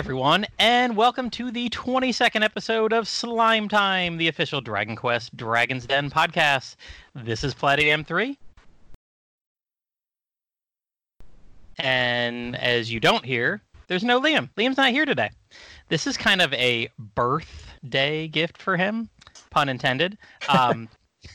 everyone, and welcome to the 22nd episode of Slime Time, the official Dragon Quest Dragon's Den podcast. This is Platinum 3. And as you don't hear, there's no Liam. Liam's not here today. This is kind of a birthday gift for him, pun intended. Um,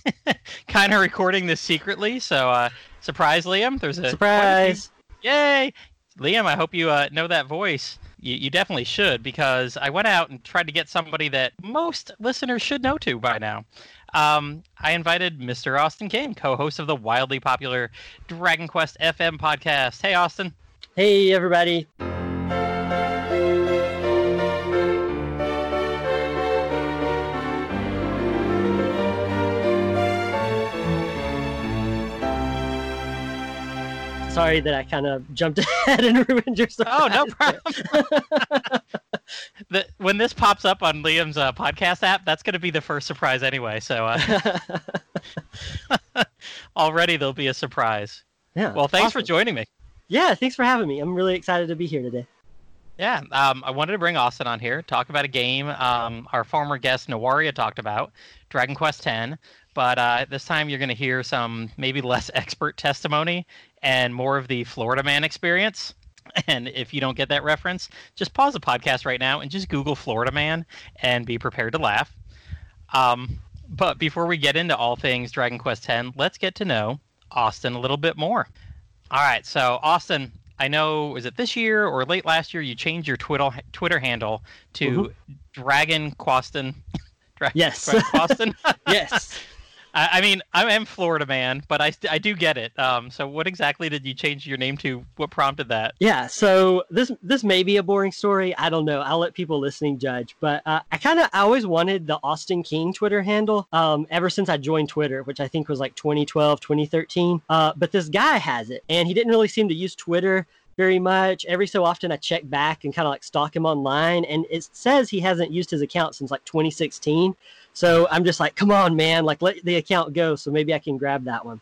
kind of recording this secretly, so uh, surprise, Liam. There's a surprise. Yay! Liam, I hope you uh, know that voice. You, you, definitely should because I went out and tried to get somebody that most listeners should know to by now. Um, I invited Mr. Austin King, co-host of the wildly popular Dragon Quest FM podcast. Hey, Austin. Hey, everybody. Sorry that I kind of jumped ahead and ruined your surprise. Oh, no problem. the, when this pops up on Liam's uh, podcast app, that's going to be the first surprise anyway. So uh, already there'll be a surprise. Yeah. Well, thanks Austin. for joining me. Yeah, thanks for having me. I'm really excited to be here today. Yeah, um, I wanted to bring Austin on here, talk about a game um, our former guest Nawaria talked about, Dragon Quest X. But uh, this time you're going to hear some maybe less expert testimony and more of the Florida man experience. And if you don't get that reference, just pause the podcast right now and just Google Florida man and be prepared to laugh. Um, but before we get into all things Dragon Quest X, let's get to know Austin a little bit more. All right, so Austin, I know is it this year or late last year you changed your Twitter Twitter handle to mm-hmm. Dragon Quaston. Dra- yes. Quaston. yes. I, I mean, I am Florida man, but I, I do get it. Um, so what exactly did you change your name to? What prompted that? Yeah, so this this may be a boring story. I don't know. I'll let people listening judge. But uh, I kind of I always wanted the Austin King Twitter handle um, ever since I joined Twitter, which I think was like 2012, 2013. Uh, but this guy has it, and he didn't really seem to use Twitter very much. Every so often, I check back and kind of like stalk him online, and it says he hasn't used his account since like 2016. So I'm just like, come on, man, like let the account go. So maybe I can grab that one.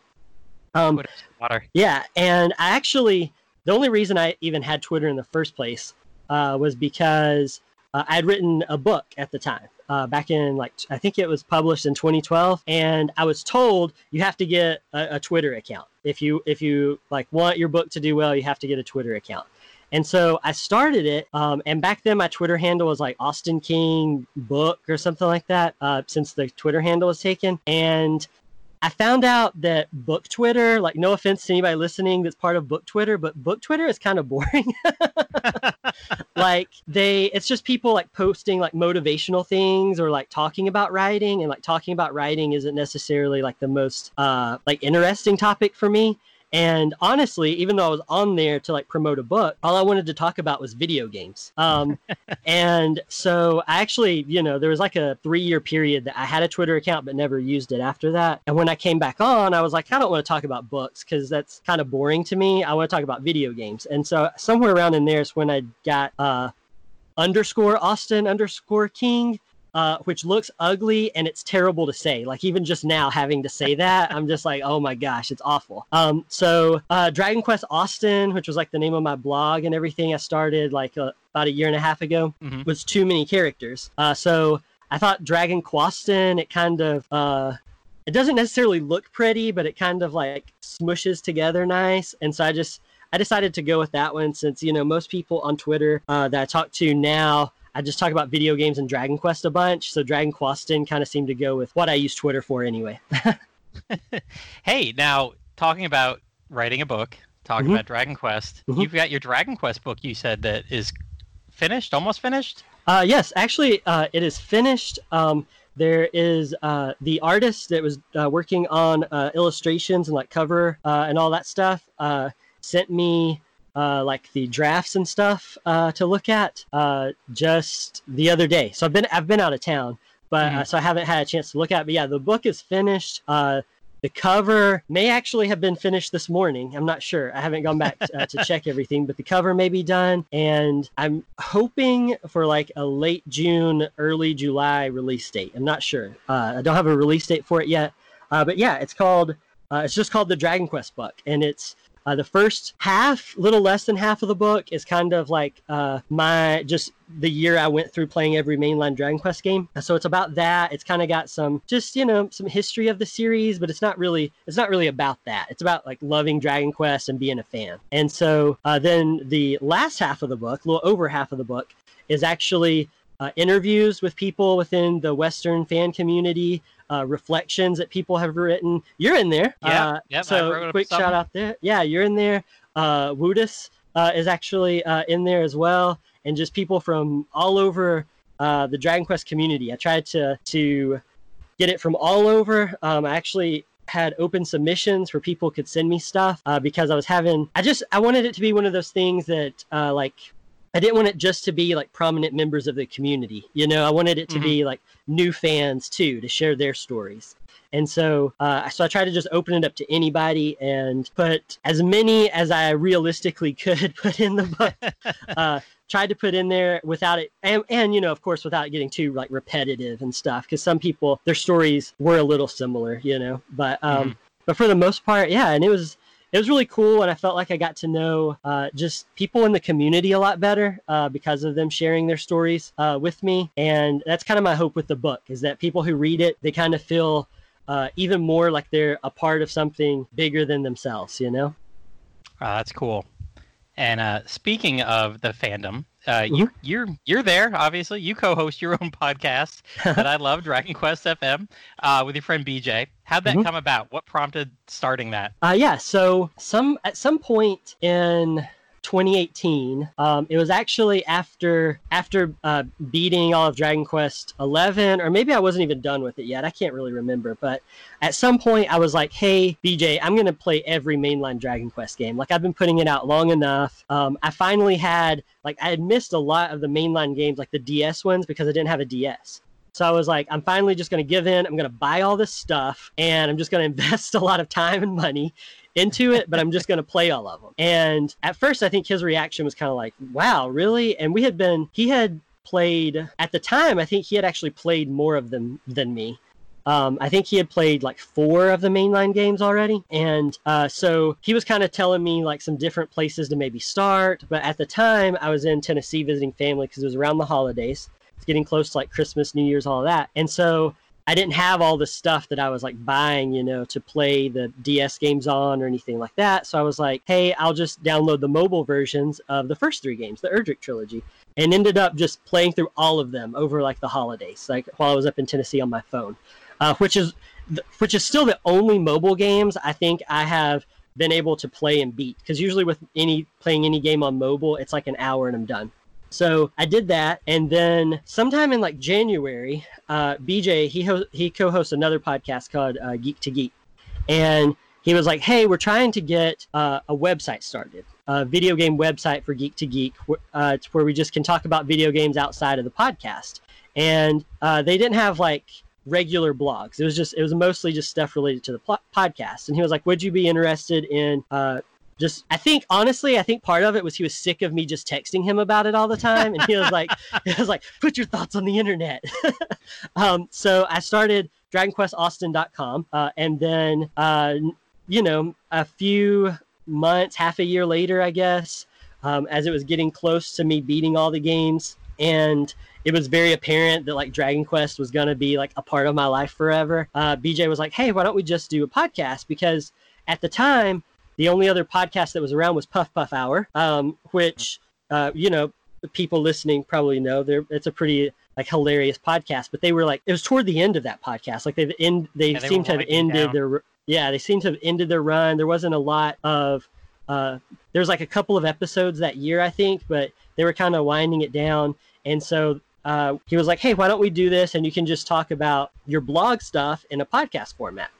Um, water. Yeah, and I actually the only reason I even had Twitter in the first place uh, was because uh, I had written a book at the time. Uh, back in like I think it was published in 2012, and I was told you have to get a, a Twitter account if you if you like want your book to do well. You have to get a Twitter account. And so I started it. Um, and back then, my Twitter handle was like Austin King Book or something like that, uh, since the Twitter handle was taken. And I found out that book Twitter, like no offense to anybody listening that's part of book Twitter, but book Twitter is kind of boring. like they it's just people like posting like motivational things or like talking about writing and like talking about writing isn't necessarily like the most uh like interesting topic for me. And honestly, even though I was on there to like promote a book, all I wanted to talk about was video games. Um, and so I actually, you know, there was like a three year period that I had a Twitter account but never used it after that. And when I came back on, I was like, I don't want to talk about books because that's kind of boring to me. I want to talk about video games. And so somewhere around in there is when I got uh, underscore Austin underscore King uh, which looks ugly and it's terrible to say. Like even just now having to say that, I'm just like, oh my gosh, it's awful. Um, so uh, Dragon Quest Austin, which was like the name of my blog and everything, I started like uh, about a year and a half ago, mm-hmm. was too many characters. Uh, so I thought Dragon Quaston, it kind of uh, it doesn't necessarily look pretty, but it kind of like smushes together nice. And so I just I decided to go with that one since you know most people on Twitter uh, that I talk to now I just talk about video games and Dragon Quest a bunch. So Dragon Quaston kind of seemed to go with what I use Twitter for anyway. hey, now talking about writing a book, talking mm-hmm. about Dragon Quest, mm-hmm. you've got your Dragon Quest book. You said that is finished, almost finished. Uh, yes, actually, uh, it is finished. Um, there is uh, the artist that was uh, working on uh, illustrations and like cover uh, and all that stuff uh, sent me uh, like the drafts and stuff uh, to look at uh, just the other day. So I've been I've been out of town, but mm-hmm. so I haven't had a chance to look at. It. But yeah, the book is finished. Uh, the cover may actually have been finished this morning. I'm not sure. I haven't gone back uh, to check everything, but the cover may be done. And I'm hoping for like a late June, early July release date. I'm not sure. I don't have a release date for it yet. but yeah, it's called. it's just called the Dragon Quest book, and it's Uh, the first half, little less than half of the book, is kind of like uh, my just the year I went through playing every mainline Dragon Quest game. So it's about that. It's kind of got some just you know some history of the series, but it's not really it's not really about that. It's about like loving Dragon Quest and being a fan. And so uh, then the last half of the book, a little over half of the book, is actually uh, interviews with people within the Western fan community, uh, reflections that people have written. You're in there. Yeah. Uh, yep, so quick shout out there. Yeah, you're in there. Uh, Woodus uh, is actually uh, in there as well, and just people from all over uh, the Dragon Quest community. I tried to to get it from all over. Um, I actually had open submissions where people could send me stuff uh, because I was having. I just I wanted it to be one of those things that uh, like I didn't want it just to be like prominent members of the community. You know, I wanted it to be like new fans too to share their stories. And so, uh, so I tried to just open it up to anybody and put as many as I realistically could put in the book. uh, tried to put in there without it, and, and you know, of course, without getting too like repetitive and stuff. Because some people, their stories were a little similar, you know. But um, Mhm. but for the most part, yeah, and it was it was really cool and i felt like i got to know uh, just people in the community a lot better uh, because of them sharing their stories uh, with me and that's kind of my hope with the book is that people who read it they kind of feel uh, even more like they're a part of something bigger than themselves you know Uh, that's cool. And uh, speaking of the fandom, uh, you you're you're there. Obviously, you co-host your own podcast that I love, Dragon Quest FM, uh, with your friend BJ. How'd that Mhm. come about? What prompted starting that? Uh, yeah. So some at some point in 2018, um, it was actually after after uh, beating all of Dragon Quest 11, or maybe I wasn't even done with it yet. I can't really remember. But at some point, I was like, "Hey, BJ, I'm gonna play every mainline Dragon Quest game. Like I've been putting it out long enough. Um, I finally had like I had missed a lot of the mainline games, like the DS ones, because I didn't have a DS." So I was like, I'm finally just going to give in. I'm going to buy all this stuff and I'm just going to invest a lot of time and money into it, but I'm just going to play all of them. And at first, I think his reaction was kind of like, wow, really? And we had been, he had played, at the time, I think he had actually played more of them than me. Um, I think he had played like four of the mainline games already. And uh, so he was kind of telling me like some different places to maybe start. But at the time, I was in Tennessee visiting family because it was around the holidays. It's getting close to like Christmas, New Year's, all that. And so I didn't have all the stuff that I was like buying, you know, to play the DS games on or anything like that. So I was like, hey, I'll just download the mobile versions of the first three games, the Erdrick trilogy, and ended up just playing through all of them over like the holidays, like while I was up in Tennessee on my phone, uh, which is which is still the only mobile games I think I have been able to play and beat. Because usually with any playing any game on mobile, it's like an hour and I'm done. So I did that, and then sometime in like January, uh, BJ he ho- he co-hosts another podcast called uh, Geek to Geek, and he was like, "Hey, we're trying to get uh, a website started, a video game website for Geek to Geek, uh, where we just can talk about video games outside of the podcast." And uh, they didn't have like regular blogs. It was just it was mostly just stuff related to the pl- podcast. And he was like, "Would you be interested in uh, just I think honestly, I think part of it was he was sick of me just texting him about it all the time, and he was like, he was like, put your thoughts on the internet. um, so I started DragonQuestAustin.com, uh, and then uh, you know a few months, half a year later, I guess, um, as it was getting close to me beating all the games, and it was very apparent that like Dragon Quest was gonna be like a part of my life forever. Uh, BJ was like, "Hey, why don't we just do a podcast?" Because at the time, the only other podcast that was around was Puff Puff Hour, um, which uh, you know people listening probably know. They're, it's a pretty like hilarious podcast, but they were like it was toward the end of that podcast. Like they've end they Yeah, they seem to have ended down. their yeah they seem to have ended their run. There wasn't a lot of uh, there's like a couple of episodes that year I think, but they were kind of winding it down, and so. Uh, he was like, "Hey, why don't we do this? And you can just talk about your blog stuff in a podcast format."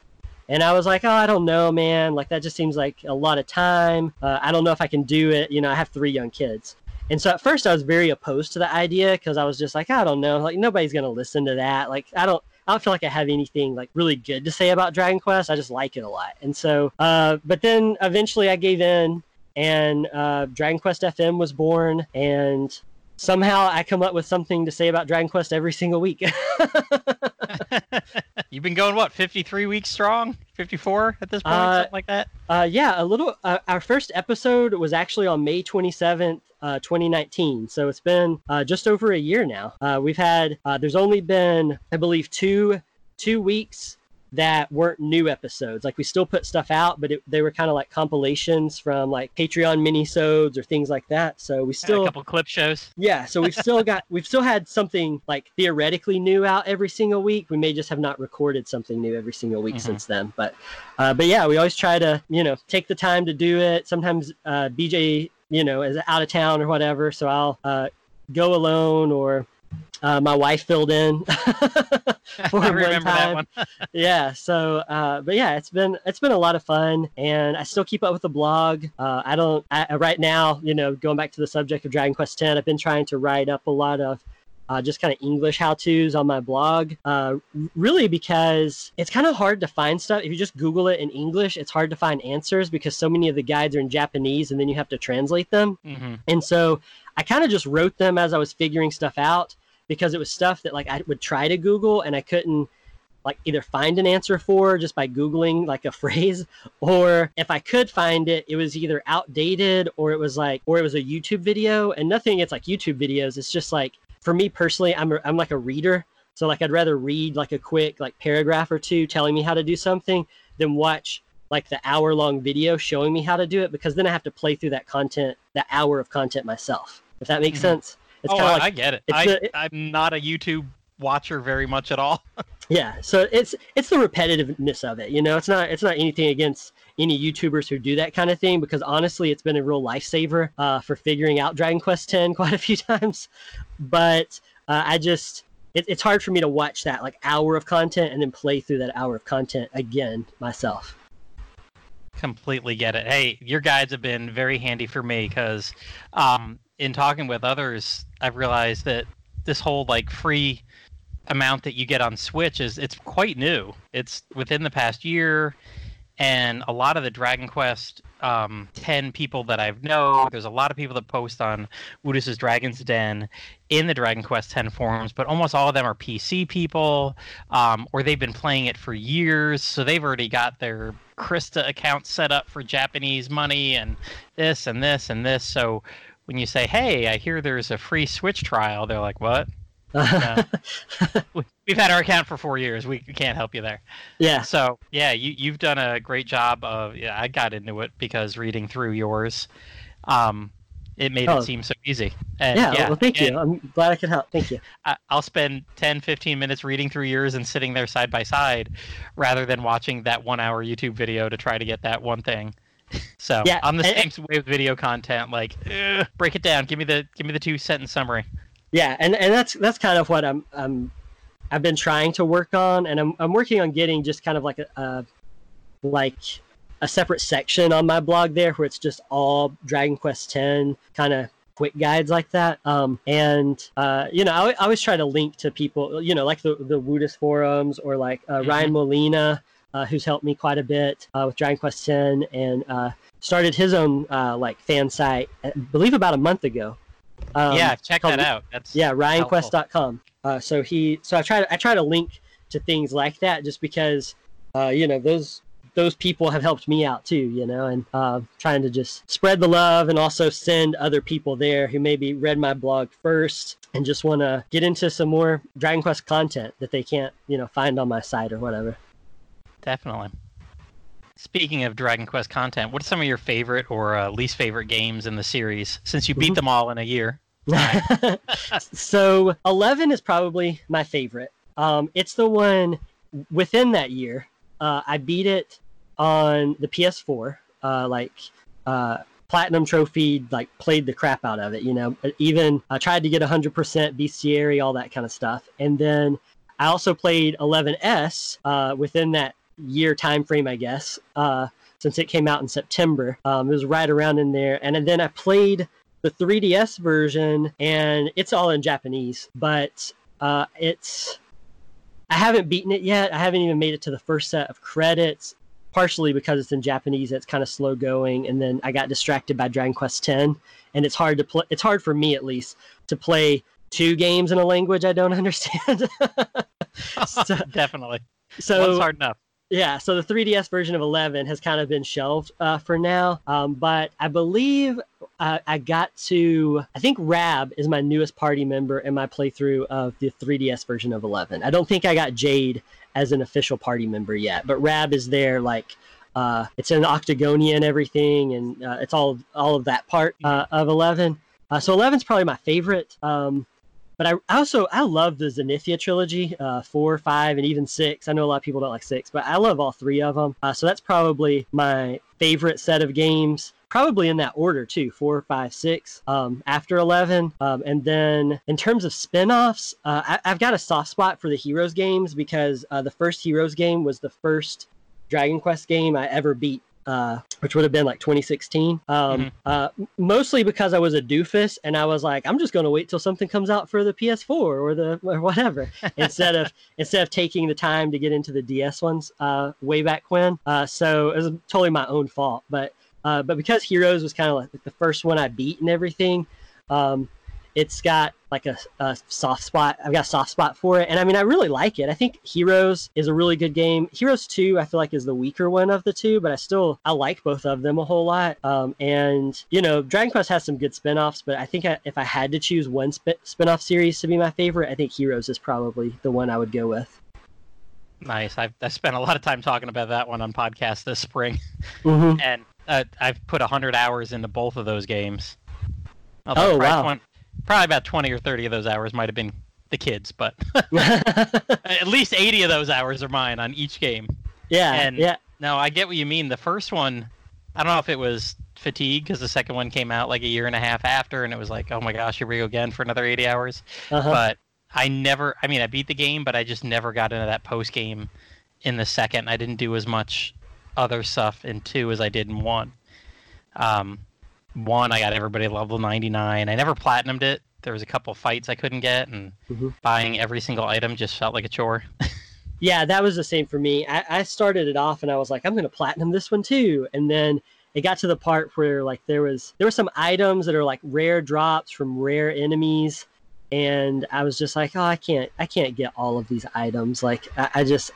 And I was like, oh, I don't know, man. Like, that just seems like a lot of time. Uh, I don't know if I can do it. You know, I have three young kids. And so at first I was very opposed to the idea because I was just like, I don't know. Like, nobody's going to listen to that. Like, I don't. I don't feel like I have anything like really good to say about Dragon Quest. I just like it a lot. And so, uh, but then eventually I gave in and uh, Dragon Quest FM was born. And somehow I come up with something to say about Dragon Quest every single week. You've been going what, 53 weeks strong? 54 at this point, Uh, something like that. Uh, yeah, a little. Uh, our first episode was actually on May 27th, uh, 2019. So it's been uh, just over a year now. Uh, we've had. Uh, there's only been, I believe, two two weeks that weren't new episodes. Like we still put stuff out, but it, they were kind of like compilations from like Patreon minisodes or things like that. So we still a couple clip shows. yeah, so we've still got we've still had something like theoretically new out every single week. We may just have not recorded something new every single week Mhm. since then. But uh, but yeah, we always try to you know take the time to do it. Sometimes uh, BJ you know is out of town or whatever, so I'll uh, go alone or. Uh, my wife filled in for I one time. one. yeah so uh but yeah it's been it's been a lot of fun and i still keep up with the blog. Uh i don't I, right now you know going back to the subject of dragon quest 10 i've been trying to write up a lot of uh, just kind of english how to's on my blog uh really because it's kind of hard to find stuff. If you just google it in english it's hard to find answers because so many of the guides are in japanese and then you have to translate them. Hmm and so I kind of just wrote them as I was figuring stuff out because it was stuff that like I would try to Google and I couldn't like either find an answer for just by Googling like a phrase or if I could find it, it was either outdated or it was like, or it was a YouTube video and nothing it's like YouTube videos. It's just like, for me personally, I'm, a, I'm like a reader. So like I'd rather read like a quick like paragraph or two telling me how to do something than watch like the hour long video showing me how to do it because then I have to play through that content, that hour of content myself. If that makes Mhm. sense. It's oh, kind I, of like I get it. I, the- I'm not a YouTube watcher very much at all. yeah. So it's it's the repetitiveness of it. You know, it's not it's not anything against any YouTubers who do that kind of thing because honestly, it's been a real lifesaver uh, for figuring out Dragon Quest X quite a few times. But uh, I just it, it's hard for me to watch that like hour of content and then play through that hour of content again myself. completely get it. Hey, your guides have been very handy for me because um, in talking with others, I've realized that this whole like free amount that you get on Switch is it's quite new. It's within the past year, and a lot of the Dragon Quest um, 10 people that I've know, there's a lot of people that post on Woodus's Dragon's Den in the Dragon Quest 10 forums, but almost all of them are PC people, um, or they've been playing it for years, so they've already got their Crysta account set up for Japanese money and this and this and this. So when you say, "Hey, I hear there's a free Switch trial," they're like, "What? We- We've had our account for four years. We can't help you there." yeah. So yeah, you you've done a great job of. Yeah, I got into it because reading through yours, um, it made Oh. it seem so easy. And, Yeah, well, thank and you. I'm glad I could help. Thank you. I, I'll spend 10, 15 minutes reading through yours and sitting there side by side, rather than watching that one hour YouTube video to try to get that one thing. So Yeah, I'm the and- same way with video content. Like, "Ugh, break it down. Give me the give me the two sentence summary. Yeah, and, and that's that's kind of what I'm I'm I've been trying to work on, and I'm I'm working on getting just kind of like a, a like a separate section on my blog there where it's just all Dragon Quest X kind of quick guides like that. Um, and uh, you know, I, I always try to link to people, you know, like the the Woodus forums or like uh, Ryan Molina, uh, who's helped me quite a bit uh, with Dragon Quest X, and uh, started his own uh, like fan site, I believe about a month ago. Um, yeah, check called- that out. That's yeah, ryanquest.com. Uh, so he, so I try to, I try to link to things like that just because, uh, you know, those, those people have helped me out too, you know, and uh, trying to just spread the love and also send other people there who maybe read my blog first and just want to get into some more Dragon Quest content that they can't, you know, find on my site or whatever. Definitely. Speaking of Dragon Quest content, what are some of your favorite or uh, least favorite games in the series? Since you beat Mhm. them all in a year. so 11 is probably my favorite. Um, it's the one within that year. Uh, I beat it on the PS4, uh, like uh, platinum trophy, like played the crap out of it. You know, even I tried to get 100% bestiary, all that kind of stuff. And then I also played 11S uh, within that year time frame, I guess, uh, since it came out in September. Um, it was right around in there. And then I played the 3DS version, and it's all in Japanese, but uh, it's. I haven't beaten it yet. I haven't even made it to the first set of credits, partially because it's in Japanese. It's kind of slow going, and then I got distracted by Dragon Quest X, and it's hard to play. It's hard for me, at least, to play two games in a language I don't understand. So- Definitely. So it's hard enough. Yeah, so the 3DS version of 11 has kind of been shelved uh, for now. Um, but I believe uh, I got to, I think Rab is my newest party member in my playthrough of the 3DS version of 11. I don't think I got Jade as an official party member yet, but Rab is there like. Uh, it's an Octagonia and everything, and uh, it's all all of that part uh, of Eleven. Uh, so Eleven's probably my favorite. Um, but I also I love the Zenithia trilogy, uh, four, five, and even six. I know a lot of people don't like six, but I love all three of them. Uh, so that's probably my favorite set of games. Probably in that order too, four, five, six. Um, after eleven, um, and then in terms of spin-offs, uh, I, I've got a soft spot for the Heroes games because uh, the first Heroes game was the first Dragon Quest game I ever beat uh, which would have been like 2016. Um, Mhm. uh, mostly because I was a doofus and I was like, I'm just going to wait till something comes out for the PS4 or the or whatever instead of instead of taking the time to get into the DS ones uh, way back when. Uh, so it was totally my own fault. But uh, but because Heroes was kind of like the first one I beat and everything. Um, it's got like a, a soft spot. I've got a soft spot for it, and I mean, I really like it. I think Heroes is a really good game. Heroes Two, I feel like, is the weaker one of the two, but I still I like both of them a whole lot. Um, and you know, Dragon Quest has some good spin-offs, but I think I, if I had to choose one spin spin-off series to be my favorite, I think Heroes is probably the one I would go with. Nice. I've I spent a lot of time talking about that one on podcast this spring, Mm-hmm. and uh, I've put hundred hours into both of those games. Although Oh, wow. 20 probably about twenty or thirty of those hours might have been the kids, but at least eighty of those hours are mine on each game. yeah, And- yeah, No, I get what you mean. The first one, I don't know if it was fatigue because the second one came out like a year and a half after, and it was like, oh my gosh, here we go again for another 80 hours. uh-huh. But I never, I mean, I beat the game, but I just never got into that post game in the second. I didn't do as much other stuff in two as I did in one. Um, one, I got everybody level 99. I never platinumed it. There was a couple fights I couldn't get, and Mhm. buying every single item just felt like a chore. Yeah, that was the same for me. I, I started it off and I was like, I'm going to platinum this one too. And then it got to the part where like there was there were some items that are like rare drops from rare enemies, and I was just like, oh, I can't I can't get all of these items. Like I, I just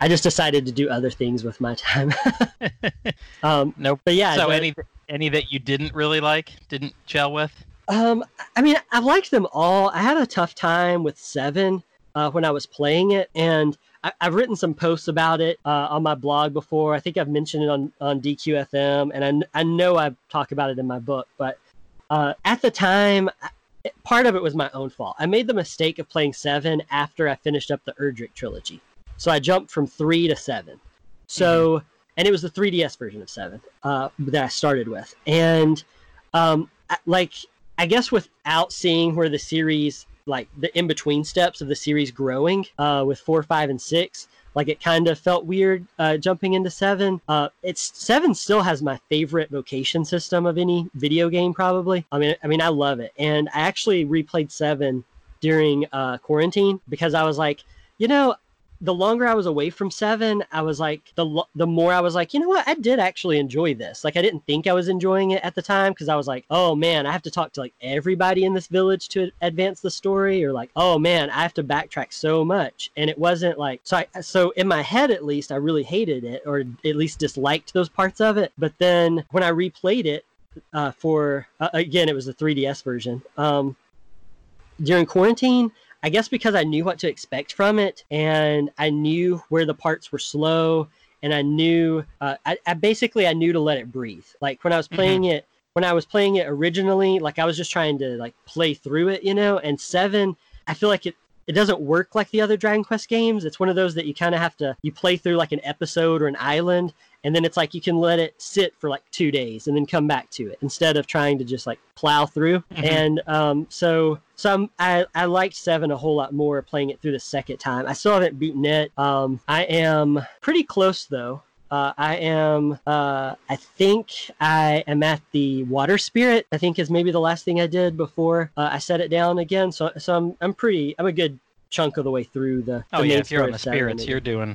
I just decided to do other things with my time. um, nope. but yeah, so any any that you didn't really like, didn't gel with? Um, I mean, I liked them all. I had a tough time with Seven uh, when I was playing it, and I, I've written some posts about it uh, on my blog before. I think I've mentioned it on on DQFM, and I, I know I've talked about it in my book. But uh, at the time, part of it was my own fault. I made the mistake of playing Seven after I finished up the Erdrick trilogy, so I jumped from three to seven. So, and it was the 3DS version of Seven uh, that I started with, and um, like I guess without seeing where the series, like the in between steps of the series growing uh, with four, five, and six, like it kind of felt weird uh, jumping into seven. Uh, it's seven still has my favorite vocation system of any video game, probably. I mean, I mean, I love it, and I actually replayed seven during uh, quarantine because I was like, you know. The longer I was away from seven, I was like, the lo- the more I was like, you know what, I did actually enjoy this. Like, I didn't think I was enjoying it at the time because I was like, oh man, I have to talk to like everybody in this village to advance the story, or like, oh man, I have to backtrack so much. And it wasn't like so. I, so in my head, at least, I really hated it, or at least disliked those parts of it. But then when I replayed it uh, for uh, again, it was the 3DS version. Um, during quarantine, I guess because I knew what to expect from it and I knew where the parts were slow and I knew uh, I, I basically I knew to let it breathe. Like when I was playing it when I was playing it originally, like I was just trying to like play through it, you know. And seven, I feel like it it doesn't work like the other Dragon Quest games. It's one of those that you kind of have to you play through like an episode or an island, and then it's like you can let it sit for like two days and then come back to it instead of trying to just like plow through. Mhm. And um, so some I I liked seven a whole lot more playing it through the second time. I still haven't beaten it. Um, I am pretty close though. Uh, I am. Uh, I think I am at the water spirit. I think is maybe the last thing I did before uh, I set it down again. So, so I'm I'm pretty. I'm a good chunk of the way through the. Oh the yeah, main if you're on the spirits, you're doing.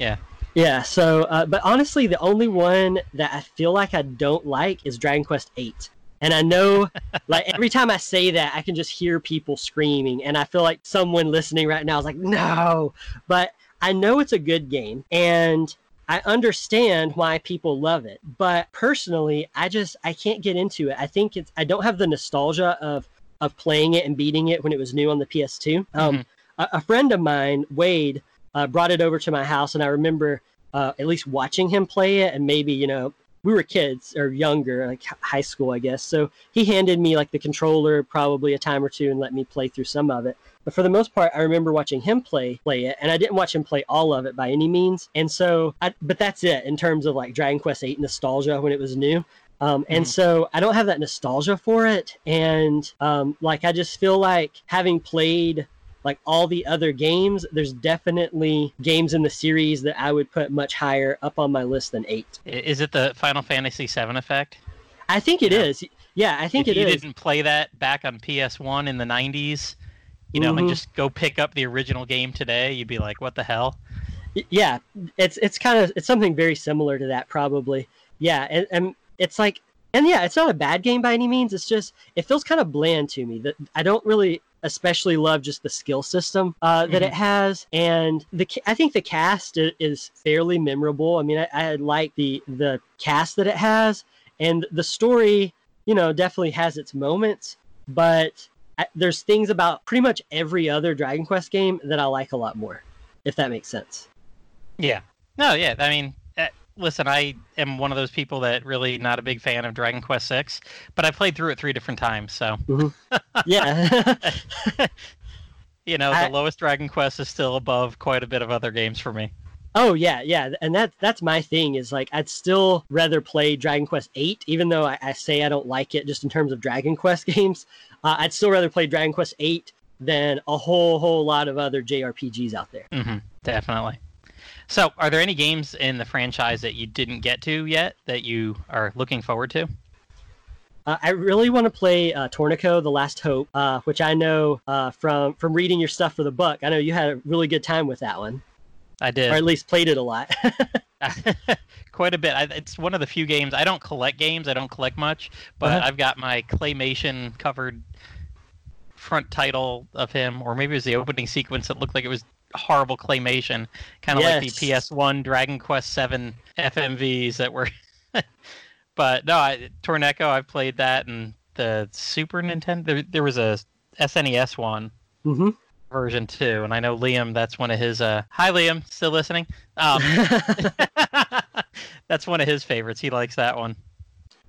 yeah. Yeah, so, uh, but honestly, the only one that I feel like I don't like is Dragon Quest Eight. And I know, like every time I say that, I can just hear people screaming, and I feel like someone listening right now is like, "No!" But I know it's a good game and I understand why people love it, but personally, I just I can't get into it. I think it's I don't have the nostalgia of of playing it and beating it when it was new on the PS2. Um, a, a friend of mine, Wade, uh, brought it over to my house, and I remember uh, at least watching him play it, and maybe you know we were kids or younger, like high school, I guess. So he handed me like the controller probably a time or two and let me play through some of it. But for the most part, I remember watching him play play it, and I didn't watch him play all of it by any means. And so, I, but that's it in terms of like Dragon Quest VIII nostalgia when it was new. Um, and Mhm. so I don't have that nostalgia for it, and um, like I just feel like having played like all the other games, there's definitely games in the series that I would put much higher up on my list than eight. Is it the Final Fantasy VII effect? I think it Yeah. is. Yeah, I think if it you is. didn't play that back on PS1 in the 90s, you know, Mhm. and just go pick up the original game today, you'd be like, what the hell? Yeah it's it's kind of it's something very similar to that probably yeah and, and it's like and yeah it's not a bad game by any means it's just it feels kind of bland to me that i don't really especially love just the skill system uh, that Mhm. it has and the i think the cast is fairly memorable i mean i, I like the the cast that it has and the story you know definitely has its moments but there's things about pretty much every other dragon quest game that i like a lot more if that makes sense Yeah. No, yeah. I mean, uh, listen, I am one of those people that really not a big fan of Dragon Quest Six, but I played through it three different times, so yeah you know I- the lowest Dragon Quest is still above quite a bit of other games for me. oh yeah yeah and that that's my thing is like i'd still rather play dragon quest 8 even though I, I say i don't like it just in terms of dragon quest games uh, i'd still rather play dragon quest VIII than a whole whole lot of other jrpgs out there hmm definitely. So, are there any games in the franchise that you didn't get to yet that you are looking forward to? uh, i really want to play uh, Torneko the last hope uh, which i know uh, from from reading your stuff for the book i know you had a really good time with that one I did, or at least played it a lot quite a bit. I, it's one of the few games I don't collect games. I don't collect much, but Uh-huh. I've got my claymation covered front title of him, or maybe it was the opening sequence that looked like it was horrible claymation, kind of like the PS1 Dragon Quest Seven FMVs that were. but no, I, Torneko. I've played that, and the Super Nintendo. There, there was a SNES one hmm version too, and I know Liam. That's one of his. Uh, hi, Liam. Still listening? Um, that's one of his favorites. He likes that one.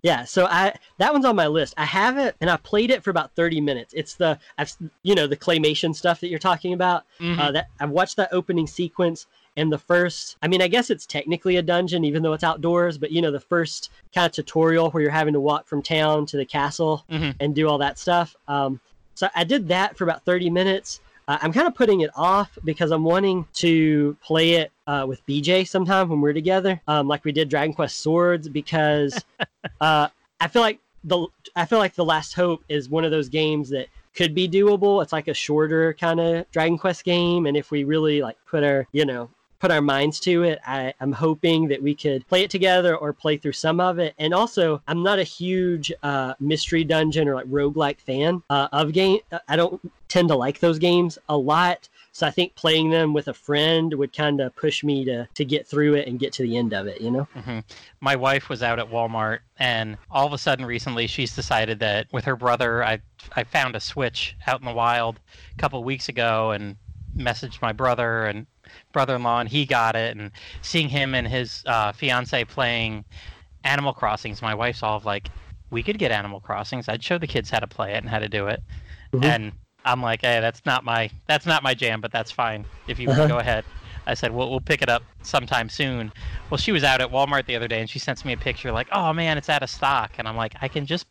Yeah, so I that one's on my list. I have it and I played it for about 30 minutes. It's the I've you know the claymation stuff that you're talking about. Mhm. Uh, that I've watched that opening sequence and the first I mean I guess it's technically a dungeon even though it's outdoors, but you know the first kind of tutorial where you're having to walk from town to the castle Mhm. and do all that stuff. Um, so I did that for about 30 minutes. Uh, I'm kind of putting it off because I'm wanting to play it uh, with BJ sometime when we're together, um, like we did Dragon Quest Swords, because uh, I feel like the I feel like the Last Hope is one of those games that could be doable. It's like a shorter kind of Dragon Quest game, and if we really like put our you know put our minds to it, I, I'm hoping that we could play it together or play through some of it. And also, I'm not a huge uh, mystery dungeon or like roguelike fan uh, of game. I don't tend to like those games a lot. So I think playing them with a friend would kind of push me to to get through it and get to the end of it. You know? hmm My wife was out at Walmart, and all of a sudden, recently, she's decided that with her brother, I I found a Switch out in the wild a couple weeks ago, and messaged my brother and brother-in-law, and he got it. And seeing him and his uh, fiance playing Animal Crossings, my wife's all like, "We could get Animal Crossings. I'd show the kids how to play it and how to do it." Mhm. And I'm like, "Hey, that's not my that's not my jam, but that's fine if you Uh-huh. go ahead." I said, "We'll we'll pick it up sometime soon." Well, she was out at Walmart the other day, and she sends me a picture like, "Oh man, it's out of stock," and I'm like, "I can just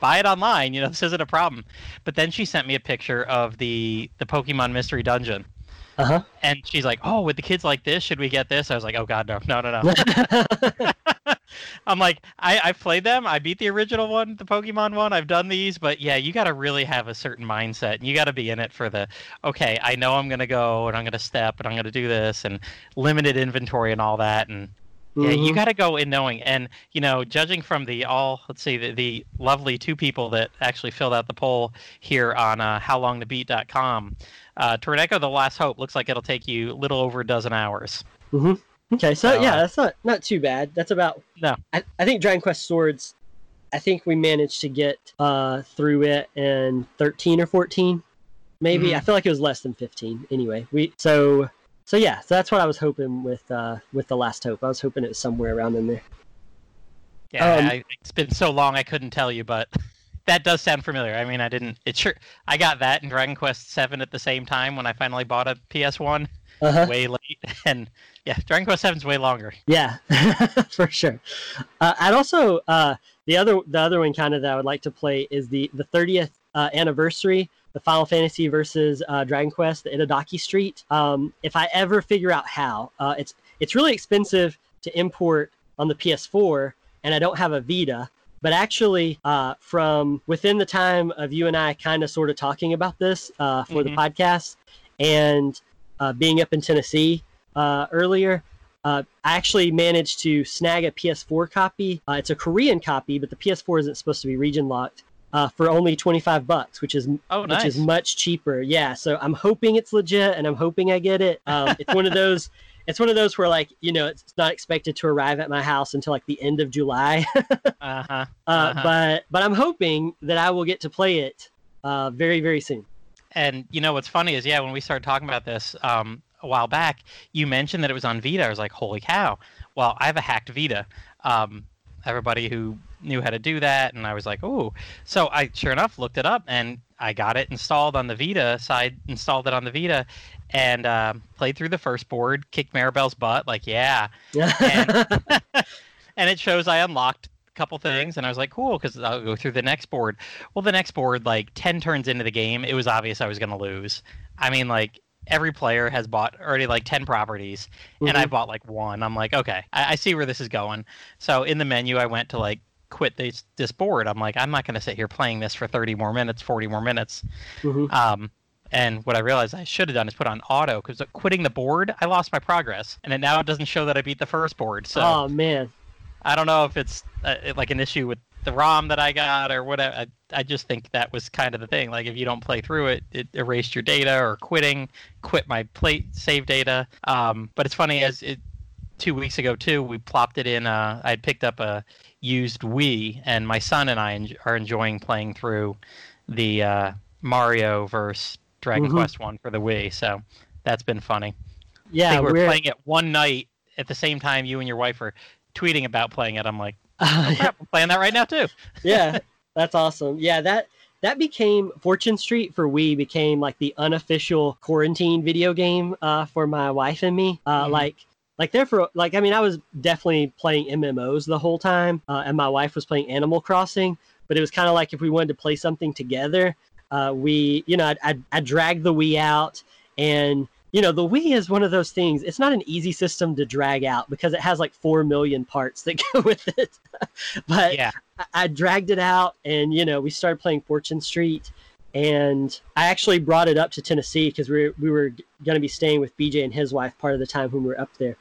buy it online. You know, this isn't a problem." But then she sent me a picture of the the Pokemon Mystery Dungeon, Uh huh. and she's like, "Oh, with the kids like this, should we get this?" I was like, "Oh God, no, no, no, no." I'm like, I I've played them. I beat the original one, the Pokemon one. I've done these, but yeah, you got to really have a certain mindset. You got to be in it for the okay. I know I'm gonna go and I'm gonna step and I'm gonna do this and limited inventory and all that. And Yeah, you Mhm. got to go in knowing, and you know, judging from the all, let's see, the, the lovely two people that actually filled out the poll here on uh, howlongtobeat.com, uh, Torneko The Last Hope looks like it'll take you a little over a dozen hours. Okay, so So, yeah, uh, that's not not too bad. That's about No. I, I think Dragon Quest Swords. I think we managed to get uh, through it in thirteen or fourteen, maybe. Mhm. I feel like it was less than fifteen. Anyway, we so so yeah, so that's what I was hoping with uh, with the Last Hope. I was hoping it was somewhere around in there. Yeah, Um, I, it's been so long I couldn't tell you, but that does sound familiar. I mean, I didn't. It sure. I got that in Dragon Quest Seven at the same time when I finally bought a PS One. Uh-huh. Way late, and yeah, Dragon Quest Seven's way longer. Yeah, for sure. Uh, I'd also uh, the other the other one kind of that I would like to play is the the thirtieth uh, anniversary, the Final Fantasy versus uh, Dragon Quest, the Itadaki Street. Um, if I ever figure out how, uh, it's it's really expensive to import on the PS4, and I don't have a Vita. But actually, uh, from within the time of you and I kind of sort of talking about this uh, for the Mhm. podcast, and uh, being up in Tennessee uh, earlier, uh, I actually managed to snag a PS4 copy. Uh, it's a Korean copy, but the PS4 isn't supposed to be region locked uh, for only 25 bucks, which is Oh, which is much cheaper. Yeah, so I'm hoping it's legit, and I'm hoping I get it. Um, it's one of those. It's one of those where, like, you know, it's not expected to arrive at my house until like the end of July. Uh huh. uh, Uh-huh. But but I'm hoping that I will get to play it uh, very very soon. And you know what's funny is, yeah, when we started talking about this um, a while back, you mentioned that it was on Vita. I was like, holy cow! Well, I have a hacked Vita. Um, everybody who knew how to do that, and I was like, oh. So I, sure enough, looked it up, and I got it installed on the Vita side. Installed it on the Vita, and um played through the first board. Kicked Maribel's butt. Like, yeah. And- and it shows I unlocked a couple things, and I was like, cool, because I'll go through the next board. Well, the next board, like 10 turns into the game, it was obvious I was going to lose. I mean, like, every player has bought already like 10 properties, and I Mhm. bought like one. I'm like, okay, I, I see where this is going. So in the menu, I went to like, quit this this board i'm like i'm not going to sit here playing this for 30 more minutes 40 more minutes Mhm. um, and what I realized I should have done is put on auto because quitting the board, I lost my progress, and it now it doesn't show that I beat the first board. So oh man, I don't know if it's uh, like an issue with the ROM that I got or whatever. I, I just think that was kind of the thing. Like if you don't play through it, it erased your data or quitting, quit my plate save data. Um, but it's funny as it two weeks ago too, we plopped it in. Uh, I had picked up a used Wii, and my son and I en- are enjoying playing through the uh, Mario versus Dragon Mhm. Quest one for the Wii. So that's been funny. Yeah, we we're we're playing it one night at the same time you and your wife were tweeting about playing it. I'm like, oh, crap, I'm playing that right now too. yeah, that's awesome. Yeah, that that became Fortune Street for Wii became like the unofficial quarantine video game uh, for my wife and me. Uh, Mhm. Like like there for like I mean I was definitely playing MMOs the whole time, uh, and my wife was playing Animal Crossing. But it was kind of like if we wanted to play something together, uh, we you know I'd, I'd, I'd drag the Wii out and you know the wii is one of those things it's not an easy system to drag out because it has like 4 million parts that go with it but Yeah. I, I dragged it out and you know we started playing fortune street and i actually brought it up to tennessee because we were, we were going to be staying with bj and his wife part of the time when we were up there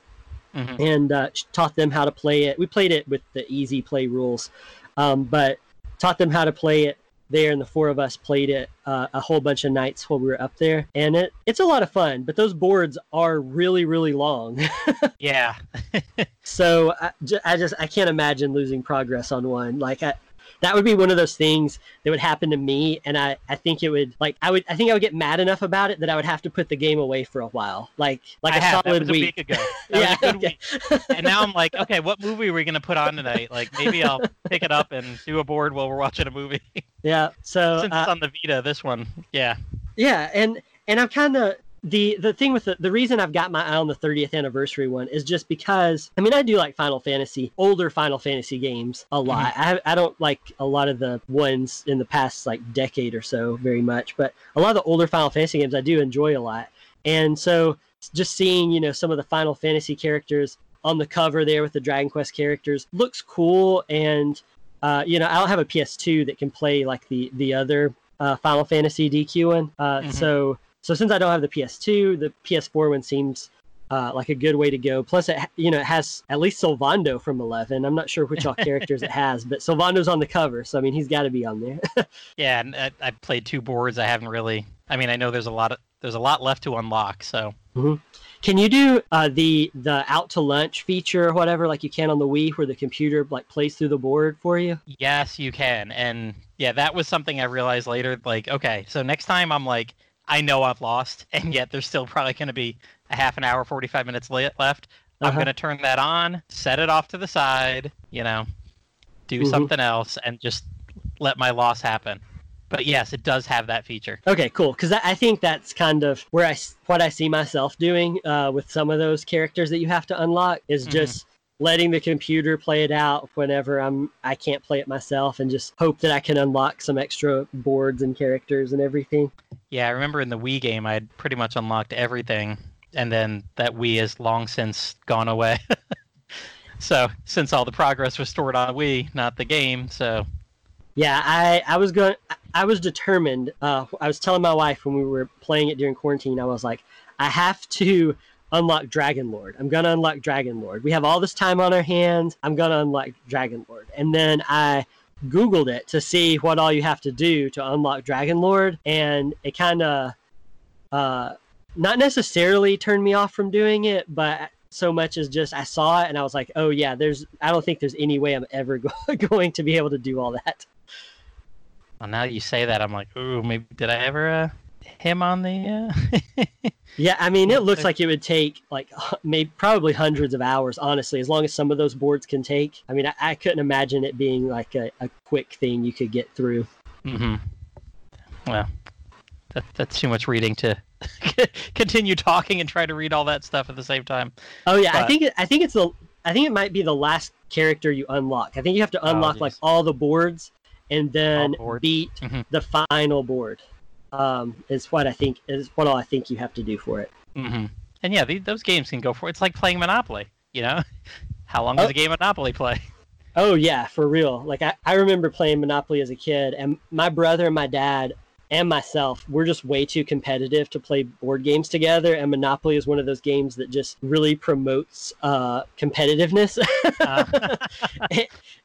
Mhm. and uh, taught them how to play it we played it with the easy play rules um, but taught them how to play it there and the four of us played it uh, a whole bunch of nights while we were up there and it it's a lot of fun but those boards are really really long Yeah. so I, I just i can't imagine losing progress on one like I, that would be one of those things that would happen to me and I, I think it would like i would i think i would get mad enough about it that i would have to put the game away for a while like like I a have. Solid a week, week ago. Yeah was a good okay. week. And now I'm like, okay, what movie are we gonna put on tonight? Like maybe I'll pick it up and do a board while we're watching a movie. yeah so Since uh, it's on the Vita, this one, yeah. Yeah, and and I'm kind of the the thing with the, the reason I've got my eye on the 30th anniversary one is just because I mean I do like Final Fantasy, older Final Fantasy games a lot. I I don't like a lot of the ones in the past like decade or so very much, but a lot of the older Final Fantasy games I do enjoy a lot. And so just seeing, you know, some of the Final Fantasy characters on the cover there with the Dragon Quest characters looks cool and uh, you know, I don't have a PS2 that can play like the the other uh, Final Fantasy DQ one. Uh, Mhm. So so since I don't have the PS2, the PS4 one seems uh, like a good way to go. Plus, it you know it has at least Sylvando from Eleven. I'm not sure which all characters it has, but Sylvando's on the cover, so I mean he's got to be on there. Yeah, and I, I played two boards. I haven't really. I mean, I know there's a lot of there's a lot left to unlock. So Can you do uh, the the out to lunch feature or whatever like you can on the Wii, where the computer like plays through the board for you? yes, you can. And yeah, that was something I realized later. Like, okay, so next time I'm like, I know I've lost, and yet there's still probably going to be a half an hour, 45 minutes le- left. I'm Uh-huh. going to turn that on, set it off to the side, you know, do Mhm. something else, and just let my loss happen. But yes, it does have that feature. Okay, cool. Because I, I think that's kind of where I what I see myself doing uh, with some of those characters that you have to unlock is Mhm. just letting the computer play it out whenever I'm I can't play it myself, and just hope that I can unlock some extra boards and characters and everything. Yeah, I remember in the Wii game, I had pretty much unlocked everything, and then that Wii has long since gone away. so, since all the progress was stored on Wii, not the game, so Yeah, I I was going. I was determined. Uh, I was telling my wife when we were playing it during quarantine. I was like, I have to unlock Dragon Lord. I'm gonna unlock Dragon Lord. We have all this time on our hands. I'm gonna unlock Dragon Lord. And then I googled it to see what all you have to do to unlock Dragon Lord, and it kind of, uh, not necessarily turned me off from doing it, but so much as just I saw it and I was like, oh yeah, there's. I don't think there's any way I'm ever go- going to be able to do all that. well, now that you say that, I'm like, ooh, maybe did I ever uh, him on the? Uh... Yeah, I mean, it looks Like- it would take like maybe probably hundreds of hours, honestly, as long as some of those boards can take. I mean, I, I couldn't imagine it being like a, a quick thing you could get through. mm-hmm. Well, that, that's too much reading to continue talking and try to read all that stuff at the same time. Oh yeah, I think it, I think it's the I think it might be the last character you unlock. I think you have to Oh, unlock like all the boards and then beat Mhm. the final board. Um, is what I think is what all I think you have to do for it. hmm And yeah, the, those games can go for. It's like playing Monopoly. You know, how long does Oh. a game of Monopoly play? Oh yeah, for real. Like I, I remember playing Monopoly as a kid, and my brother and my dad and myself, we're just way too competitive to play board games together. And Monopoly is one of those games that just really promotes uh, competitiveness. Uh,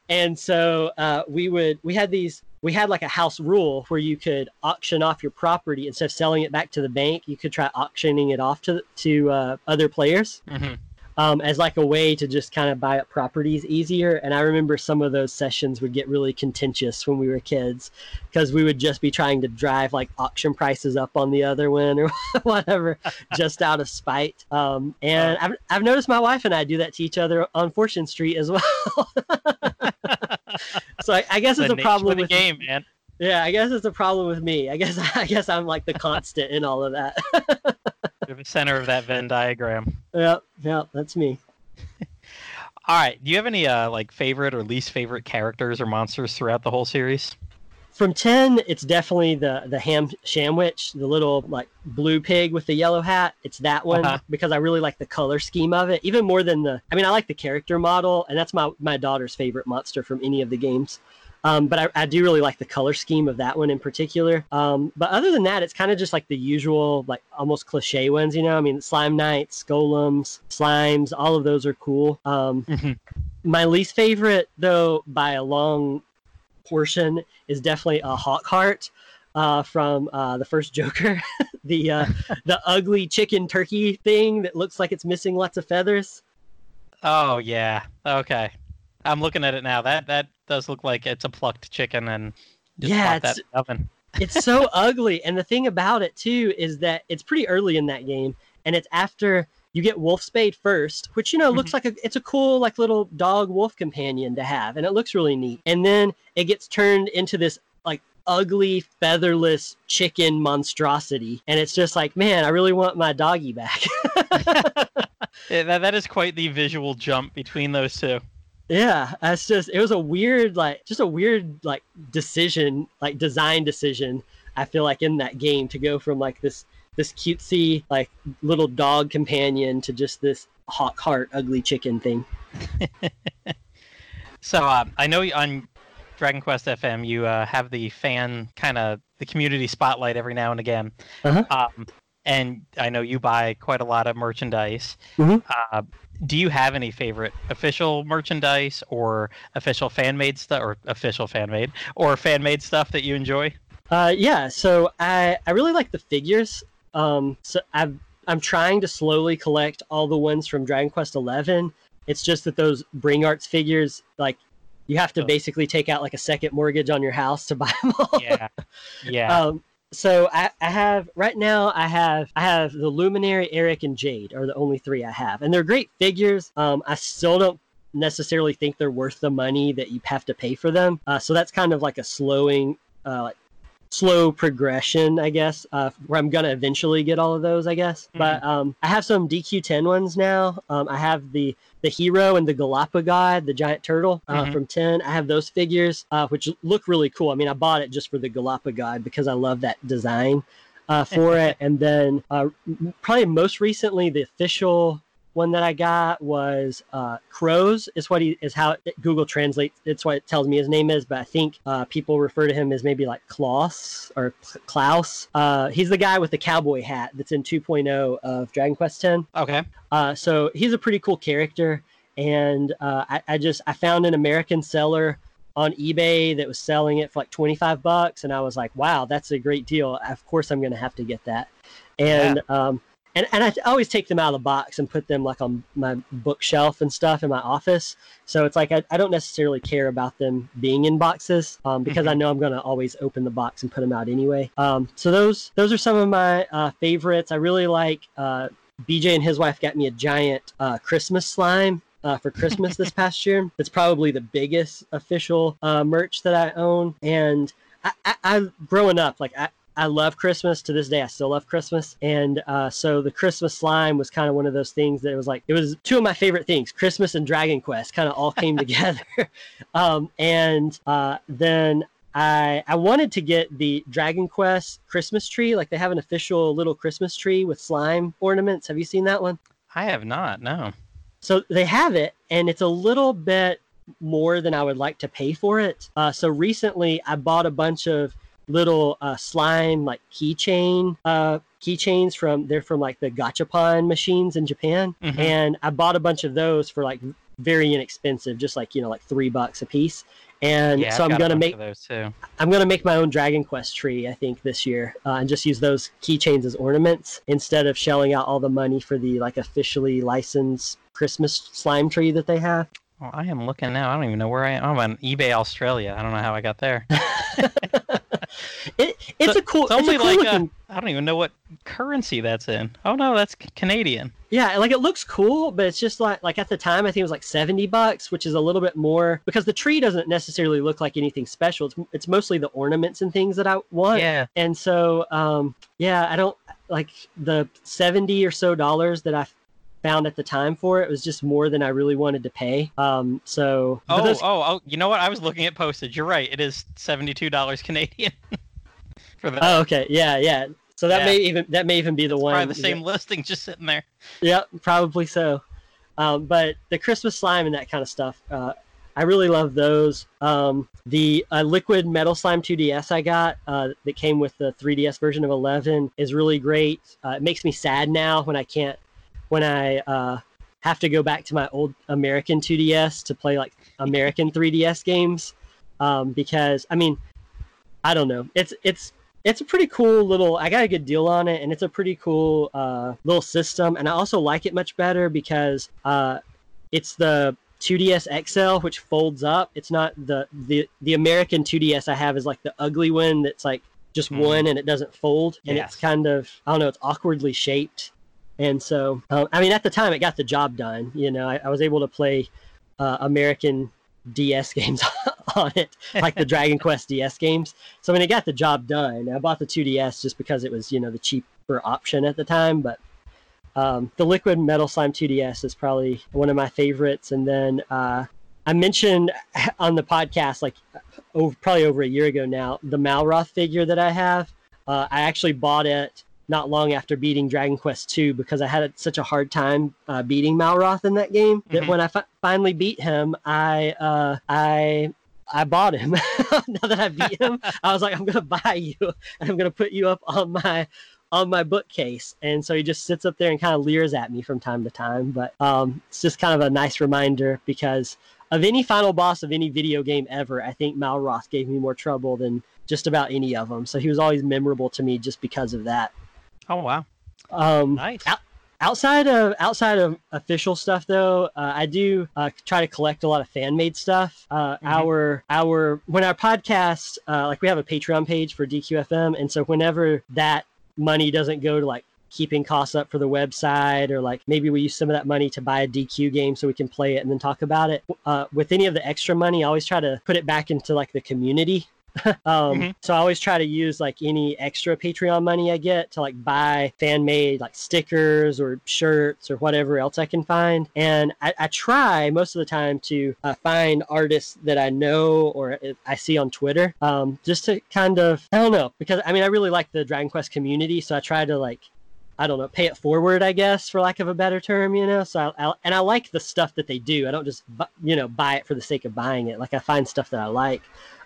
and so uh, we would we had these we had like a house rule where you could auction off your property instead of selling it back to the bank. You could try auctioning it off to to uh, other players mhm. um, as like a way to just kind of buy up properties easier. And I remember some of those sessions would get really contentious when we were kids because we would just be trying to drive like auction prices up on the other one or whatever just out of spite. Um, and I've, I've noticed my wife and I do that to each other on Fortune Street as well. so I, I guess it's a problem with the game, man. yeah. I guess it's a problem with me. I guess I guess I'm like the constant in all of that. You're the center of that Venn diagram. yeah, yeah, that's me. All right. Do you have any uh, like favorite or least favorite characters or monsters throughout the whole series? From 10 it's definitely the the ham sandwich the little like blue pig with the yellow hat. It's that one Uh-huh. because i really like the color scheme of it even more than the i mean i like the character model and that's my my daughter's favorite monster from any of the games. Um, but I, I do really like the color scheme of that one in particular. Um, but other than that it's kind of just like the usual like almost cliche ones you know? I mean slime knights golems slimes all of those are cool. Um, Mhm. my least favorite though by a long portion is definitely a hawk heart uh, from uh, the first joker the uh, the ugly chicken turkey thing that looks like it's missing lots of feathers Oh yeah. Okay. I'm looking at it now. That that does look like it's a plucked chicken and just Yeah, popped that in the oven. it's so ugly and the thing about it too is that it's pretty early in that game and it's after you get wolf spade first which you know looks mm-hmm. like a it's a cool like little dog wolf companion to have and it looks really neat. And then it gets turned into this like ugly featherless chicken monstrosity and it's just like man i really want my doggy back. Yeah, that, that is quite the visual jump between those two. yeah that's just it was a weird like just a weird like decision like design decision i feel like in that game to go from like this this cutesy like little dog companion to just this hawk heart ugly chicken thing So uh, I know on Dragon Quest FM you uh, have the fan kind of the community spotlight every now and again. Uh-huh. Um, and I know you buy quite a lot of merchandise. Mhm. Uh, do you have any favorite official merchandise or official fan made stuff, or official fan made, or fan made stuff that you enjoy? Uh, yeah, so I, I really like the figures. Um, so I've, I'm trying to slowly collect all the ones from Dragon Quest Eleven. It's just that those Bring Arts figures, like, you have to Oh. basically take out like a second mortgage on your house to buy them all. Yeah, yeah. Um, so I, I have right now I have I have the Luminary, Erik, and Jade are the only three I have, and they're great figures. Um, I still don't necessarily think they're worth the money that you have to pay for them. Uh, so that's kind of like a slowing, uh, like slow progression, I guess, uh, where I'm gonna eventually get all of those, I guess. But um, I have some DQ10 ones now. Um, I have the the hero and the Galapagod, the giant turtle uh, Mhm. from 10. I have those figures, uh, which look really cool. I mean, I bought it just for the Galapagod because I love that design uh, for it. And then uh, probably most recently, the official one that I got was uh, Crows. Is what he is how it, Google translates. It's what it tells me his name is, but I think uh, people refer to him as maybe like Klaus or Klaus. Uh, he's the guy with the cowboy hat that's in 2.0 of Dragon Quest X. okay. Uh, so he's a pretty cool character, and uh, I, I just I found an American seller on eBay that was selling it for like twenty five bucks, and I was like, wow, that's a great deal. Of course, I'm going to have to get that, and um, and and I always take them out of the box and put them like on my bookshelf and stuff in my office. So it's like I, I don't necessarily care about them being in boxes um, because I know I'm going to always open the box and put them out anyway. Um, so those those are some of my uh, favorites. I really like. Uh, BJ and his wife got me a giant uh, Christmas slime uh, for Christmas this past year. It's probably the biggest official uh, merch that I own. And I, I, I growing up, like I, I love Christmas to this day. I still love Christmas, and uh, so the Christmas slime was kind of one of those things that was like it was two of my favorite things. Christmas and Dragon Quest kind of all came together, um, and uh, then I I wanted to get the Dragon Quest Christmas tree. Like they have an official little Christmas tree with slime ornaments. Have you seen that one? I have not. No. So they have it, and it's a little bit more than I would like to pay for it. Uh, so recently, I bought a bunch of little uh, slime like keychain uh, keychains from they're from like the gachapon machines in Japan, Mhm. and I bought a bunch of those for like very inexpensive, just like you know like three bucks a piece. And yeah, so I'm gonna make those too. I'm gonna make my own Dragon Quest tree. I think this year, uh, and just use those keychains as ornaments instead of shelling out all the money for the like officially licensed Christmas slime tree that they have. Well, I am looking now. I don't even know where I am. I'm on eBay Australia. I don't know how I got there. It, it's So- a cool. It's It's, a cool like looking. I don't even know what currency that's in. Oh no, that's C- Canadian. Yeah, like it looks cool, but it's just like like at the time I think it was like seventy bucks, which is a little bit more because the tree doesn't necessarily look like anything special. It's it's mostly the ornaments and things that I want. Yeah. And so, um, yeah, I don't like the 70 or so dollars that I found at the time for it was just more than I really wanted to pay. Um, so, Oh, those- oh, oh! You know what? I was looking at postage. You're right. It is seventy-two dollars Canadian for that. oh, okay. Yeah. Yeah. So that Yeah. may even, that may even be the one. Probably the same listing, just sitting there. Yep, probably so. Um, but the Christmas slime and that kind of stuff, uh, I really love those. Um, the uh, liquid metal slime 2DS I got uh, that came with the 3DS version of 11 is really great. Uh, it makes me sad now when I can't, when I uh, have to go back to my old American 2DS to play like American 3DS games um, because I mean, I don't know. It's it's it's a pretty cool little i got a good deal on it and it's a pretty cool uh, little system and i also like it much better because uh, it's the 2ds xl which folds up it's not the the the american 2ds i have is like the ugly one that's like just Mhm. one and it doesn't fold and Yes. it's kind of i don't know it's awkwardly shaped and so um, i mean at the time it got the job done you know i, I was able to play uh, american ds games on it like the Dragon Quest DS games. So I mean, it got the job done. I bought the 2DS just because it was, you know, the cheaper option at the time. But um, the Liquid Metal Slime 2DS is probably one of my favorites. And then uh, I mentioned on the podcast, like over, probably over a year ago now, the Malroth figure that I have. Uh, I actually bought it not long after beating Dragon Quest II because I had such a hard time uh, beating Malroth in that game that Mhm. when I fi- finally beat him, I uh, I I bought him. now that I beat him, I was like, I'm gonna buy you, and I'm gonna put you up on my on my bookcase, and so he just sits up there and kind of leers at me from time to time. But um, it's just kind of a nice reminder because of any final boss of any video game ever, I think Malroth gave me more trouble than just about any of them. So he was always memorable to me just because of that. Oh wow. Um, Nice. out- outside of outside of official stuff though uh, i do uh, try to collect a lot of fan made stuff uh, Mhm. our our when our podcast uh, like we have a patreon page for dqfm and so whenever that money doesn't go to like keeping costs up for the website or like maybe we use some of that money to buy a dq game so we can play it and then talk about it uh, with any of the extra money i always try to put it back into like the community um, Mhm. So I always try to use like any extra Patreon money I get to like buy fan made like stickers or shirts or whatever else I can find. And I, I try most of the time to uh, find artists that I know or I see on Twitter um, just to kind of, I don't know, because I mean, I really like the Dragon Quest community. So I try to like, I don't know, pay it forward, I guess, for lack of a better term, you know. So I, I and I like the stuff that they do. I don't just bu- you know buy it for the sake of buying it. Like I find stuff that I like,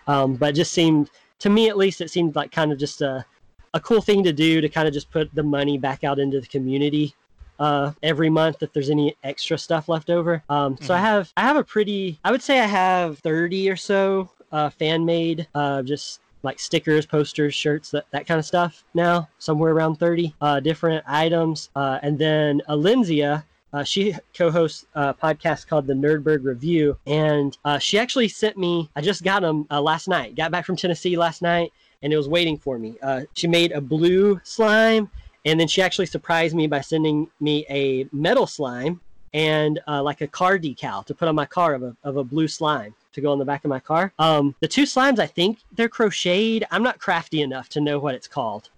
um, but it just seemed to me at least it seemed like kind of just a a cool thing to do to kind of just put the money back out into the community uh, every month if there's any extra stuff left over. Um, so I Mhm. have I have a pretty I would say I have 30 or so uh, fan made uh, just like stickers, posters, shirts, that, that kind of stuff now, somewhere around 30 uh, different items. Uh, and then Alenzia, uh, she co-hosts a podcast called the Nerdberg Review, and uh, she actually sent me. I just got them uh, last night. Got back from Tennessee last night, and it was waiting for me. Uh, she made a blue slime, and then she actually surprised me by sending me a metal slime and uh, like a car decal to put on my car of a, of a blue slime to go on the back of my car. Um, the two slimes, I think they're crocheted. I'm not crafty enough to know what it's called,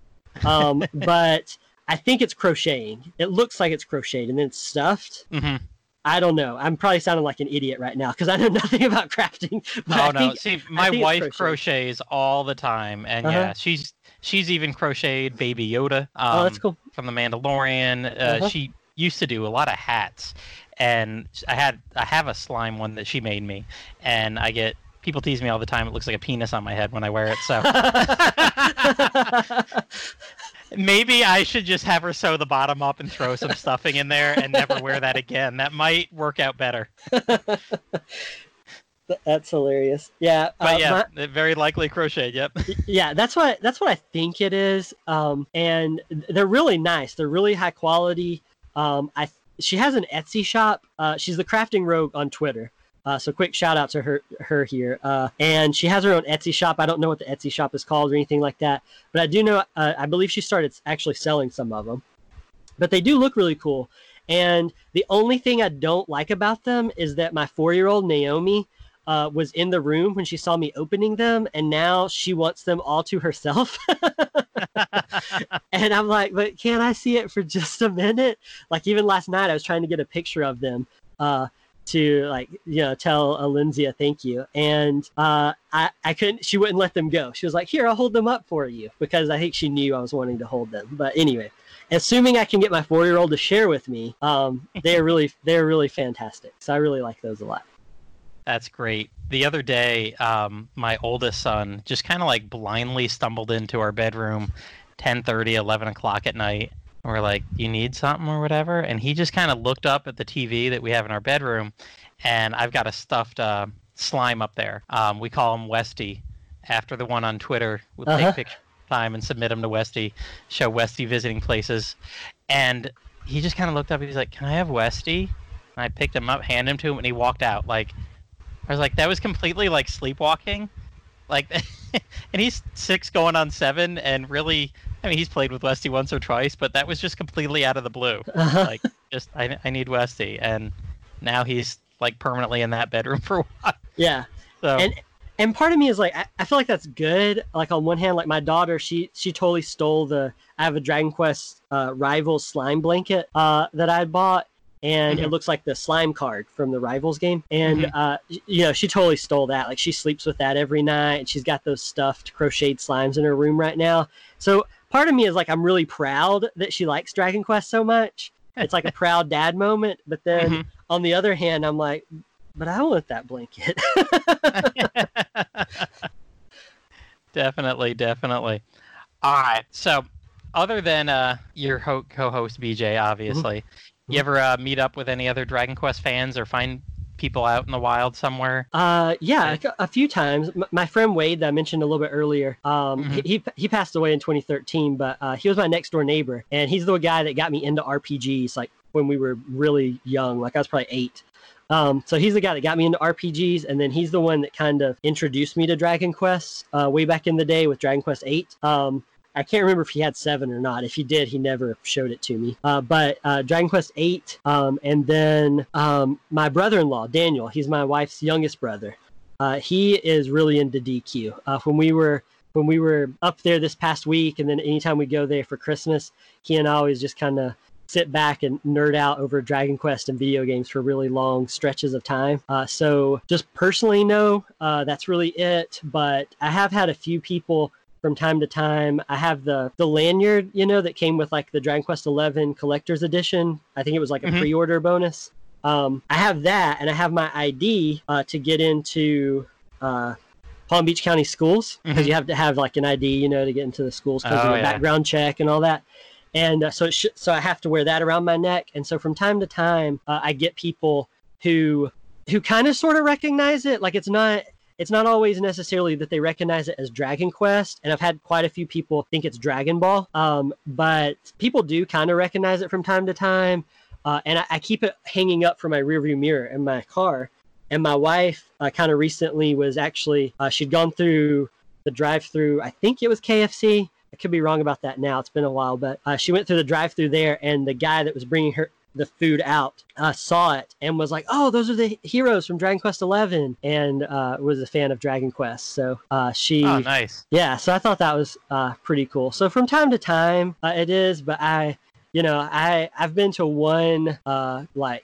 um, but I think it's crocheting. It looks like it's crocheted and then it's stuffed. hmm I don't know. I'm probably sounding like an idiot right now because I know nothing about crafting. Oh I no! think- See, my wife crochets all the time, and Uh-huh. yeah, she's she's even crocheted Baby Yoda um, oh, that's cool. from the Mandalorian. Uh, Uh-huh. She used to do a lot of hats, and I had I have a slime one that she made me, and I get people tease me all the time. It looks like a penis on my head when I wear it. So maybe I should just have her sew the bottom up and throw some stuffing in there and never wear that again. That might work out better. that's hilarious. Yeah, But uh, yeah, my- very likely crocheted. Yep. yeah that's what that's what i think it is um and they're really nice they're really high quality um i she has an etsy shop uh she's the crafting rogue on twitter uh, so quick shout out to her her here. Uh, and she has her own etsy shop. I don't know what the etsy shop is called or anything like that but i do know uh, i believe she started actually selling some of them but they do look really cool. And the only thing i don't like about them is that my four year old naomi uh, was in the room when she saw me opening them, and now she wants them all to herself. and I'm like, but can I see it for just a minute? Like even last night, I was trying to get a picture of them. Uh, to like you know tell Alenzia thank you, and uh, I I couldn't. She wouldn't let them go. She was like, here, I'll hold them up for you because I think she knew I was wanting to hold them. But anyway. Assuming I can get my four-year-old to share with me, um, they're really they're really fantastic. So I really like those a lot. That's great. The other day, um, my oldest son just kind of like blindly stumbled into our bedroom 10 30 11 o'clock at night. We're like, You need something or whatever? And he just kind of looked up at the TV that we have in our bedroom, and I've got a stuffed uh, slime up there. Um, we call him Westy after the one on Twitter. We'll Uh-huh. take pictures time and submit them to Westy, show Westy visiting places. And he just kind of looked up and he's like, Can I have Westy? And I picked him up, handed him to him, and he walked out. Like, I was like, that was completely like sleepwalking. Like, and he's six going on seven, and really, I mean, he's played with Westy once or twice, but that was just completely out of the blue. Uh-huh. Like, just, I, I need Westy. And now he's like permanently in that bedroom for a while. yeah. So, And and part of me is like I, I feel like that's good like on one hand like my daughter she she totally stole the i have a dragon quest uh, rivals slime blanket uh, that i bought and it Mhm. looks like the slime card from the rivals game and Mhm. uh, you know she totally stole that like she sleeps with that every night and she's got those stuffed crocheted slimes in her room right now so part of me is like i'm really proud that she likes dragon quest so much it's like a proud dad moment but then Mhm. on the other hand i'm like but i want that blanket definitely, definitely. All right. So, other than uh, your ho- co-host BJ, obviously, Mm-hmm. you ever uh, meet up with any other Dragon Quest fans or find people out in the wild somewhere? Uh, yeah, a, a few times. M- my friend Wade that I mentioned a little bit earlier, um, Mhm. he, he he passed away in 2013, but uh, he was my next door neighbor, and he's the guy that got me into RPGs like when we were really young, like I was probably eight. Um, so he's the guy that got me into RPGs, and then he's the one that kind of introduced me to Dragon Quest uh, way back in the day with Dragon Quest Eight. Um, I can't remember if he had seven or not. If he did, he never showed it to me. Uh, but uh, Dragon Quest Eight, um, and then um, my brother-in-law Daniel. He's my wife's youngest brother. Uh, he is really into DQ. Uh, when we were when we were up there this past week, and then anytime we go there for Christmas, he and I always just kind of sit back and nerd out over Dragon Quest and video games for really long stretches of time. Uh, so just personally, no, uh, that's really it. But I have had a few people from time to time. I have the the lanyard, you know, that came with like the Dragon Quest Eleven Collector's Edition. I think it was like a Mhm. pre-order bonus. Um, I have that, and I have my ID uh, to get into uh, Palm Beach County schools because Mhm. you have to have like an ID, you know, to get into the schools because Oh, of the yeah. background check and all that. And uh, so, it sh- so I have to wear that around my neck. And so, from time to time, uh, I get people who who kind of sort of recognize it. Like it's not it's not always necessarily that they recognize it as Dragon Quest, and I've had quite a few people think it's Dragon Ball. Um, but people do kind of recognize it from time to time, uh, and I, I keep it hanging up from my rearview mirror in my car. And my wife uh, kind of recently was actually uh, she'd gone through the drive-through. I think it was KFC. I could be wrong about that now. It's been a while, but uh, she went through the drive-through there, and the guy that was bringing her the food out uh, saw it and was like, "Oh, those are the heroes from Dragon Quest Eleven," and uh, was a fan of Dragon Quest. So uh, she, Oh, nice. yeah. So I thought that was uh, pretty cool. So from time to time, uh, it is, but I, you know, I I've been to one uh, like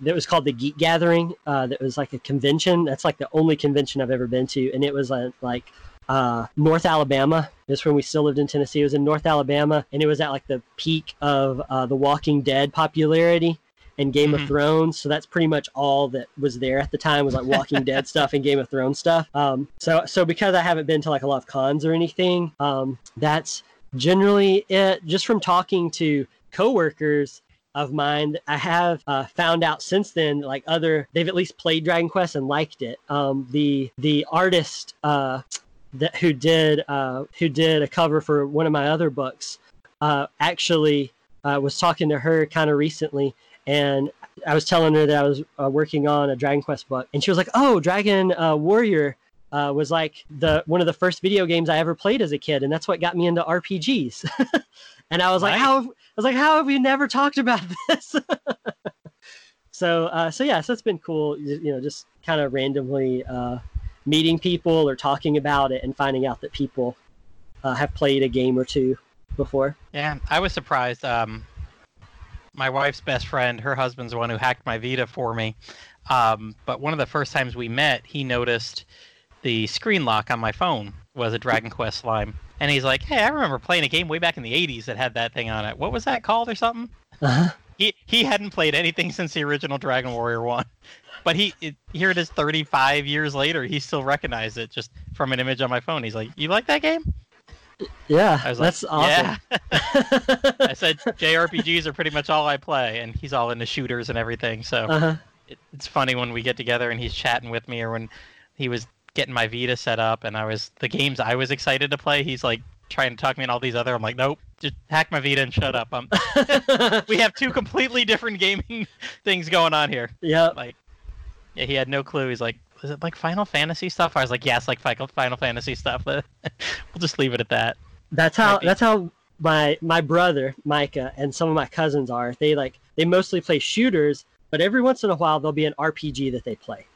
that was called the Geek Gathering. Uh, that was like a convention. That's like the only convention I've ever been to, and it was like uh, North Alabama. This when we still lived in Tennessee. It was in North Alabama, and it was at like the peak of uh, the Walking Dead popularity and Game Mhm. of Thrones. So that's pretty much all that was there at the time was like Walking Dead stuff and Game of Thrones stuff. Um, so so because I haven't been to like a lot of cons or anything, um, that's generally it. Just from talking to coworkers of mine, I have uh, found out since then, like other, they've at least played Dragon Quest and liked it. Um, the the artist uh, that who did uh, who did a cover for one of my other books uh, actually uh, was talking to her kind of recently, and I was telling her that I was uh, working on a Dragon Quest book, and she was like, "Oh, Dragon uh, Warrior." Uh, was like the one of the first video games I ever played as a kid, and that's what got me into RPGs. and I was like, Nice. "How?" I was like, "How have we never talked about this?" so, uh, so yeah, so it's been cool. You you know, just kind of randomly uh, meeting people or talking about it and finding out that people uh, have played a game or two before. Yeah, I was surprised. Um, my wife's best friend, her husband's the one who hacked my Vita for me. Um, but one of the first times we met, he noticed the screen lock on my phone was a Dragon Quest slime. And he's like, "Hey, I remember playing a game way back in the '80s that had that thing on it. What was that called, or something?" Uh-huh. He he hadn't played anything since the original Dragon Warrior one, but he it, here it is 35 years later. He still recognized it just from an image on my phone. He's like, "You like that game?" Yeah, I was like, that's awesome. "Yeah." I said JRPGs are pretty much all I play, and he's all into shooters and everything. So uh-huh. it, it's funny when we get together and he's chatting with me, or when he was getting my Vita set up, and I was the games I was excited to play. He's like trying to talk me in all these other. I'm like, nope, just hack my Vita and shut up. Um, we have two completely different gaming things going on here. yep. Like, yeah, he had no clue. He's like, was it like Final Fantasy stuff? I was like, yes, like Final Fantasy stuff. we'll just leave it at that. That's how that's how my my brother Micah and some of my cousins are. They like they mostly play shooters, but every once in a while there'll be an RPG that they play.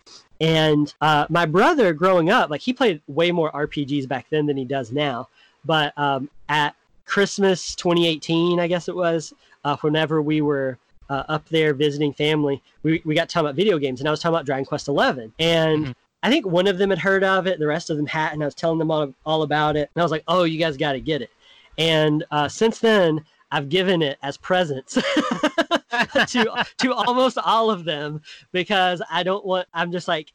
And uh, my brother, growing up, like he played way more RPGs back then than he does now. But um, at Christmas 2018, I guess it was, uh, whenever we were uh, up there visiting family, we, we got talking about video games, and I was talking about Dragon Quest 11. And Mhm. I think one of them had heard of it, the rest of them hadn't. And I was telling them all, all about it, and I was like, "Oh, you guys got to get it." And uh, since then, I've given it as presents to to almost all of them because I don't want. I'm just like,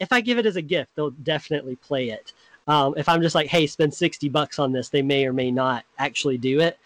if I give it as a gift, they'll definitely play it. Um, if I'm just like, hey, spend sixty bucks on this, they may or may not actually do it.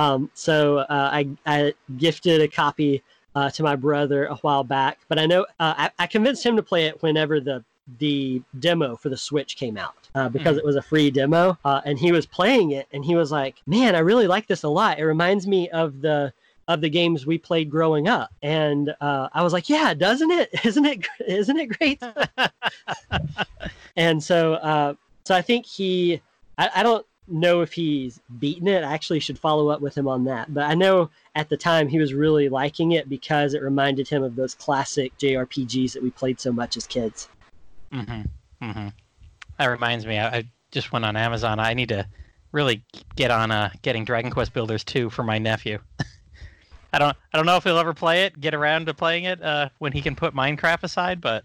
Um, so uh, I, I gifted a copy uh, to my brother a while back, but I know uh, I, I convinced him to play it whenever the the demo for the Switch came out uh, because Mhm. it was a free demo, uh, and he was playing it, and he was like, "Man, I really like this a lot. It reminds me of the." Of the games we played growing up, and uh, I was like, "Yeah, doesn't it? Isn't it? Isn't it great?" and so, uh, so I think he, I, I don't know if he's beaten it. I actually should follow up with him on that. But I know at the time he was really liking it because it reminded him of those classic JRPGs that we played so much as kids. Mm-hmm. Mm-hmm. That reminds me, I, I just went on Amazon. I need to really get on uh, getting Dragon Quest Builders 2 for my nephew. I don't I don't know if he'll ever play it, get around to playing it uh, when he can put Minecraft aside, but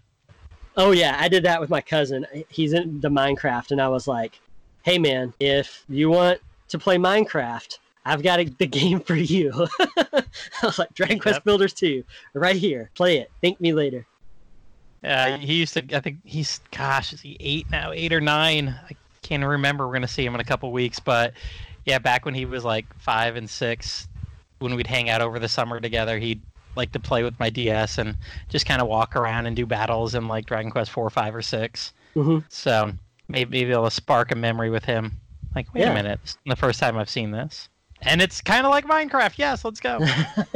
Oh yeah, I did that with my cousin. He's into Minecraft, and I was like, "Hey man, if you want to play Minecraft, I've got a, the game for you." I was like, "Dragon Quest Yep. Builders 2, right here. Play it. Thank me later." uh, he used to. I think he's gosh, is he eight now, eight or nine? I can't remember. We're gonna see him in a couple weeks, but yeah, back when he was like five and six, when we'd hang out over the summer together, he'd like to play with my DS and just kind of walk around and do battles in like Dragon Quest four, five, or six. hmm So maybe maybe it'll spark a memory with him. Like, wait Yeah. a minute, this is the first time I've seen this, and it's kind of like Minecraft. Yes, let's go.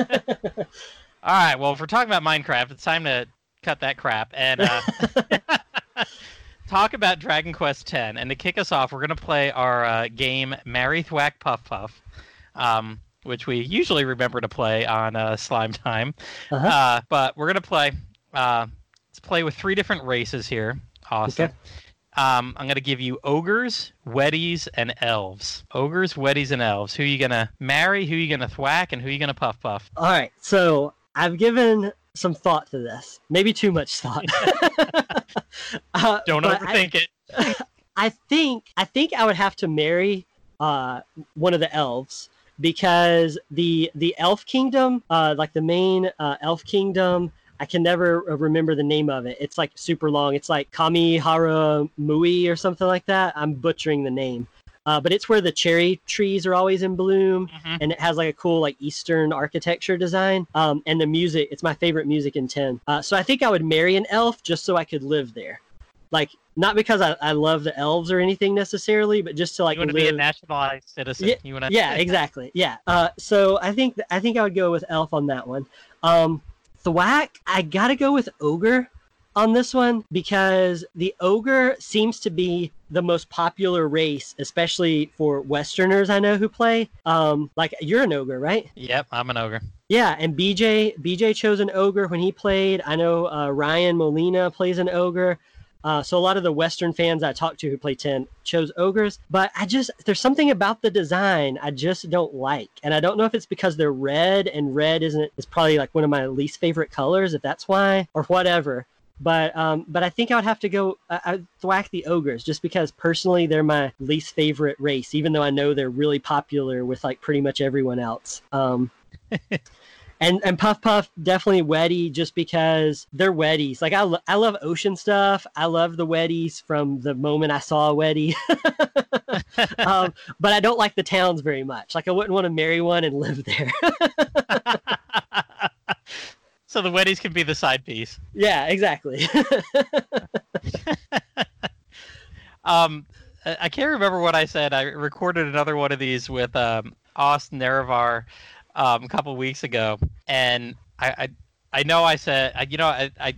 All right. Well, if we're talking about Minecraft, it's time to cut that crap and uh, talk about Dragon Quest X. And to kick us off, we're gonna play our uh, game Marry Thwack Puff Puff, um, which we usually remember to play on uh, Slime Time. Uh-huh. Uh, but we're gonna play. Uh, let's play with three different races here. Awesome. Okay. Um, I'm gonna give you ogres, weddies, and elves. Ogres, weddies, and elves. Who are you gonna marry? Who are you gonna thwack? And who are you gonna puff puff? All right, so I've given some thought to this, maybe too much thought. uh, Don't but I- overthink it. I think I think I would have to marry uh, one of the elves because the the elf kingdom, uh, like the main uh, elf kingdom, I can never remember the name of it. It's like super long. It's like Kamihara Mui or something like that. I'm butchering the name. Uh, but it's where the cherry trees are always in bloom, Mhm. and it has like a cool like Eastern architecture design. Um, and the music, it's my favorite music in Ten. Uh, so I think I would marry an elf just so I could live there, like not because I, I love the elves or anything necessarily, but just to like you want to live. be a nationalized citizen. Yeah, you want to, yeah, exactly. Yeah. Uh, so I think I think I would go with elf on that one. Um, Thwack, I gotta go with ogre on this one because the ogre seems to be the most popular race, especially for Westerners I know who play. Um, like you're an ogre, right? Yep, I'm an ogre. Yeah, and BJ BJ chose an ogre when he played. I know uh, Ryan Molina plays an ogre. Uh, so a lot of the Western fans I talked to who play ten chose ogres, but I just there's something about the design I just don't like, and I don't know if it's because they're red and red isn't is probably like one of my least favorite colors, if that's why or whatever. But um, but I think I would have to go I, thwack the ogres just because personally they're my least favorite race, even though I know they're really popular with like pretty much everyone else. Um, and and Puff Puff definitely Weddy just because they're Weddies. Like I, lo- I love ocean stuff. I love the Weddies from the moment I saw a Weddy. um, but I don't like the towns very much. Like I wouldn't want to marry one and live there. so the weddies can be the side piece. yeah, exactly. Um, I can't remember what I said. I recorded another one of these with um, Austin Nerivar um, a couple weeks ago, and I, I, I know I said, I- you know, I, I,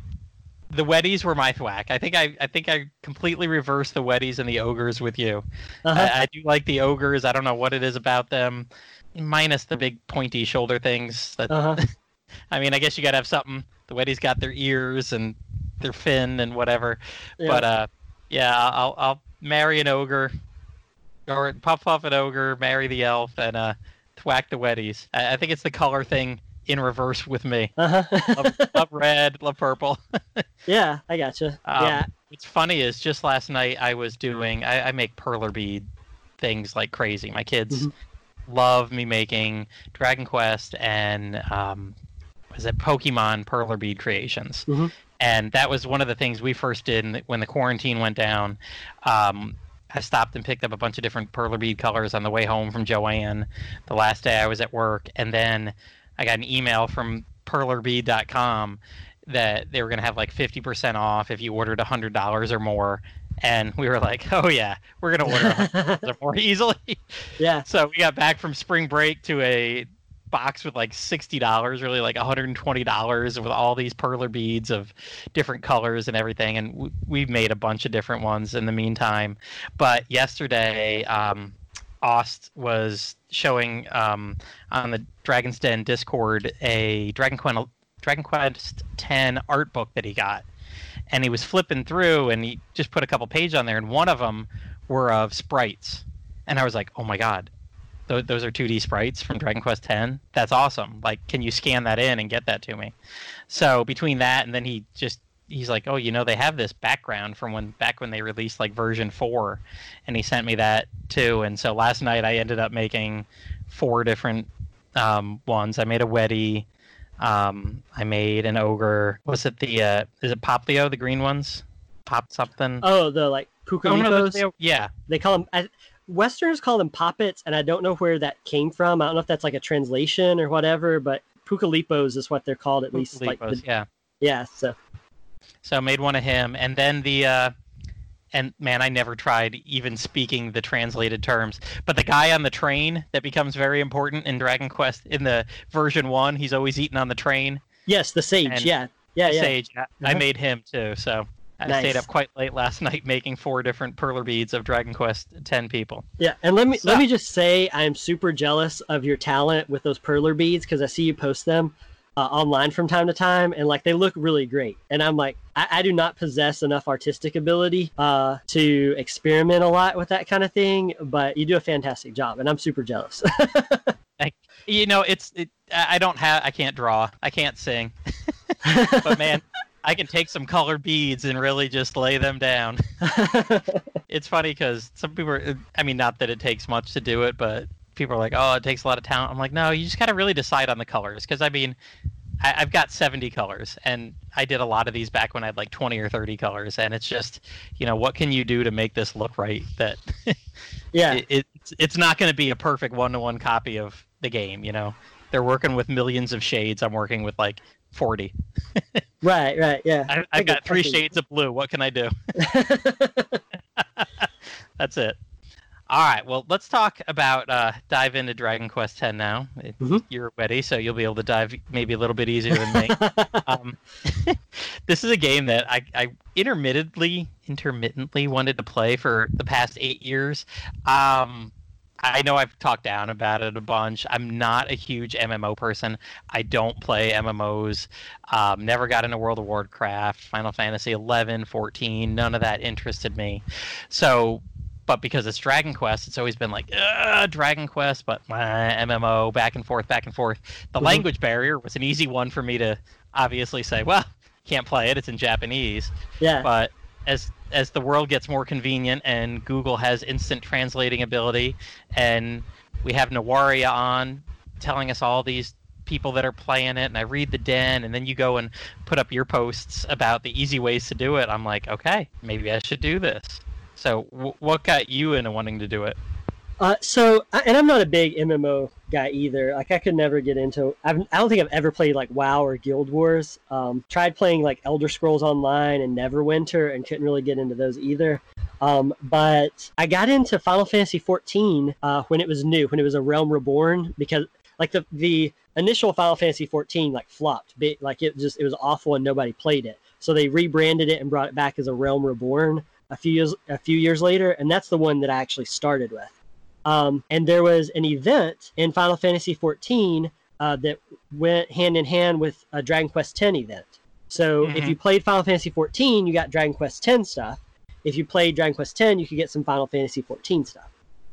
the weddies were my thwack. I think I, I think I completely reversed the weddies and the ogres with you. Uh-huh. I, I do like the ogres. I don't know what it is about them, minus the big pointy shoulder things. That Uh-huh. I mean, I guess you gotta have something. The weddies got their ears and their fin and whatever. Yeah. But uh, yeah, I'll I'll marry an ogre, or puff puff an ogre, marry the elf, and uh, thwack the weddies. I, I think it's the color thing in reverse with me. Love, uh-huh. love red, love purple. yeah, I gotcha. Um, yeah. What's funny is just last night I was doing. I, I make perler bead things like crazy. My kids Mhm. love me making Dragon Quest and um, was it Pokemon perler bead creations. Mhm. And that was one of the things we first did when the quarantine went down. Um, I stopped and picked up a bunch of different perler bead colors on the way home from Joann the last day I was at work. And then I got an email from perlerbead.com that they were going to have like 50% off if you ordered $100 or more. And we were like, oh, yeah, we're going to order $100 more easily. Yeah. So we got back from spring break to a box with like $60, really like $120 with all these perler beads of different colors and everything. And we, we've made a bunch of different ones in the meantime. But yesterday, um, Ost was showing um, on the Dragon's Den Discord a Dragon Quest Dragon Quest X art book that he got, and he was flipping through and he just put a couple pages on there, and one of them were of sprites, and I was like, oh my god, those, those are 2D sprites from Dragon Quest X. That's awesome. Like, can you scan that in and get that to me? So between that and then he just he's like, oh, you know, they have this background from when back when they released like version four, and he sent me that too. And so last night I ended up making four different um, ones. I made a Weddy. Um, I made an ogre. Was it the uh, is it Poplio, the green ones? Pop something. Oh, the like Oh, no, yeah, they call them I, Westerners call them poppets, and I don't know where that came from. I don't know if that's like a translation or whatever, but Pukuripos is what they're called at least. Like the, yeah. yeah, so So I made one of him, and then the uh, and man, I never tried even speaking the translated terms. But the guy on the train that becomes very important in Dragon Quest in the version one, he's always eating on the train. yes, the sage. And yeah, yeah, yeah. Sage, I- I Uh-huh. made him too. So I Nice. stayed up quite late last night making four different perler beads of Dragon Quest ten people. Yeah, and let me So- let me just say I am super jealous of your talent with those perler beads because I see you post them uh, online from time to time, and like they look really great. And I'm like, I, I do not possess enough artistic ability uh, to experiment a lot with that kind of thing, but you do a fantastic job, and I'm super jealous. You know, it's it, I I don't have I can't draw, I can't sing, but man. I can take some colored beads and really just lay them down. it's funny because some people are, uh, i mean not that it takes much to do it but people are like oh it takes a lot of talent. I'm like no you just got to really decide on the colors. Because i mean I, i've got 70 colors and i did a lot of these back when i had like 20 or 30 colors and it's just you know what can you do to make this look right that yeah, it, it's, it's not going to be a perfect one-to-one copy of the game you know? They're working with millions of shades. I'm working with like 40 right, right, yeah. I, I i've got three get- shades of blue what can i do That's it. All right. Well, let's talk about uh, dive into Dragon Quest X now. It- Mhm. You're ready, so you'll be able to dive maybe a little bit easier than me. um, this is a game that I, I intermittently intermittently wanted to play for the past eight years. Um, I know I've talked down about it a bunch. I'm not a huge MMO person. I don't play MMOs. Um, never got into World of Warcraft, Final Fantasy 11, 14. None of that interested me. So, but because it's Dragon Quest, it's always been like "Ugh, Dragon Quest, but uh, MMO, back and forth, back and forth. The Mhm. language barrier was an easy one for me to obviously say, well, can't play it. It's in Japanese. yeah, But as as the world gets more convenient and Google has instant translating ability, and we have Nawaria on telling us all these people that are playing it, and I read the den, and then you go and put up your posts about the easy ways to do it. I'm like, okay, maybe I should do this. So, w- what got you into wanting to do it? Uh, so, and I'm not a big MMO guy either. Like, I could never get into. I've, I don't think I've ever played like WoW or Guild Wars. Um, tried playing like Elder Scrolls Online and Neverwinter, and couldn't really get into those either. Um, but I got into Final Fantasy 14 uh, when it was new, when it was a Realm Reborn, because like the the initial Final Fantasy 14 like flopped, like it just it was awful and nobody played it. So they rebranded it and brought it back as a Realm Reborn a few years a few years later, and that's the one that I actually started with. Um, and there was an event in Final Fantasy XIV uh, that went hand in hand with a Dragon Quest X event. So if Mhm. you played Final Fantasy XIV, you got Dragon Quest X stuff. If you played Dragon Quest X, you could get some Final Fantasy XIV stuff.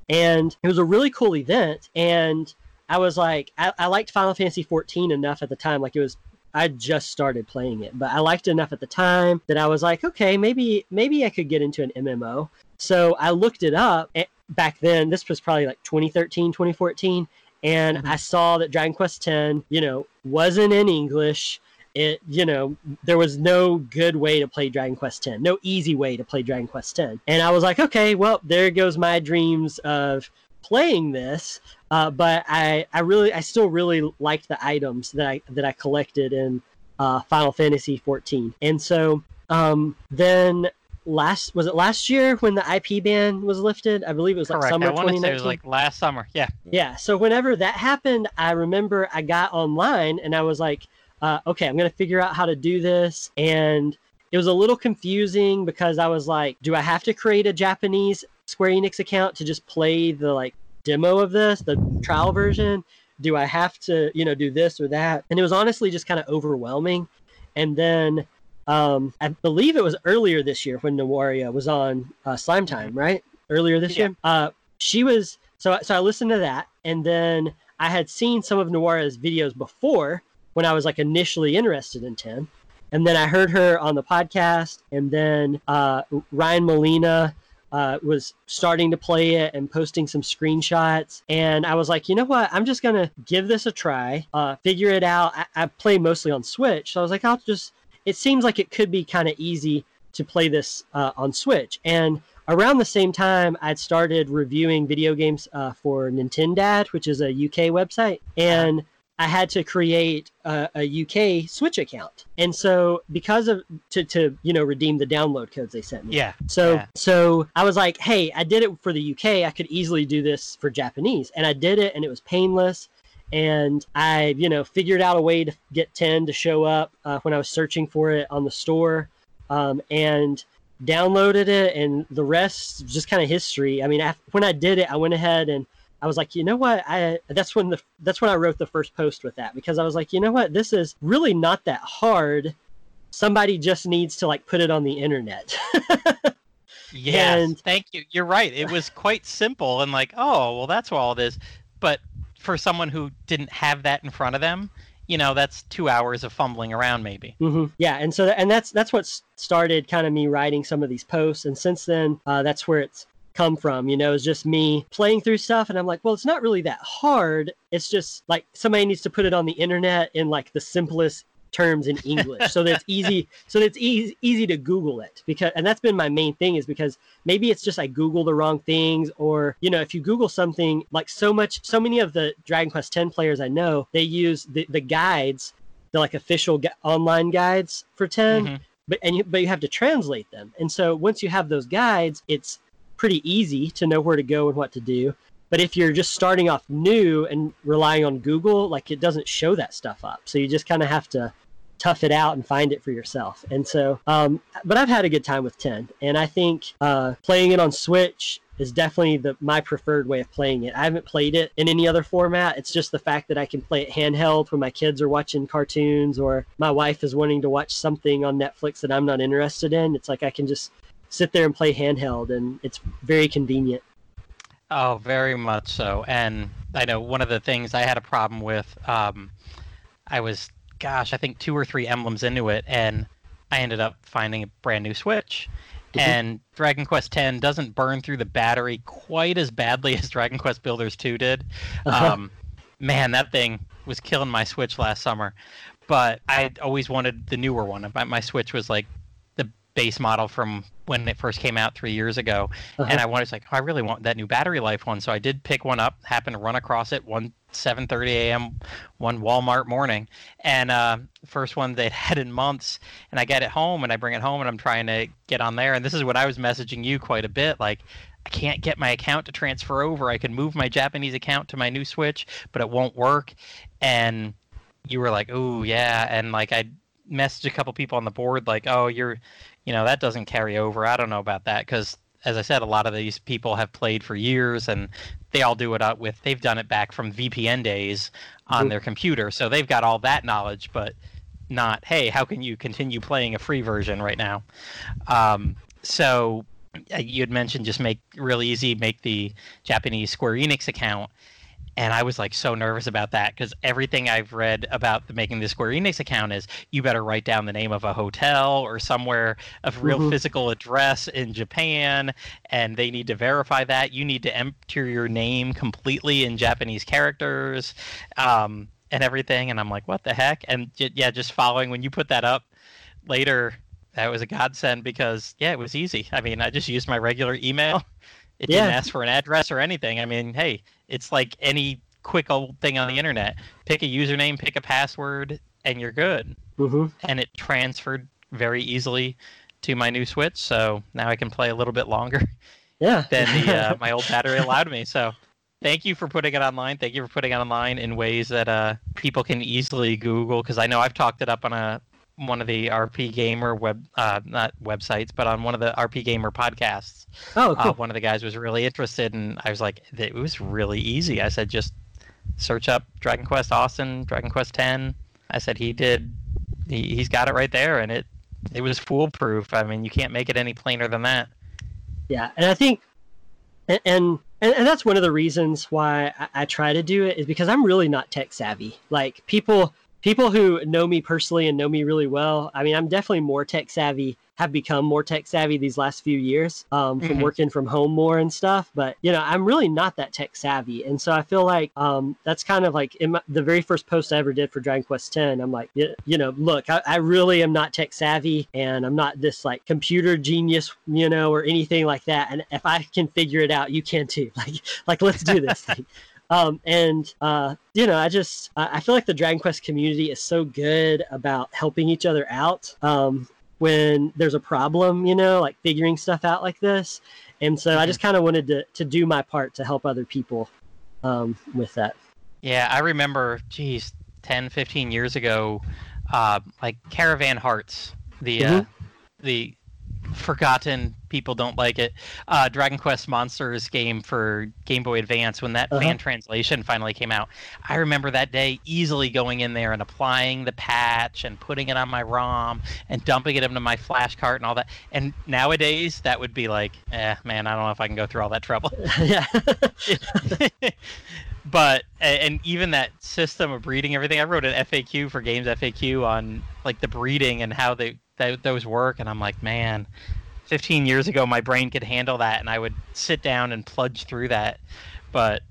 And it was a really cool event. And I was like, I, I liked Final Fantasy XIV enough at the time. Like it was, I just started playing it, but I liked it enough at the time that I was like, okay, maybe maybe I could get into an MMO. So I looked it up back then. This was probably like 2013, 2014. And Mhm. I saw that Dragon Quest X, you know, wasn't in English it you know there was no good way to play Dragon Quest X, no easy way to play Dragon Quest X, and I was like, okay, well there goes my dreams of playing this. Uh, but I, I really, I still really liked the items that I that I collected in uh, Final Fantasy 14, and so um, then last was it last year when the IP ban was lifted? I believe it was like Correct. summer I want to say 2019. it was like last summer. Yeah. Yeah. So whenever that happened, I remember I got online and I was like, uh, okay, I'm going to figure out how to do this. And it was a little confusing because I was like, do I have to create a Japanese Square Enix account to just play the like demo of this, the trial version? Do I have to, you know, do this or that? And it was honestly just kind of overwhelming. And then um, I believe it was earlier this year when Nawaria was on uh, Slime Time, right? Earlier this Yeah. year. Uh, she was so so I listened to that, and then I had seen some of Nawara's videos before when I was like initially interested in Ten, and then I heard her on the podcast, and then uh, Ryan Molina uh, was starting to play it and posting some screenshots, and I was like, you know what, I'm just gonna give this a try, uh, figure it out. I, I play mostly on Switch, so I was like, I'll just. It seems like it could be kind of easy to play this uh, on Switch, and around the same time, I'd started reviewing video games uh, for Nintendad, which is a UK website, and I had to create a, a UK Switch account. And so, because of to, to you know redeem the download codes they sent me, Yeah. so Yeah. so I was like, hey, I did it for the UK. I could easily do this for Japanese, and I did it, and it was painless. And I, you know, figured out a way to get ten to show up uh, when I was searching for it on the store, um, and downloaded it, and the rest just kind of history. I mean, when I did it, I went ahead and I was like, you know what? I that's when the that's when I wrote the first post with that because I was like, you know what? This is really not that hard. Somebody just needs to like put it on the internet. Yes. And- Thank you. You're right. It was quite simple and like, oh, well, that's all it is. But for someone who didn't have that in front of them, you know, that's two hours of fumbling around, maybe. hmm Yeah, and so and that's that's what started kind of me writing some of these posts, and since then, uh, that's where it's come from. You know, it's just me playing through stuff, and I'm like, well, it's not really that hard. It's just like somebody needs to put it on the internet in like the simplest terms in English, so that's easy, so that's easy easy to Google it. Because and that's been my main thing is because maybe it's just I Google the wrong things, or you know, if you Google something like so much, so many of the Dragon Quest 10 players I know, they use the the guides the like official gu- online guides for 10 Mhm. but and you, but you have to translate them and so once you have those guides it's pretty easy to know where to go and what to do but if you're just starting off new and relying on google like it doesn't show that stuff up so you just kind of have to tough it out and find it for yourself and so um, but i've had a good time with 10 and i think uh, playing it on switch is definitely the my preferred way of playing it. I haven't played it in any other format. It's just the fact that I can play it handheld when my kids are watching cartoons or my wife is wanting to watch something on Netflix that I'm not interested in. It's like I can just sit there and play handheld and it's very convenient. Oh, very much so. And I know one of the things I had a problem with, um, I was, gosh, I think two or three emblems into it, and I ended up finding a brand new Switch. Mhm. And Dragon Quest X doesn't burn through the battery quite as badly as Dragon Quest Builders 2 did. Uh-huh. Um, man, that thing was killing my Switch last summer. But I always wanted the newer one. My, my Switch was like base model from when it first came out three years ago Uh-huh. and I wanted like, oh, I really want that new battery life one. So I did pick one up. Happened to run across it one 7:30 a.m. one Walmart morning, and uh, first one they'd had in months. And I get it home, and I bring it home, and I'm trying to get on there. And this is what I was messaging you quite a bit, like. I can't get my account to transfer over. I can move my Japanese account to my new Switch, but it won't work. And you were like, "Oh yeah," and like I messaged a couple people on the board, like, "Oh, you're, you know, that doesn't carry over. I don't know about that because as I said, a lot of these people have played for years and they all do it out with they've done it back from VPN days on Mhm. their computer. So they've got all that knowledge, but not, hey, how can you continue playing a free version right now? Um, so uh, you had mentioned just make real easy, make the Japanese Square Enix account. And I was like so nervous about that because everything I've read about the making the Square Enix account is you better write down the name of a hotel or somewhere of real Mhm. physical address in Japan, and they need to verify that. You need to enter your name completely in Japanese characters. Um, and everything, and I'm like, what the heck? And j- yeah, just following when you put that up later, that was a godsend because yeah, it was easy. I mean, I just used my regular email. It didn't ask for an address or anything. I mean, hey, it's like any quick old thing on the internet. Pick a username, pick a password, and you're good. hmm And it transferred very easily to my new Switch, so now I can play a little bit longer Yeah. than the uh, my old battery allowed me. So thank you for putting it online. Thank you for putting it online in ways that uh, people can easily Google because I know I've talked it up on a one of the RPGamer web uh, not websites, but on one of the RPGamer podcasts. oh, cool. Uh, one of the guys was really interested, and I was like, it was really easy. I said, just search up Dragon Quaston, Dragon Quest Ten. I said he did. He, he's got it right there, and it it was foolproof. I mean, you can't make it any plainer than that. Yeah, and I think, and and, and that's one of the reasons why I, I try to do it is because I'm really not tech savvy. Like people, people who know me personally and know me really well. I mean, I'm definitely more tech savvy. Have become more tech savvy these last few years um, from Mhm. working from home more and stuff. But you know, I'm really not that tech savvy, and so I feel like um, that's kind of like in my, the very first post I ever did for Dragon Quest X. I'm like, you, you know, look, I, I really am not tech savvy, and I'm not this like computer genius, you know, or anything like that. And if I can figure it out, you can too. Like, like let's do this thing. Um, and uh, you know, I just I feel like the Dragon Quest community is so good about helping each other out um, when there's a problem, you know, like figuring stuff out like this. And so I just kind of wanted to to do my part to help other people um, with that. Yeah, I remember, geez, 10, 15 years ago, uh, like Caravan Hearts, the uh, Mhm. the forgotten people don't like it uh, Dragon Quest Monsters game for Game Boy Advance when that Uh-huh. fan translation finally came out. I remember that day easily going in there and applying the patch and putting it on my ROM and dumping it into my flash cart and all that. And nowadays that would be like, eh, man, I don't know if I can go through all that trouble. yeah. but and even that system of breeding everything i wrote an faq for games faq on like the breeding and how they, th those work and i'm like man 15 years ago my brain could handle that and i would sit down and plunge through that but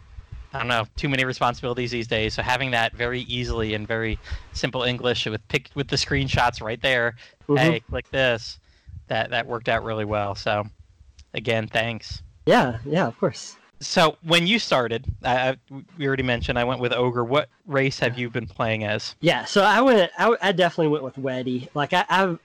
i don't know too many responsibilities these days so having that very easily in very simple english with pic with the screenshots right there Mhm. hey click this that that worked out really well so again thanks Yeah. Yeah. Of course. so when you started, I, I, we already mentioned I went with ogre. What race have you been playing as? Yeah, so I went. I, I definitely went with Weddy. Like I, I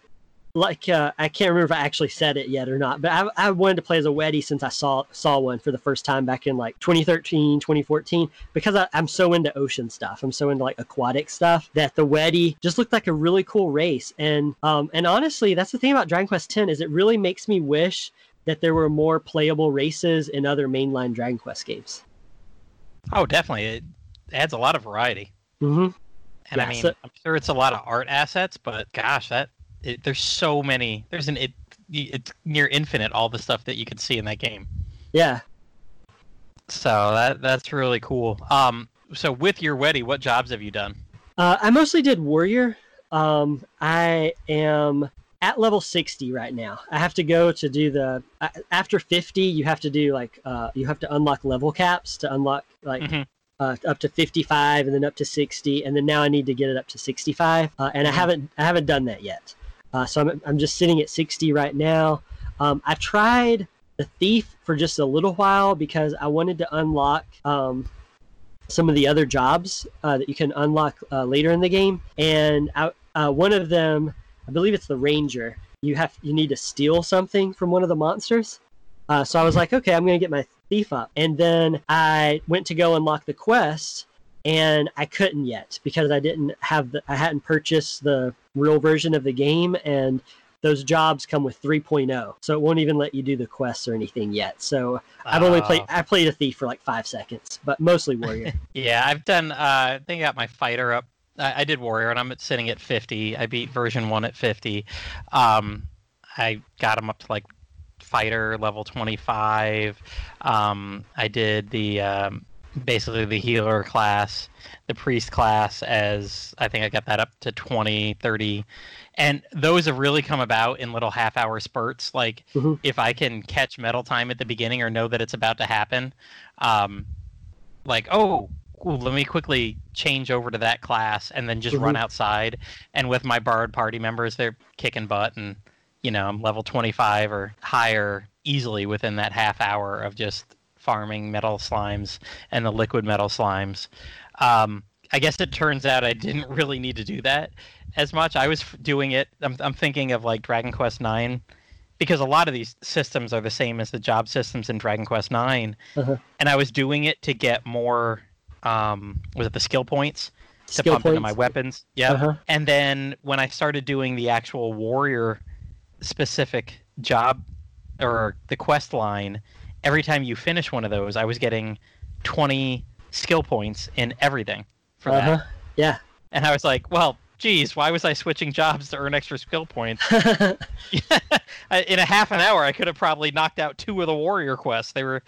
like uh, I can't remember if I actually said it yet or not, but I, I wanted to play as a Weddy since I saw saw one for the first time back in like 2013, 2014. Because I, I'm so into ocean stuff, I'm so into like aquatic stuff that the Weddy just looked like a really cool race. And um and honestly, that's the thing about Dragon Quest X is it really makes me wish that there were more playable races in other mainline Dragon Quest games. Oh, definitely. It adds a lot of variety, hmm and I mean, so- I'm sure it's a lot of art assets, but gosh, that it, there's so many. There's an it it's near infinite all the stuff that you can see in that game. Yeah. So that that's really cool. Um, so with your Weddy, what jobs have you done? Uh, I mostly did warrior. Um, I am at level 60 right now. I have to go to do the uh, after 50. You have to do like uh, you have to unlock level caps to unlock like Mhm. uh, up to 55 and then up to 60, and then now I need to get it up to 65. Uh, and I Mhm. haven't I haven't done that yet. Uh, so I'm I'm just sitting at 60 right now. Um, I've tried the thief for just a little while because I wanted to unlock um, some of the other jobs uh, that you can unlock uh, later in the game, and I, uh, one of them, I believe it's the ranger. You have you need to steal something from one of the monsters. Uh, so I was like, okay, I'm gonna get my thief up, and then I went to go unlock the quest, and I couldn't yet because I didn't have the I hadn't purchased the real version of the game, and those jobs come with 3.0, so it won't even let you do the quests or anything yet. So I've only played Uh, I played a thief for like five seconds, but mostly warrior. Yeah, I've done. Uh, I think I got my fighter up. I, I did warrior, and I'm sitting at 50. I beat version one at 50. Um, I got him up to like fighter level 25. Um, I did the um, basically the healer class, the priest class as I think I got that up to 20, 30. And those have really come about in little half hour spurts. Like Mhm. if I can catch metal time at the beginning or know that it's about to happen, um, like, oh, "Ooh, let me quickly change over to that class and then just run Mhm. outside. And with my Bard party members, they're kicking butt, and you know I'm level 25 or higher easily within that half hour of just farming metal slimes and the liquid metal slimes. Um, I guess it turns out I didn't really need to do that as much. I was f- doing it. I'm, I'm thinking of like Dragon Quest Nine, because a lot of these systems are the same as the job systems in Dragon Quest Nine, Uh-huh. and I was doing it to get more. Um, was it the skill points to Skill pump into my weapons? Yeah. Uh-huh. And then when I started doing the actual warrior specific job or the quest line, every time you finish one of those, I was getting 20 skill points in everything for Uh-huh. that. Yeah. And I was like, well, geez, why was I switching jobs to earn extra skill points? In a half an hour, I could have probably knocked out two of the warrior quests. They were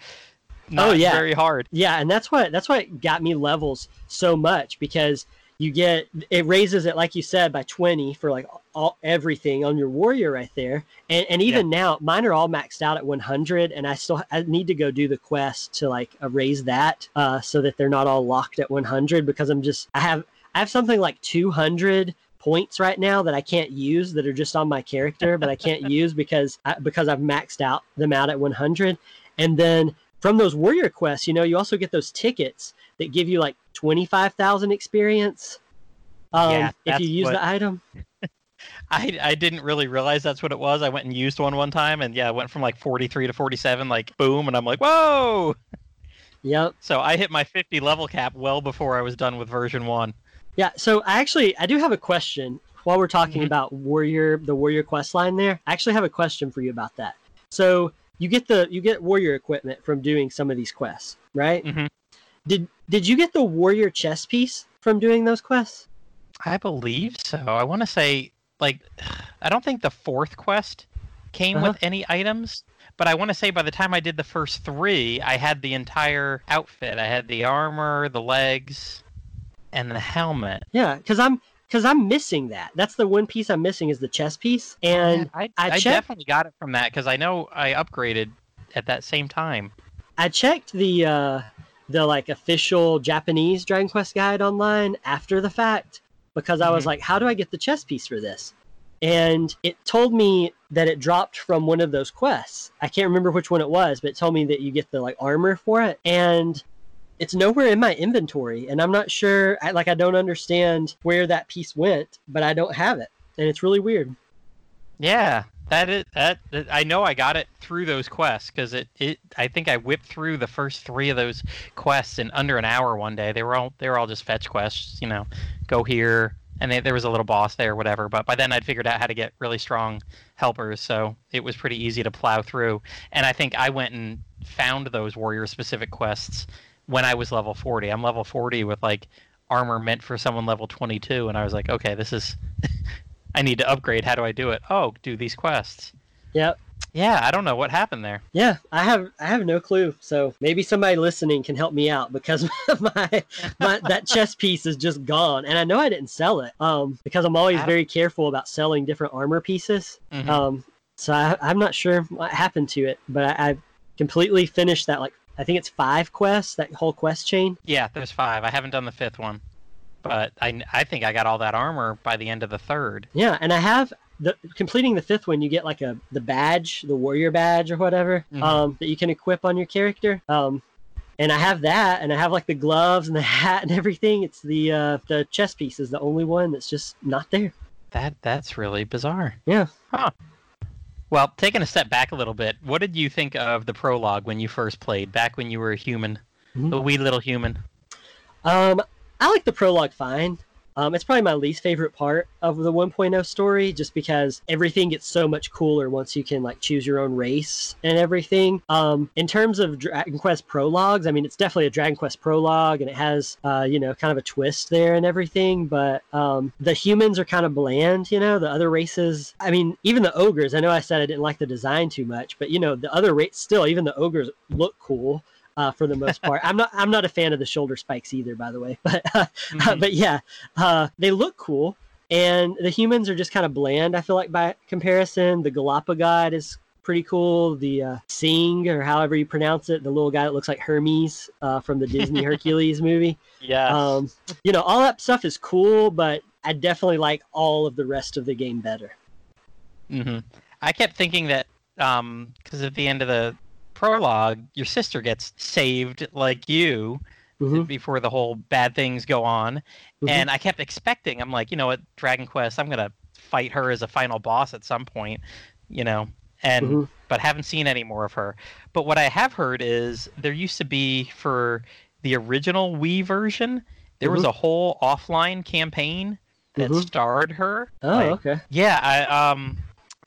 not Oh, yeah. very hard. Yeah, and that's what that's what got me levels so much because you get it raises it like you said by 20 for like all everything on your warrior right there. And and even now mine are all maxed out at 100 and I still I need to go do the quest to like raise that uh so that they're not all locked at 100 because I'm just I have I have something like 200 points right now that I can't use that are just on my character but I can't use because I, because I've maxed out them out at 100 and then from those warrior quests, you know, you also get those tickets that give you like 25,000 experience um, Yeah, if you use what- the item. I, I didn't really realize that's what it was. I went and used one one time, and yeah, it went from like 43 to 47, like boom, and I'm like, whoa! Yep. So I hit my 50 level cap well before I was done with version one. Yeah. So I actually, I do have a question while we're talking Mhm. about warrior, the warrior quest line there. I actually have a question for you about that. So you get the, you get warrior equipment from doing some of these quests, right? Mhm. Did, did you get the warrior chess piece from doing those quests? I believe so. I want to say, like, I don't think the fourth quest came Uh-huh. with any items, but I want to say by the time I did the first three, I had the entire outfit. I had the armor, the legs, and the helmet. Yeah. Cause I'm, cause I'm missing that. That's the one piece I'm missing is the chess piece. And I, I I, checked- definitely got it from that because I know I upgraded at that same time. I checked the uh, the like official Japanese Dragon Quest guide online after the fact because I was Mhm. like, how do I get the chess piece for this? And it told me that it dropped from one of those quests. I can't remember which one it was, but it told me that you get the like armor for it, and it's nowhere in my inventory, and I'm not sure. I, like, I don't understand where that piece went, but I don't have it, and it's really weird. Yeah, that is that. that- I know I got it through those quests because it, it. I think I whipped through the first three of those quests in under an hour one day. They were all they were all just fetch quests. You know, go here, and they, there was a little boss there, or whatever. But by then I'd figured out how to get really strong helpers, so it was pretty easy to plow through. And I think I went and found those warrior specific quests when I was level forty. I'm level forty with like armor meant for someone level 22 and i was like okay this is i need to upgrade how do i do it oh do these quests Yep. yeah i don't know what happened there Yeah, I have I have no clue. So maybe somebody listening can help me out because my, my that chess piece is just gone, and I know I didn't sell it. Um, because I'm always very careful about selling different armor pieces. Mhm. Um, so I, I'm not sure what happened to it, but I, I completely finished that. Like I think it's five quests, that whole quest chain. yeah there's five i haven't done the fifth one but i i think i got all that armor by the end of the third Yeah, and I have the completing the fifth one. You get like a the badge, the warrior badge or whatever, Mhm. um, that you can equip on your character. Um, and I have that, and I have like the gloves and the hat and everything. It's the uh, the chess piece is the only one that's just not there. that that's really bizarre Yeah. huh well taking a step back a little bit what did you think of the prologue when you first played back when you were a human Mhm. a wee little human Um, I like the prologue fine. Um, it's probably my least favorite part of the 1.0 story, just because everything gets so much cooler once you can like choose your own race and everything. Um, in terms of Dragon Quest prologues, I mean, it's definitely a Dragon Quest prologue, and it has uh, you know kind of a twist there and everything. But um, the humans are kind of bland, you know. The other races, I mean, even the ogres. I know I said I didn't like the design too much, but you know, the other race still, even the ogres look cool uh, for the most part. I'm not I'm not a fan of the shoulder spikes either, by the way. But uh, Mhm. but yeah, uh, they look cool, and the humans are just kind of bland. I feel like by comparison, the Galapagod is pretty cool. The uh, Sing, or however you pronounce it, the little guy that looks like Hermes uh, from the Disney Hercules movie. Yeah. Um, you know, all that stuff is cool, but I definitely like all of the rest of the game better. hmm I kept thinking that because at the end of the prologue, your sister gets saved like you Mhm. before the whole bad things go on, Mhm. and I kept expecting. I'm like, you know, what, Dragon Quest, I'm gonna fight her as a final boss at some point, you know, and Mhm. but haven't seen any more of her. But what I have heard is there used to be for the original Wii version, there was Mhm. a whole offline campaign that Mhm. starred her. Oh, like, okay. yeah, I um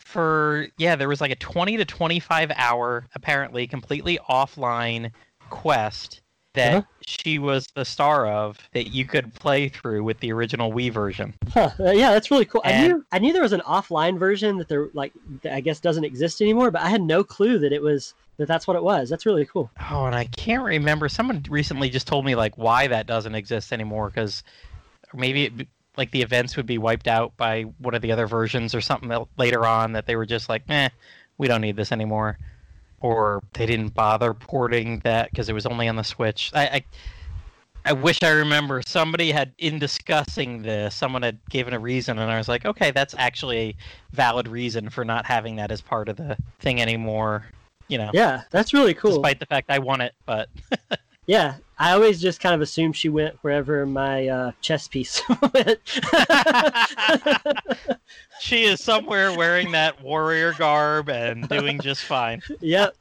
for yeah, there was like a 20 to 25 hour apparently completely offline quest that Uh-huh. she was the star of that you could play through with the original Wii version. Huh. Uh, yeah, that's really cool. I knew I knew there was an offline version that there like that I guess doesn't exist anymore, but I had no clue that it was that that's what it was. That's really cool. Oh, and I can't remember. Someone recently just told me like why that doesn't exist anymore because maybe it, like the events would be wiped out by one of the other versions or something that later on that they were just like, eh, we don't need this anymore, or they didn't bother porting that because it was only on the Switch. I, I I wish I remember somebody had in discussing this, someone had given a reason, and I was like, okay, that's actually a valid reason for not having that as part of the thing anymore. You know, Yeah, that's really cool. despite the fact I want it, but Yeah, I always just kind of assumed she went wherever my uh, chess piece went. she is somewhere wearing that warrior garb and doing just fine. yep.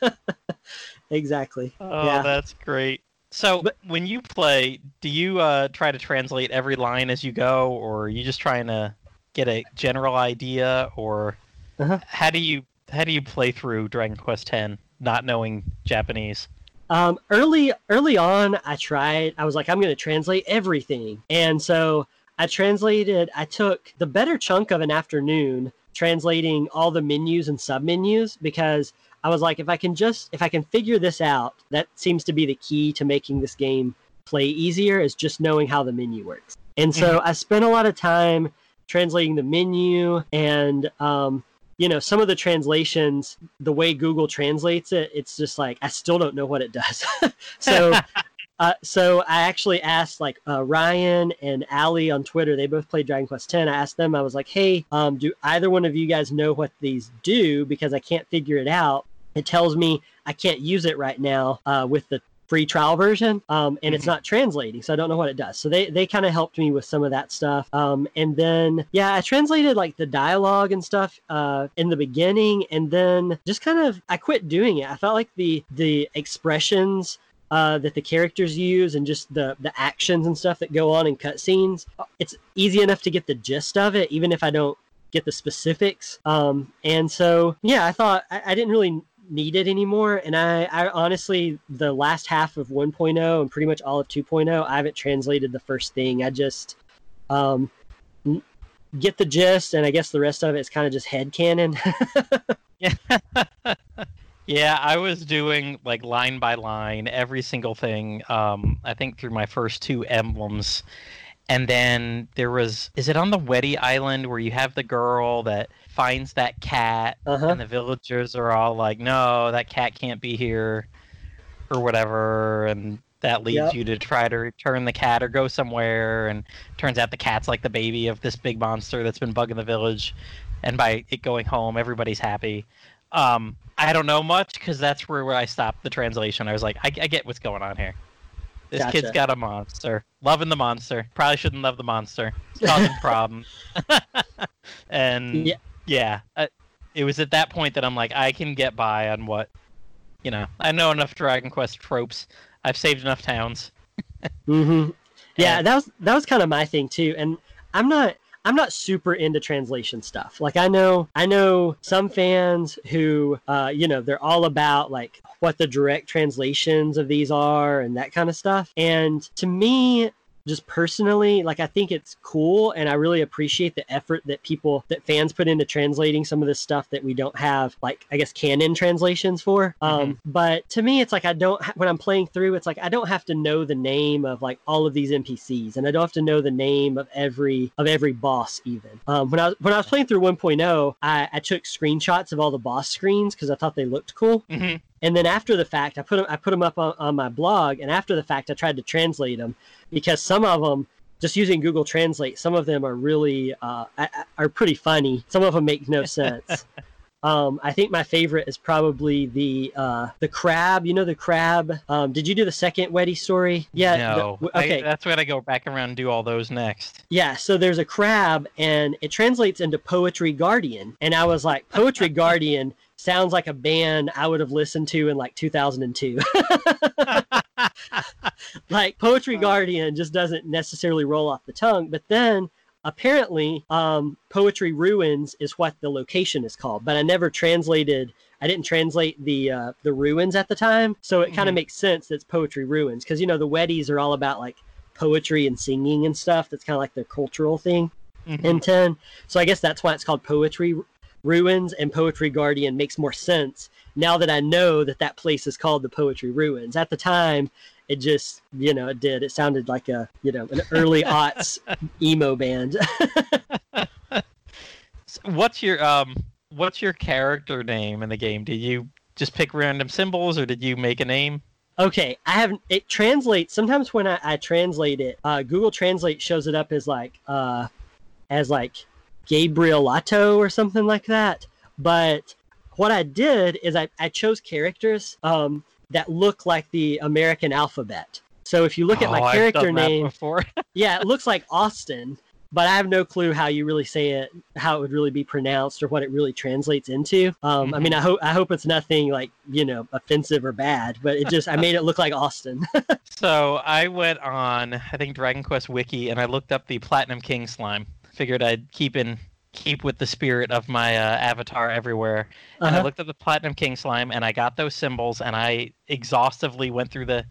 exactly. Oh, Yeah. that's great. So, But- when you play, do you uh, try to translate every line as you go, or are you just trying to get a general idea, or Uh-huh. how do you how do you play through Dragon Quest X not knowing Japanese? Um, early early on, I tried. I was like, I'm going to translate everything, and so I translated. I took the better chunk of an afternoon translating all the menus and submenus because I was like, if I can just if I can figure this out, that seems to be the key to making this game play easier is just knowing how the menu works. And so I spent a lot of time translating the menu and um, you know some of the translations the way google translates it it's just like i still don't know what it does. So uh, so i actually asked like uh, ryan and ali on twitter they both played dragon quest 10 i asked them i was like hey um, do either one of you guys know what these do? Because i can't figure it out. It tells me i can't use it right now uh, with the free trial version um, and it's Mhm. not translating so i don't know what it does. So they, they kind of helped me with some of that stuff. Um, and then yeah i translated like the dialogue and stuff uh, in the beginning and then just kind of i quit doing it. I felt like the the expressions uh, that the characters use and just the the actions and stuff that go on in cutscenes it's easy enough to get the gist of it even if i don't get the specifics. Um, and so yeah i thought I, I didn't really need it anymore and I, I honestly the last half of 1.0 and pretty much all of 2.0 i haven't translated the first thing i just um, get the gist and i guess the rest of it is kind of just head canon Yeah. yeah, I was doing like line by line every single thing. Um, I think through my first two emblems, and then there was is it on the Weddy Island where you have the girl that finds that cat, uh-huh and the villagers are all like, "No, that cat can't be here," or whatever, and that leads Yep. you to try to return the cat or go somewhere, and turns out the cat's like the baby of this big monster that's been bugging the village, and by it going home, everybody's happy. Um, I don't know much because that's where, where I stopped the translation. I was like, I, I get what's going on here. This kid's got a monster, loving the monster. Probably shouldn't love the monster. It's causing problems. and Yeah. yeah, uh, it was at that point that I'm like, I can get by on what, you know, I know enough Dragon Quest tropes. I've saved enough towns. mm-hmm. Yeah, And- that was that was kind of my thing too. And I'm not I'm not super into translation stuff. Like I know I know some fans who uh, you know, they're all about like what the direct translations of these are and that kind of stuff. And to me, just personally, like I think it's cool and I really appreciate the effort that people that fans put into translating some of this stuff that we don't have like I guess canon translations for. Um but to me it's like I don't when I'm playing through it's like I don't have to know the name of like all of these NPCs and I don't have to know the name of every of every boss even. Um when I was when I was playing through 1.0, I, I took screenshots of all the boss screens because I thought they looked cool. hmm And then after the fact, I put them I put them up on, on my blog, and after the fact, I tried to translate them because some of them, just using Google Translate, some of them are really uh, are pretty funny. Some of them make no sense. um, I think my favorite is probably the uh, the crab. You know the crab. Um, did you do the second Weddy story? Yeah. no. I- okay. that's when I go back around and do all those next. Yeah, so there's a crab and it translates into Poetry Guardian. And I was like, Poetry Guardian sounds like a band I would have listened to in like 2002. like Poetry Guardian just doesn't necessarily roll off the tongue, but then apparently um, Poetry Ruins is what the location is called, but I never translated I didn't translate the uh, the ruins at the time, so it kind of Mhm. makes sense that it's Poetry Ruins because you know the Weddies are all about like poetry and singing and stuff. That's kind of like their cultural thing Mhm. in 10. So I guess that's why it's called Poetry Ruins and Poetry Guardian makes more sense now that I know that that place is called the Poetry Ruins. At the time, it just, you know, it did. It sounded like a, you know, an early aughts emo band. What's your um what's your character name in the game? Did you just pick random symbols or did you make a name? Okay, I haven't. It translates sometimes when I, I translate it. Uh, Google Translate shows it up as like uh, as like Gabrielato or something like that. But what I did is I, I chose characters um, that look like the American alphabet. So if you look at Oh, my I've character name, before. yeah, it looks like Austin, but I have no clue how you really say it, how it would really be pronounced, or what it really translates into. Um, I mean, I hope I hope it's nothing like you know offensive or bad, but it just I made it look like Austin. So I went on, I think Dragon Quest Wiki, and I looked up the Platinum King slime. Figured I'd keep in keep with the spirit of my uh, avatar everywhere. And I Uh-huh. looked at the Platinum King slime, and I got those symbols, and I exhaustively went through the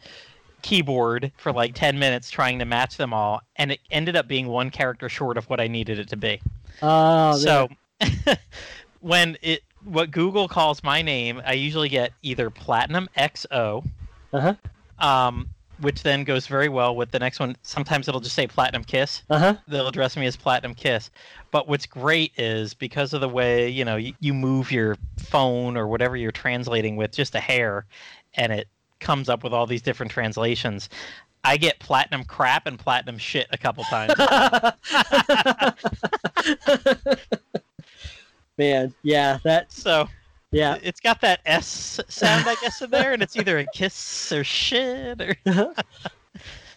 keyboard for like 10 minutes trying to match them all and it ended up being one character short of what i needed it to be Oh, so when it what google calls my name i usually get either platinum xo Uh-huh. um, which then goes very well with the next one. Sometimes it'll just say platinum kiss. Uh huh. they'll address me as platinum kiss. But what's great is because of the way you know you, you move your phone or whatever you're translating with just a hair and it comes up with all these different translations i get platinum crap and platinum shit a couple times. Man, yeah, that's so yeah. it's got that s sound i guess in there and it's either a kiss or shit or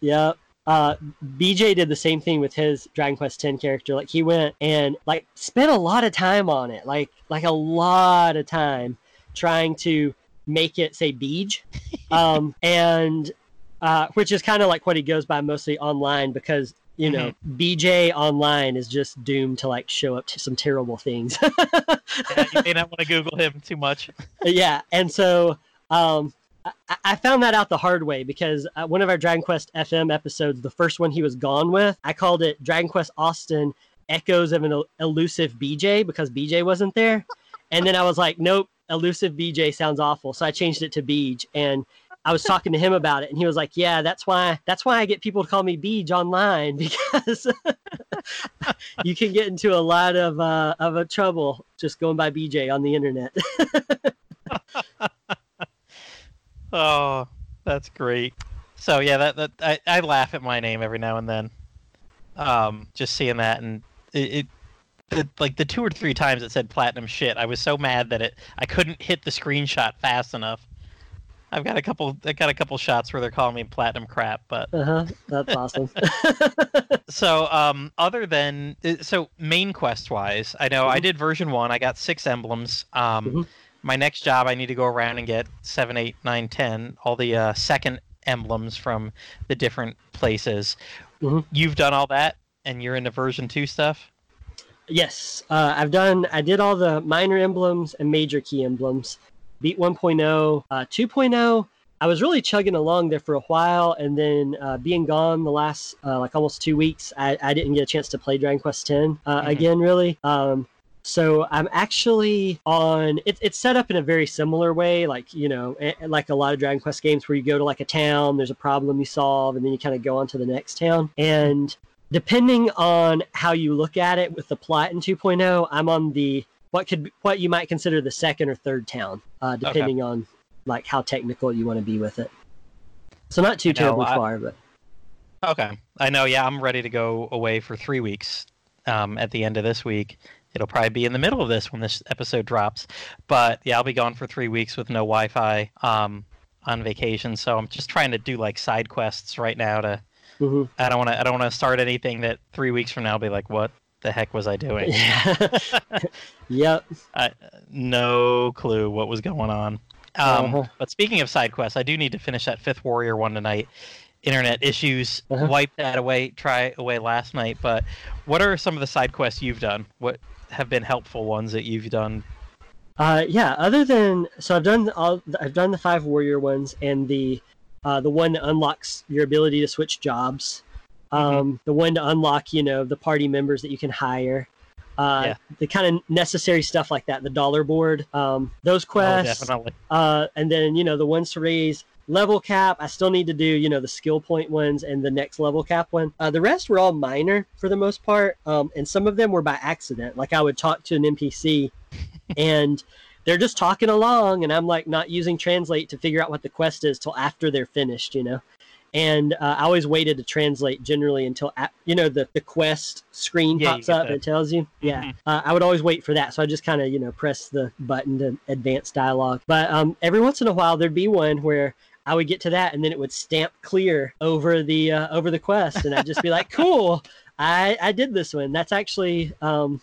yeah. Uh, BJ did the same thing with his Dragon Quest X character. Like he went and like spent a lot of time on it, like like a lot of time trying to make it say Beej, um, and uh, which is kind of like what he goes by mostly online because you know BJ online is just doomed to like show up to some terrible things. yeah, you may not want to google him too much yeah, and so um, I, I found that out the hard way because uh, one of our Dragon Quest FM episodes, the first one he was gone with, I called it Dragon Quaston Echoes of an El- Elusive BJ because BJ wasn't there. And then I was like, nope, Elusive BJ sounds awful. So I changed it to Beej. And I was talking to him about it, and he was like, "Yeah, that's why. That's why I get people to call me Beej online because you can get into a lot of uh, of a trouble just going by BJ on the internet." Oh, that's great. So yeah, that, that I, I laugh at my name every now and then. Um, just seeing that and it, it, like the two or three times it said platinum shit, I was so mad that it I couldn't hit the screenshot fast enough. I've got a couple I got a couple shots where they're calling me platinum crap, but uh huh. That's awesome. so um other than uh, so main quest wise i know i Mhm. did version one i got six emblems um Mhm. my next job i need to go around and get seven eight nine ten all the uh, second emblems from the different places Mhm. you've done all that and you're into version two stuff Yes, uh, I've done. I did all the minor emblems and major key emblems. Beat 1.0, uh, 2.0. I was really chugging along there for a while, and then uh, being gone the last uh, like almost two weeks, I, I didn't get a chance to play Dragon Quest X uh, mm-hmm. again, really. Um, so I'm actually on. It, it's set up in a very similar way, like you know, like a lot of Dragon Quest games where you go to like a town, there's a problem you solve, and then you kind of go on to the next town. And depending on how you look at it with the plot in 2.0, I'm on the what could what you might consider the second or third town, uh, depending okay. on like how technical you want to be with it. So not too terribly I, far, but okay. I know. Yeah, I'm ready to go away for three weeks um, at the end of this week. It'll probably be in the middle of this when this episode drops, but yeah, I'll be gone for three weeks with no Wi-Fi um, on vacation. So I'm just trying to do like side quests right now to. Mm-hmm. I don't want to. I don't want to start anything that three weeks from now I'll be like, what the heck was I doing? Yeah. yep. I, no clue what was going on. Um, uh-huh. But speaking of side quests, I do need to finish that Fifth Warrior one tonight. Internet issues uh-huh. wiped that away, try away last night. But what are some of the side quests you've done? What have been helpful ones that you've done? Uh, yeah. Other than so, I've done all. I've done the five warrior ones and the uh, the one that unlocks your ability to switch jobs. Mm-hmm. Um. The one to unlock, you know, the party members that you can hire. Uh, yeah. the kind of necessary stuff like that, the Dolboard, um, those oh, quests, oh, uh, and then you know the ones to raise level cap. I still need to do you know the skill point ones and the next level cap one. Uh, the rest were all minor for the most part, um, and some of them were by accident. Like I would talk to an NPC, and they're just talking along, and I'm like not using translate to figure out what the quest is till after they're finished, you know and uh, I always waited to translate generally until you know the, the quest screen yeah, pops up and it tells you. Yeah, mm-hmm. uh, I would always wait for that, so I just kind of you know press the button to advance dialogue. But um, every once in a while there'd be one where I would get to that and then it would stamp clear over the uh, over the quest, and I'd just be like, "Cool, I I did this one." That's actually um,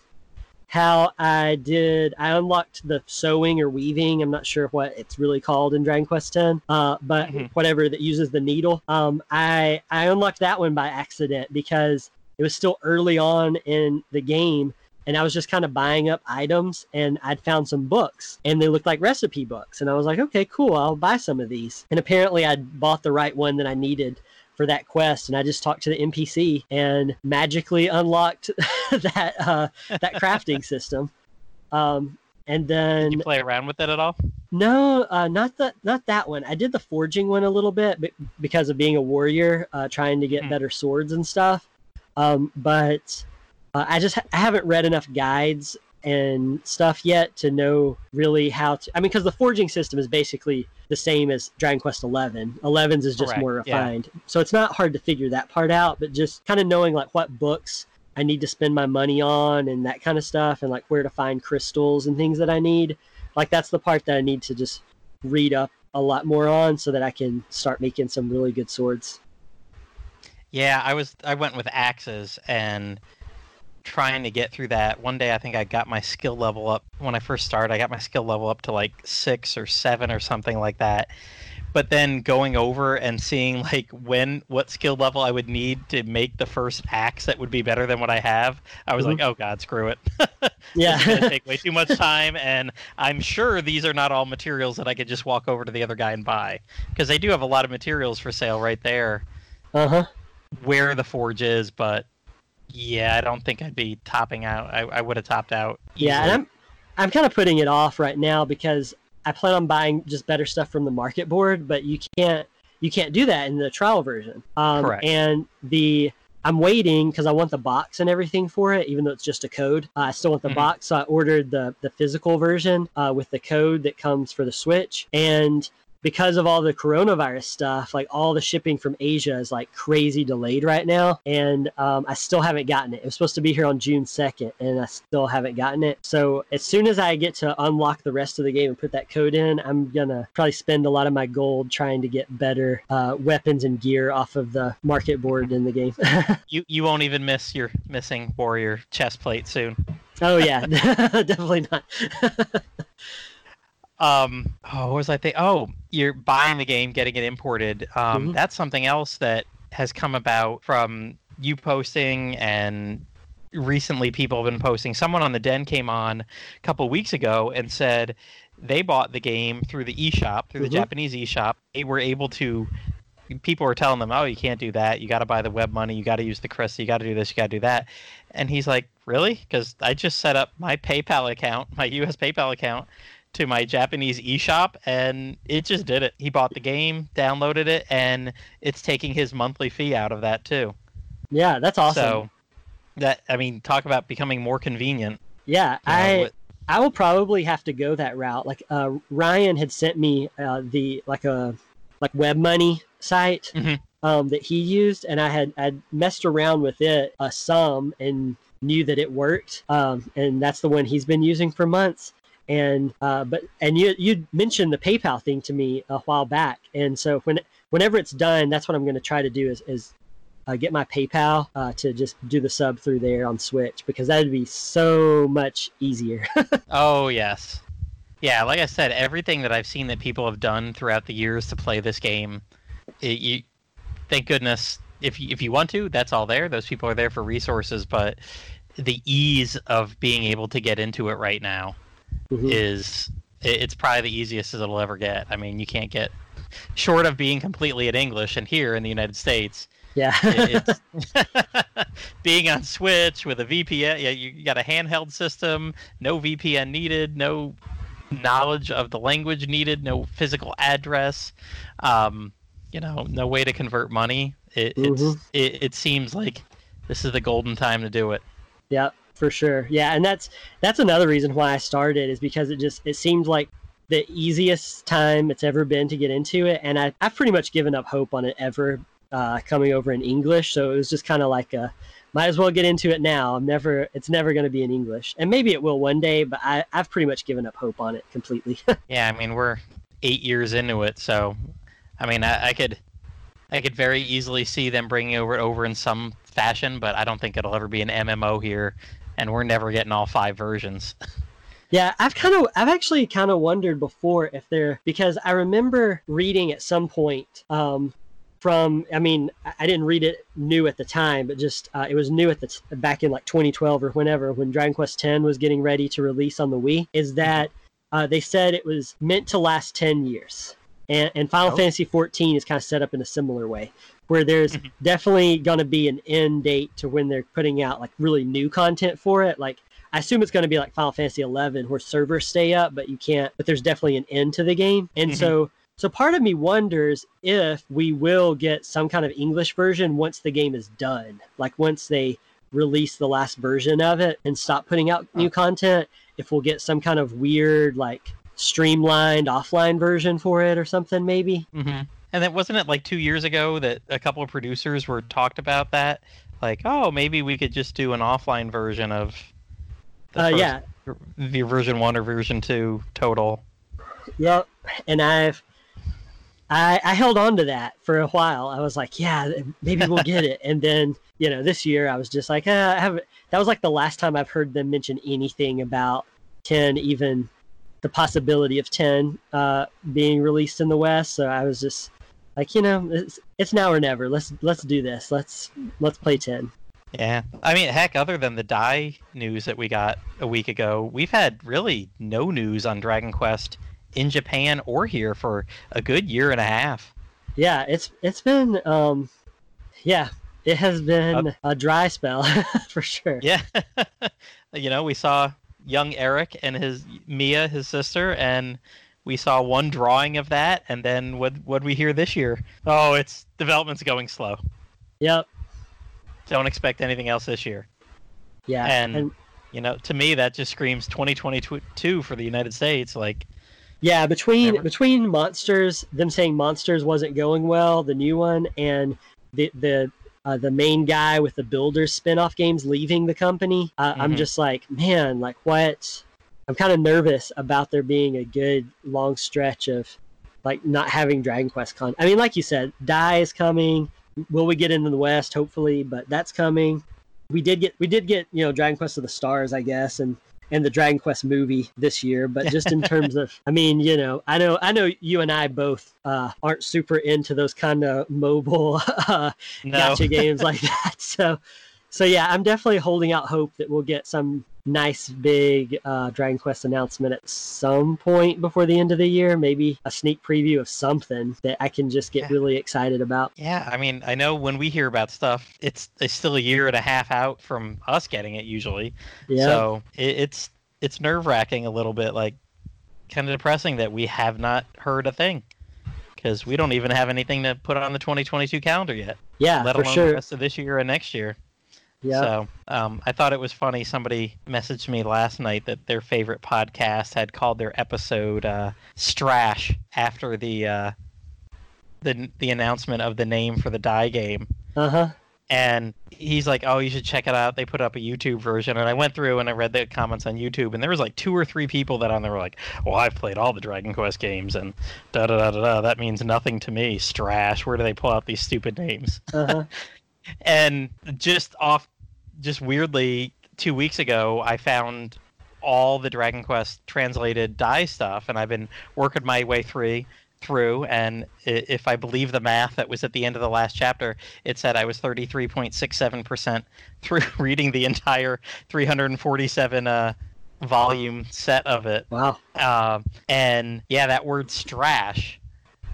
how I did. I unlocked the sewing or weaving. I'm not sure what it's really called in Dragon Quest X, uh, but mm-hmm. whatever that uses the needle. Um, I I unlocked that one by accident because it was still early on in the game. And I was just kind of buying up items, and I'd found some books, and they looked like recipe books. And I was like, okay, cool, I'll buy some of these. And apparently, I'd bought the right one that I needed for that quest, and I just talked to the NPC and magically unlocked that uh, that crafting system. Um, and then did you play around with it at all? No, uh, not that not that one. I did the forging one a little bit but because of being a warrior, uh, trying to get hmm. better swords and stuff. Um, but uh, I just ha- I haven't read enough guides and stuff yet to know really how to. I mean, because the forging system is basically the same as Dragon Quest Eleven. Eleven's is just Correct, more refined, yeah. so it's not hard to figure that part out. But just kind of knowing like what books I need to spend my money on and that kind of stuff, and like where to find crystals and things that I need. Like that's the part that I need to just read up a lot more on so that I can start making some really good swords. Yeah, I was I went with axes and trying to get through that. One day I think I got my skill level up when I first started. I got my skill level up to like 6 or 7 or something like that. But then going over and seeing like when what skill level I would need to make the first axe that would be better than what I have, I was mm-hmm. like, "Oh god, screw it." yeah. it's going to take way too much time and I'm sure these are not all materials that I could just walk over to the other guy and buy because they do have a lot of materials for sale right there. Uh-huh. Where the forge is, but yeah, I don't think I'd be topping out. I, I would have topped out. Easily. Yeah, and I'm I'm kind of putting it off right now because I plan on buying just better stuff from the market board, but you can't you can't do that in the trial version. Um, Correct. And the I'm waiting because I want the box and everything for it, even though it's just a code. Uh, I still want the mm-hmm. box, so I ordered the the physical version uh, with the code that comes for the Switch. And because of all the coronavirus stuff, like all the shipping from Asia is like crazy delayed right now. And um, I still haven't gotten it. It was supposed to be here on June 2nd, and I still haven't gotten it. So as soon as I get to unlock the rest of the game and put that code in, I'm going to probably spend a lot of my gold trying to get better uh, weapons and gear off of the market board in the game. you, you won't even miss your missing warrior chest plate soon. Oh, yeah, definitely not um oh what was i think oh you're buying the game getting it imported um mm-hmm. that's something else that has come about from you posting and recently people have been posting someone on the den came on a couple weeks ago and said they bought the game through the eShop, through the Mhm. Japanese eShop. They were able to. People were telling them, "Oh, you can't do that. You got to buy the web money. You got to use the Crysta. You got to do this. You got to do that." And he's like, "Really?" Because I just set up my PayPal account, my U.S. PayPal account, to my Japanese eShop, and it just did it. He bought the game, downloaded it, and it's taking his monthly fee out of that too. Yeah, that's awesome. So that I mean, talk about becoming more convenient. yeah, you know, I with- I will probably have to go that route. Like uh, Ryan had sent me uh, the like a like web money site Mhm. um, that he used, and I had I messed around with it uh, some and knew that it worked. Um, and that's the one he's been using for months. And uh, but and you you mentioned the PayPal thing to me a while back, and so when whenever it's done, that's what I'm going to try to do is is uh, get my PayPal uh, to just do the sub through there on Switch because that would be so much easier. Oh yes, yeah. Like I said, everything that I've seen that people have done throughout the years to play this game, it, you, thank goodness. If if you want to, that's all there. Those people are there for resources, but the ease of being able to get into it right now Mhm. is it, it's probably the easiest as it'll ever get. I mean, you can't get short of being completely in English, and here in the United States, yeah. it- being on Switch with a VPN. Yeah, you, got a handheld system, no VPN needed, no knowledge of the language needed, no physical address. Um, you know, no way to convert money. It, it's Mhm. it, it seems like this is the golden time to do it. Yeah, for sure. Yeah, and that's that's another reason why I started is because it just it seemed like the easiest time it's ever been to get into it, and I I've pretty much given up hope on it ever uh, coming over in English. So it was just kind of like a might as well get into it now. I'm never it's never going to be in English, and maybe it will one day, but I I've pretty much given up hope on it completely. Yeah, I mean we're eight years into it, so I mean I, I could I could very easily see them bringing over it over in some fashion, but I don't think it'll ever be an MMO here, and we're never getting all five versions. Yeah, I've kind of, I've actually kind of wondered before if they're because I remember reading at some point um, from, I mean, I- didn't read it new at the time, but just uh, it was new at the t- back in like 2012 or whenever when Dragon Quest X was getting ready to release on the Wii. Is that uh, they said it was meant to last 10 years, and and Final Oh. Fantasy 14 is kind of set up in a similar way. Where there's Mhm. definitely going to be an end date to when they're putting out like really new content for it. Like I assume it's going to be like Final Fantasy 11, where servers stay up, but you can't. But there's definitely an end to the game, and Mhm. so so part of me wonders if we will get some kind of English version once the game is done, like once they release the last version of it and stop putting out new content. If we'll get some kind of weird like streamlined offline version for it or something, maybe. hmm And then wasn't it like two years ago that a couple of producers were talked about that? Like, oh, maybe we could just do an offline version of the Uh, first- yeah, the version one or version two total. Yep. And I've I I held on to that for a while. I was like, yeah, maybe we'll get it. And then, you know, this year I was just like, uh, I haven't that was like the last time I've heard them mention anything about 10 even the possibility of 10 uh, being released in the West. So I was just like, you know, it's, it's now or never. Let's let's do this. Let's let's play 10. Yeah, I mean, heck, other than the Dai news that we got a week ago, we've had really no news on Dragon Quest in Japan or here for a good year and a half. Yeah, it's it's been um yeah, it has been a dry spell for sure. Yeah, you know, we saw young Erik and his Mia, his sister, and we saw one drawing of that, and then what what we hear this year? Oh, it's development's going slow. Yep. Don't expect anything else this year. Yeah. And- and You know, to me, that just screams 2022 for the United States. Like, Yeah, between Remember? between monsters, them saying monsters wasn't going well, the new one, and the the uh, the main guy with the Builders spin-off games leaving the company, uh, I'm Mhm. just like, man, like what? I'm kind of nervous about there being a good long stretch of like not having Dragon Quest con. I mean, like you said, Dai is coming. Will we get into the West? Hopefully, but that's coming. We did get we did get you know Dragon Quest of the Stars, I guess, and and the Dragon Quest movie this year. But just in terms of, I mean, you know, I know I know you and I both uh, aren't super into those kind of mobile uh, no. gacha games like that. So, so yeah, I'm definitely holding out hope that we'll get some nice big uh, Dragon Quest announcement at some point before the end of the year. Maybe a sneak preview of something that I can just get Yeah. really excited about. Yeah, I mean, I know when we hear about stuff, it's it's still a year and a half out from us getting it usually. Yeah. So it, it's it's nerve wracking a little bit, like kind of depressing that we have not heard a thing because we don't even have anything to put on the 2022 calendar yet, yeah, let for alone sure. the rest of this year and next year. Yeah. So um, I thought it was funny. Somebody messaged me last night that their favorite podcast had called their episode uh, "Strash" after the uh, the the announcement of the name for the Dai game. Uh huh. And he's like, "Oh, you should check it out." They put up a YouTube version, and I went through and I read the comments on YouTube, and there was like two or three people that on there were like, "Well, I've played all the Dragon Quest games, and da da da da da. That means nothing to me. Strash. Where do they pull out these stupid names?" Uh huh. and just off just weirdly two weeks ago i found all the dragon quest translated Dai stuff and i've been working my way through through and if i believe the math that was at the end of the last chapter it said i was 33.67% through reading the entire 347 uh, volume set of it wow. um, and yeah, that word strash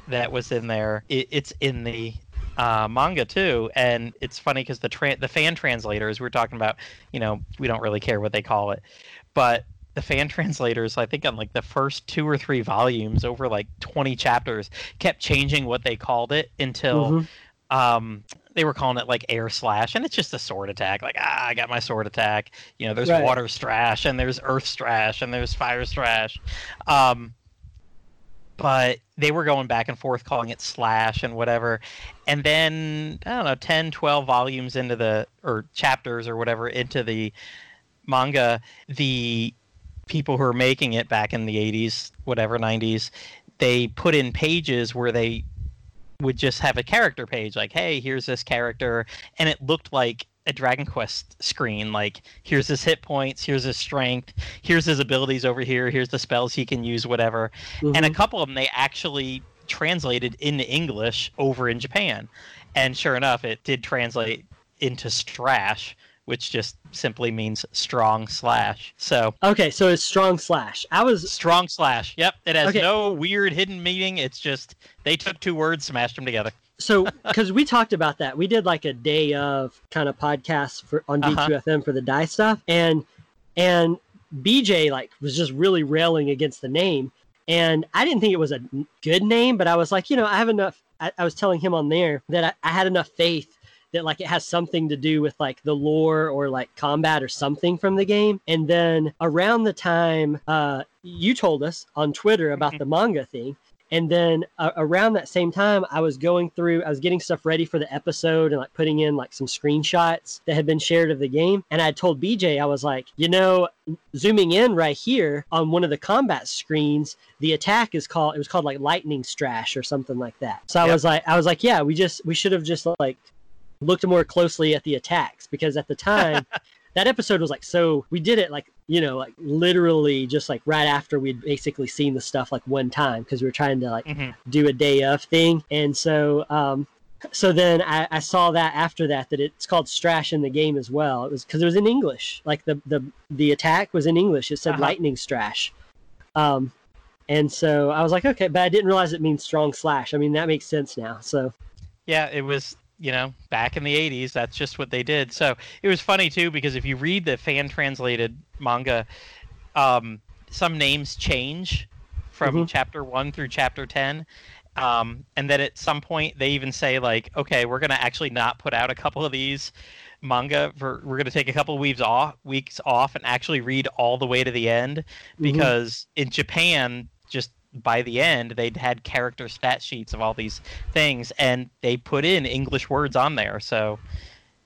that was in there, it, it's in the uh, manga too. And it's funny because the tra- the fan translators we're talking about, you know, we don't really care what they call it, but the fan translators, I think on like the first two or three volumes over like 20 chapters, kept changing what they called it until Mhm. um they were calling it like air slash and it's just a sword attack like ah i got my sword attack you know there's Right. water strash and there's earth strash and there's fire strash um but they were going back and forth calling it slash and whatever. And then i don't know 10 12 volumes into the or chapters or whatever into the manga the people who are making it back in the 80s whatever 90s they put in pages where they would just have a character page like hey here's this character. And it looked like a dragon quest screen like here's his hit points here's his strength here's his abilities over here here's the spells he can use whatever and a Mhm. couple of them they actually translated into english over in japan and sure enough it did translate into strash which just simply means strong slash so okay, so it's strong slash. I was strong slash yep it has Okay. no weird hidden meaning it's just they took two words smashed them together so because we talked about that. We did like a day of kind of podcasts for on Uh-huh. DQFM for the Dai stuff, and and BJ like was just really railing against the name, and I didn't think it was a good name, but I was like, you know, I have enough. I, I was telling him on there that I, I had enough faith that like it has something to do with like the lore or like combat or something from the game. And then around the time uh, you told us on Twitter about Mhm. the manga thing. And then uh, around that same time, I was going through, I was getting stuff ready for the episode and like putting in like some screenshots that had been shared of the game. And I told BJ, I was like, you know, zooming in right here on one of the combat screens, the attack is called, it was called like lightning strash or something like that. So I Yep. was like, I was like, yeah, we just, we should have just like looked more closely at the attacks because at the time, that episode was like so we did it like you know like literally just like right after we'd basically seen the stuff like one time because we were trying to like hmm do a day of thing. And so um so then I, I saw that after that that it's called strash in the game as well. It was because it was in english. Like the the the attack was in english. It said Uh-huh. lightning strash. Um and so i was like okay but i didn't realize it means strong slash. I mean that makes sense now so. Yeah, it was, you know, back in the 80s, that's just what they did. So it was funny, too, because if you read the fan translated manga, um, some names change from Mhm. chapter 1 through chapter 10. Um, and then at some point, they even say, like, okay, we're going to actually not put out a couple of these manga for we're going to take a couple of weeks off weeks off and actually read all the way to the end Mhm. because in Japan just by the end they'd had character stat sheets of all these things and they put in english words on there so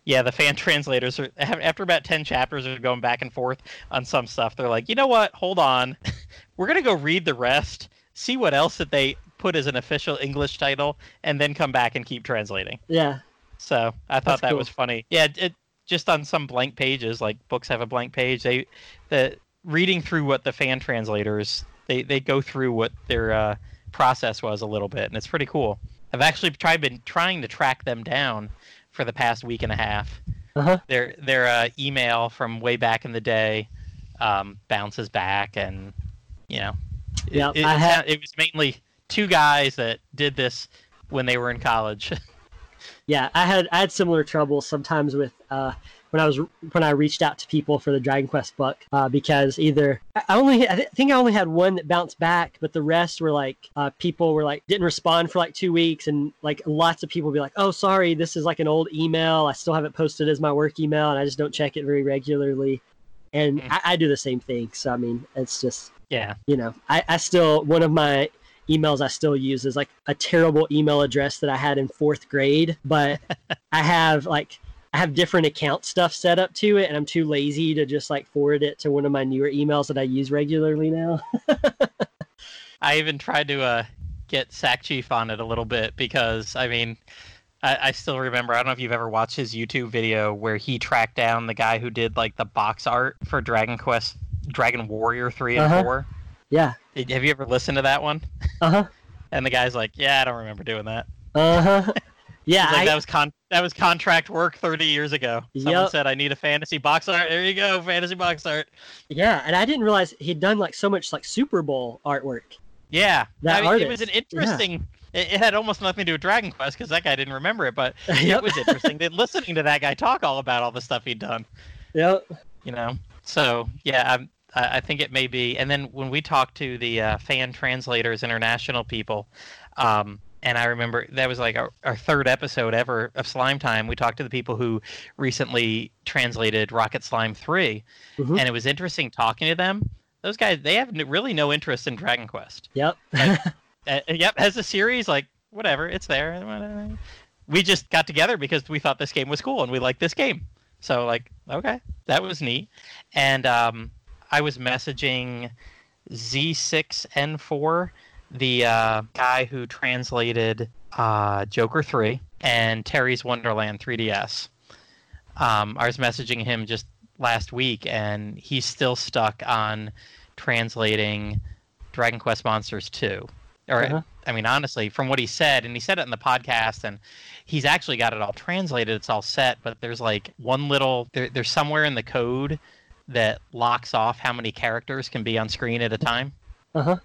yeah the fan translators are after about 10 chapters are going back and forth on some stuff they're like you know what hold on we're going to go read the rest see what else that they put as an official english title and then come back and keep translating yeah so I thought That's that cool. was funny. Yeah, it, just on some blank pages, like books have a blank page. They the reading through what the fan translators they they go through what their uh, process was a little bit, and it's pretty cool. I've actually tried been trying to track them down for the past week and a half. Uh-huh. Their their uh, email from way back in the day um, bounces back, and you know, Yep, it, I it, had- it was mainly two guys that did this when they were in college. Yeah, I had I had similar trouble sometimes with uh, when I was when I reached out to people for the Dragon Quest book uh, because either I only I thi- think I only had one that bounced back, but the rest were like uh, people were like didn't respond for like two weeks, and like lots of people would be like, "Oh, sorry, this is like an old email. I still haven't posted as my work email, and I just don't check it very regularly." And Mm. I, I do the same thing. So I mean, it's just yeah, you know, I, I still one of my emails I still use is like a terrible email address that I had in fourth grade, but I have like I have different account stuff set up to it, and I'm too lazy to just like forward it to one of my newer emails that I use regularly now. I even tried to uh, get Sack Chief on it a little bit because I mean, I, I still remember. I don't know if you've ever watched his YouTube video where he tracked down the guy who did like the box art for Dragon Quest, Dragon Warrior three and Uh-huh. four. yeah. Have you ever listened to that one? Uh huh. And the guy's like, "Yeah, I don't remember doing that." Uh huh. Yeah. Like, I, that was con that was contract work 30 years ago. Someone Yep. said I need a fantasy box art. There you go, fantasy box art. yeah, and I didn't realize he'd done like so much like Super Bowl artwork. Yeah, That I mean, it was an artist, yeah. interesting. It, it had almost nothing to do with Dragon Quest because that guy didn't remember it, but Yep. it was interesting. Then listening to that guy talk all about all the stuff he'd done, Yep. you know. So yeah, I'm, I I think it may be. And then when we talked to the uh, fan translators, international people, um, and I remember that was like our, our third episode ever of Slime Time. We talked to the people who recently translated Rocket Slime 3 Mhm. and it was interesting talking to them. Those guys, they have really no interest in Dragon Quest. Yep. Uh, yep, as a series, like whatever, it's there. whatever. We just got together because we thought this game was cool and we liked this game. So like, okay, that was neat. And um, I was messaging Z6N4, the uh, guy who translated uh, Joker 3 and Terry's Wonderland 3DS. Um, I was messaging him just last week, and he's still stuck on translating Dragon Quest Monsters 2. Or, Uh-huh. I mean, honestly, from what he said, and he said it in the podcast, and he's actually got it all translated. It's all set, but there's like one little, there, there's somewhere in the code that locks off how many characters can be on screen at a time. Uh huh.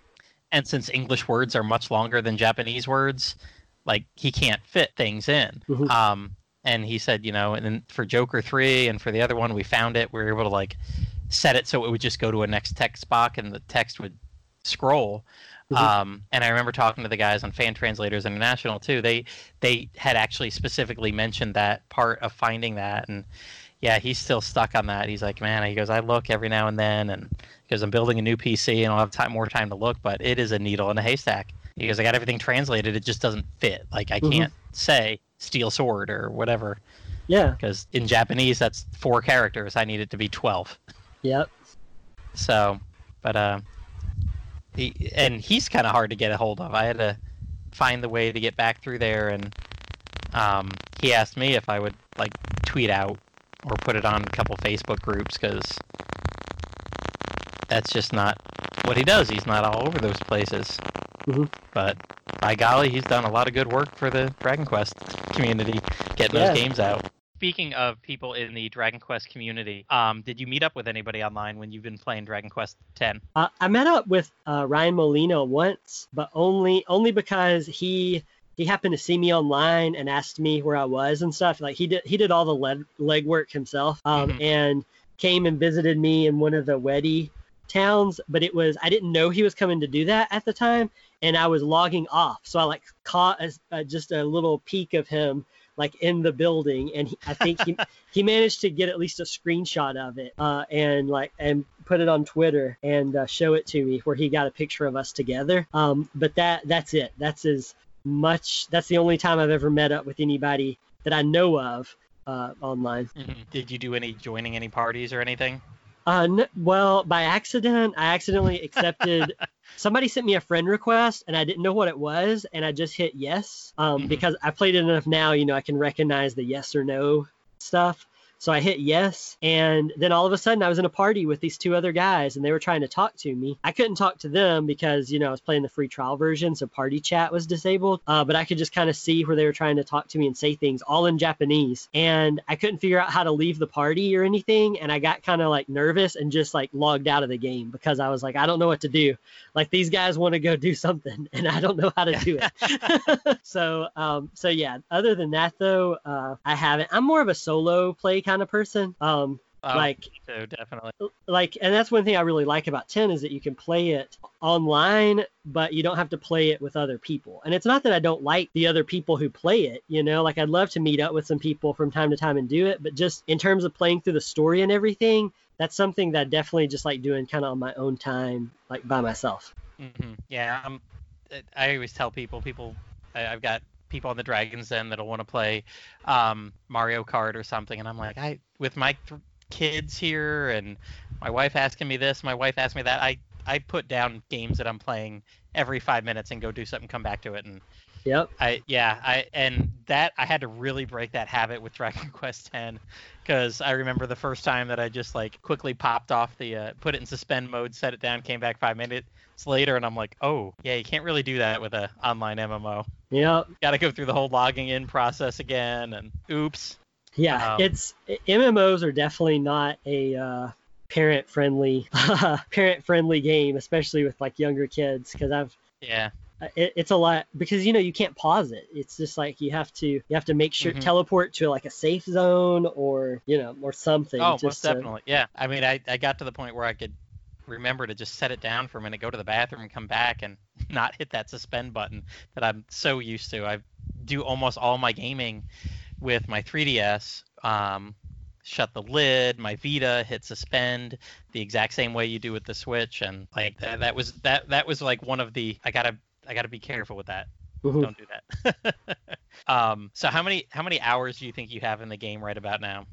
And since English words are much longer than Japanese words, like he can't fit things in. Mhm. Um, and he said, you know, and then for Joker three and for the other one, we found it. We were able to like set it so it would just go to a next text box and the text would scroll. Mhm. Um, and I remember talking to the guys on Fan Translators International too. They they had actually specifically mentioned that part of finding that, and yeah, he's still stuck on that. He's like, man, he goes, I look every now and then, and because I'm building a new PC and I'll have time more time to look, but it is a needle in a haystack. He goes, I got everything translated, it just doesn't fit. Like I Mhm. can't say steel sword or whatever Yeah. because in Japanese that's four characters. I need it to be twelve. Yep. So, but uh, he, and he's kind of hard to get a hold of. I had to find the way to get back through there, and um, he asked me if I would like tweet out or put it on a couple Facebook groups because that's just not what he does. He's not all over those places. Mhm. But by golly, he's done a lot of good work for the Dragon Quest community, getting Yeah. those games out. Speaking of people in the Dragon Quest community, um, did you meet up with anybody online when you've been playing Dragon Quest X? Uh, I met up with uh, Ryan Molina once, but only only because he he happened to see me online and asked me where I was and stuff. Like he did he did all the leg legwork himself, um, Mhm. and came and visited me in one of the Weddie towns. But it was I didn't know he was coming to do that at the time, and I was logging off, so I like caught a, uh, just a little peek of him like in the building and he, i think he he managed to get at least a screenshot of it uh, and like and put it on twitter and uh, show it to me where he got a picture of us together. Um, but that that's it. That's as much that's the only time i've ever met up with anybody that i know of uh, online. Did you do any joining any parties or anything? Uh, n- well by accident i accidentally accepted somebody sent me a friend request and i didn't know what it was and i just hit yes um, Mhm. because i played it enough now you know i can recognize the yes or no stuff So I hit yes, and then all of a sudden I was in a party with these two other guys, and they were trying to talk to me. I couldn't talk to them because you know I was playing the free trial version, so party chat was disabled. Uh, but I could just kind of see where they were trying to talk to me and say things all in Japanese, and I couldn't figure out how to leave the party or anything, and I got kind of like nervous and just like logged out of the game because I was like I don't know what to do. Like these guys want to go do something, and I don't know how to do it. so um, so yeah. Other than that though, uh, I haven't. I'm more of a solo play kind of person. Um, Oh, like so definitely. like and that's one thing i really like about 10 is that you can play it online but you don't have to play it with other people. And it's not that i don't like the other people who play it you know? Like i'd love to meet up with some people from time to time and do it but just in terms of playing through the story and everything that's something that I definitely just like doing kind of on my own time like by myself. Hmm Yeah, um, I always tell people, people, I, I've got people on the Dragon's Den that'll want to play um, Mario Kart or something, and I'm like, I with my th- kids here and my wife asking me this, my wife asked me that, I I put down games that I'm playing every five minutes and go do something, come back to it, and yep I yeah I and that I had to really break that habit with Dragon Quest X because I remember the first time that I just like quickly popped off the uh, put it in suspend mode, set it down, came back five minutes later, and I'm like, oh yeah, you can't really do that with a online MMO. yep Got to go through the whole logging in process again, and oops. Yeah, Um, it's MMOs are definitely not a uh, parent friendly parent friendly game, especially with like younger kids, because I've Yeah, it, it's a lot because you know you can't pause it. It's just like you have to you have to make sure Mhm. teleport to like a safe zone or you know or something. oh just most to- definitely. Yeah, I mean I I got to the point where I could remember to just set it down for a minute, go to the bathroom, and come back, and not hit that suspend button that I'm so used to. I do almost all my gaming with my 3DS. Um, shut the lid, my Vita, hit suspend, the exact same way you do with the Switch, and like that, that was that that was like one of the I gotta I gotta be careful with that. Mhm. Don't do that. um, so how many how many hours do you think you have in the game right about now?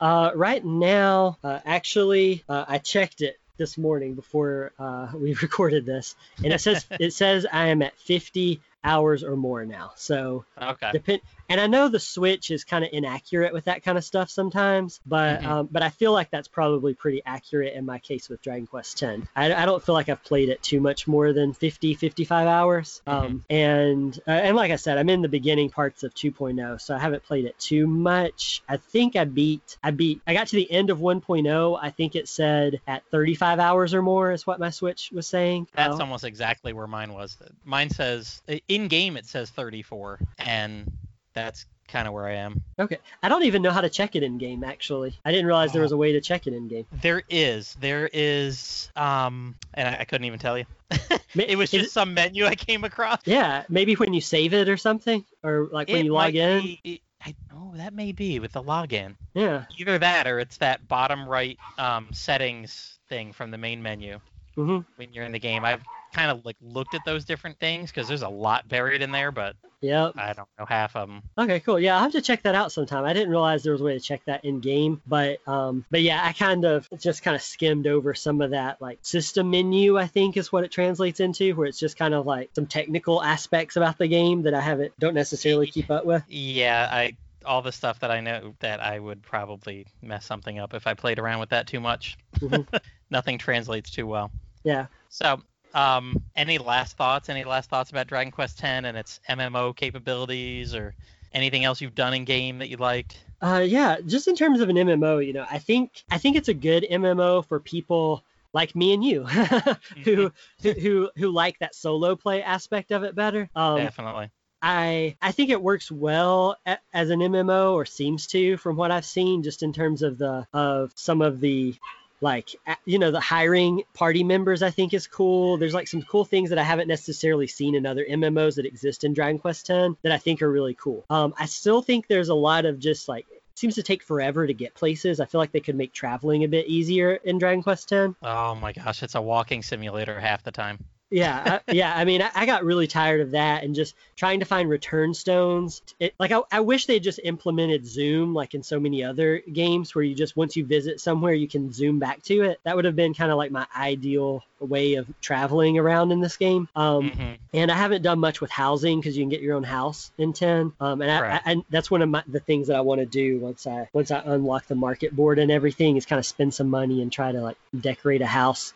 Uh, right now, uh, actually, uh, I checked it this morning before uh, we recorded this, and it says it says I am at 50 hours or more now. So Okay. depend and i know the switch is kind of inaccurate with that kind of stuff sometimes but Mhm. um, but i feel like that's probably pretty accurate in my case with dragon quest x I, I don't feel like i've played it too much more than 50 55 hours um, and uh, and like i said i'm in the beginning parts of 2.0 so i haven't played it too much i think i beat i beat i got to the end of 1.0 i think it said at 35 hours or more is what my switch was saying That's Uh, almost exactly where mine was. Mine says in game it says 34, and that's kind of where I am. okay i don't even know how to check it in game actually i didn't realize there was a way to check it in game There is, there is, um, and I, I couldn't even tell you. It was just some menu I came across. Yeah, maybe when you save it or something, or like when It you log in. be- it- I, oh, that may be with the login. Yeah. Either that or it's that bottom right um, settings thing from the main menu hmm when you're in the game. I've kind of like looked at those different things because there's a lot buried in there, but Yep. I don't know half of them. Okay, cool. Yeah, I'll have to check that out sometime. I didn't realize there was a way to check that in game, but um, but yeah, I kind of just kind of skimmed over some of that like system menu. I think is what it translates into, where it's just kind of like some technical aspects about the game that I haven't don't necessarily keep up with. Yeah, I all the stuff that I know that I would probably mess something up if I played around with that too much. Mhm. Nothing translates too well. Yeah. So, um, any last thoughts? Any last thoughts about Dragon Quest X and its MMO capabilities, or anything else you've done in game that you liked? Uh, yeah, just in terms of an MMO, you know, I think I think it's a good MMO for people like me and you who, who who who like that solo play aspect of it better. Um, Definitely. I I think it works well as an MMO or seems to from what I've seen just in terms of the of some of the like you know the hiring party members I think is cool. There's like some cool things that I haven't necessarily seen in other MMOs that exist in Dragon Quest X that I think are really cool. Um, I still think there's a lot of just like seems to take forever to get places. I feel like they could make traveling a bit easier in Dragon Quest X. Oh my gosh, it's a walking simulator half the time. Yeah, I, yeah. I mean, I, I, got really tired of that and just trying to find return stones. It, like, I, I wish they just implemented zoom like in so many other games where you just once you visit somewhere you can zoom back to it. That would have been kind of like my ideal way of traveling around in this game. Um, mm-hmm. And I haven't done much with housing because you can get your own house in 10. Um, and I, I, that's one of my, the things that I want to do once I once I unlock the market board and everything is kind of spend some money and try to like decorate a house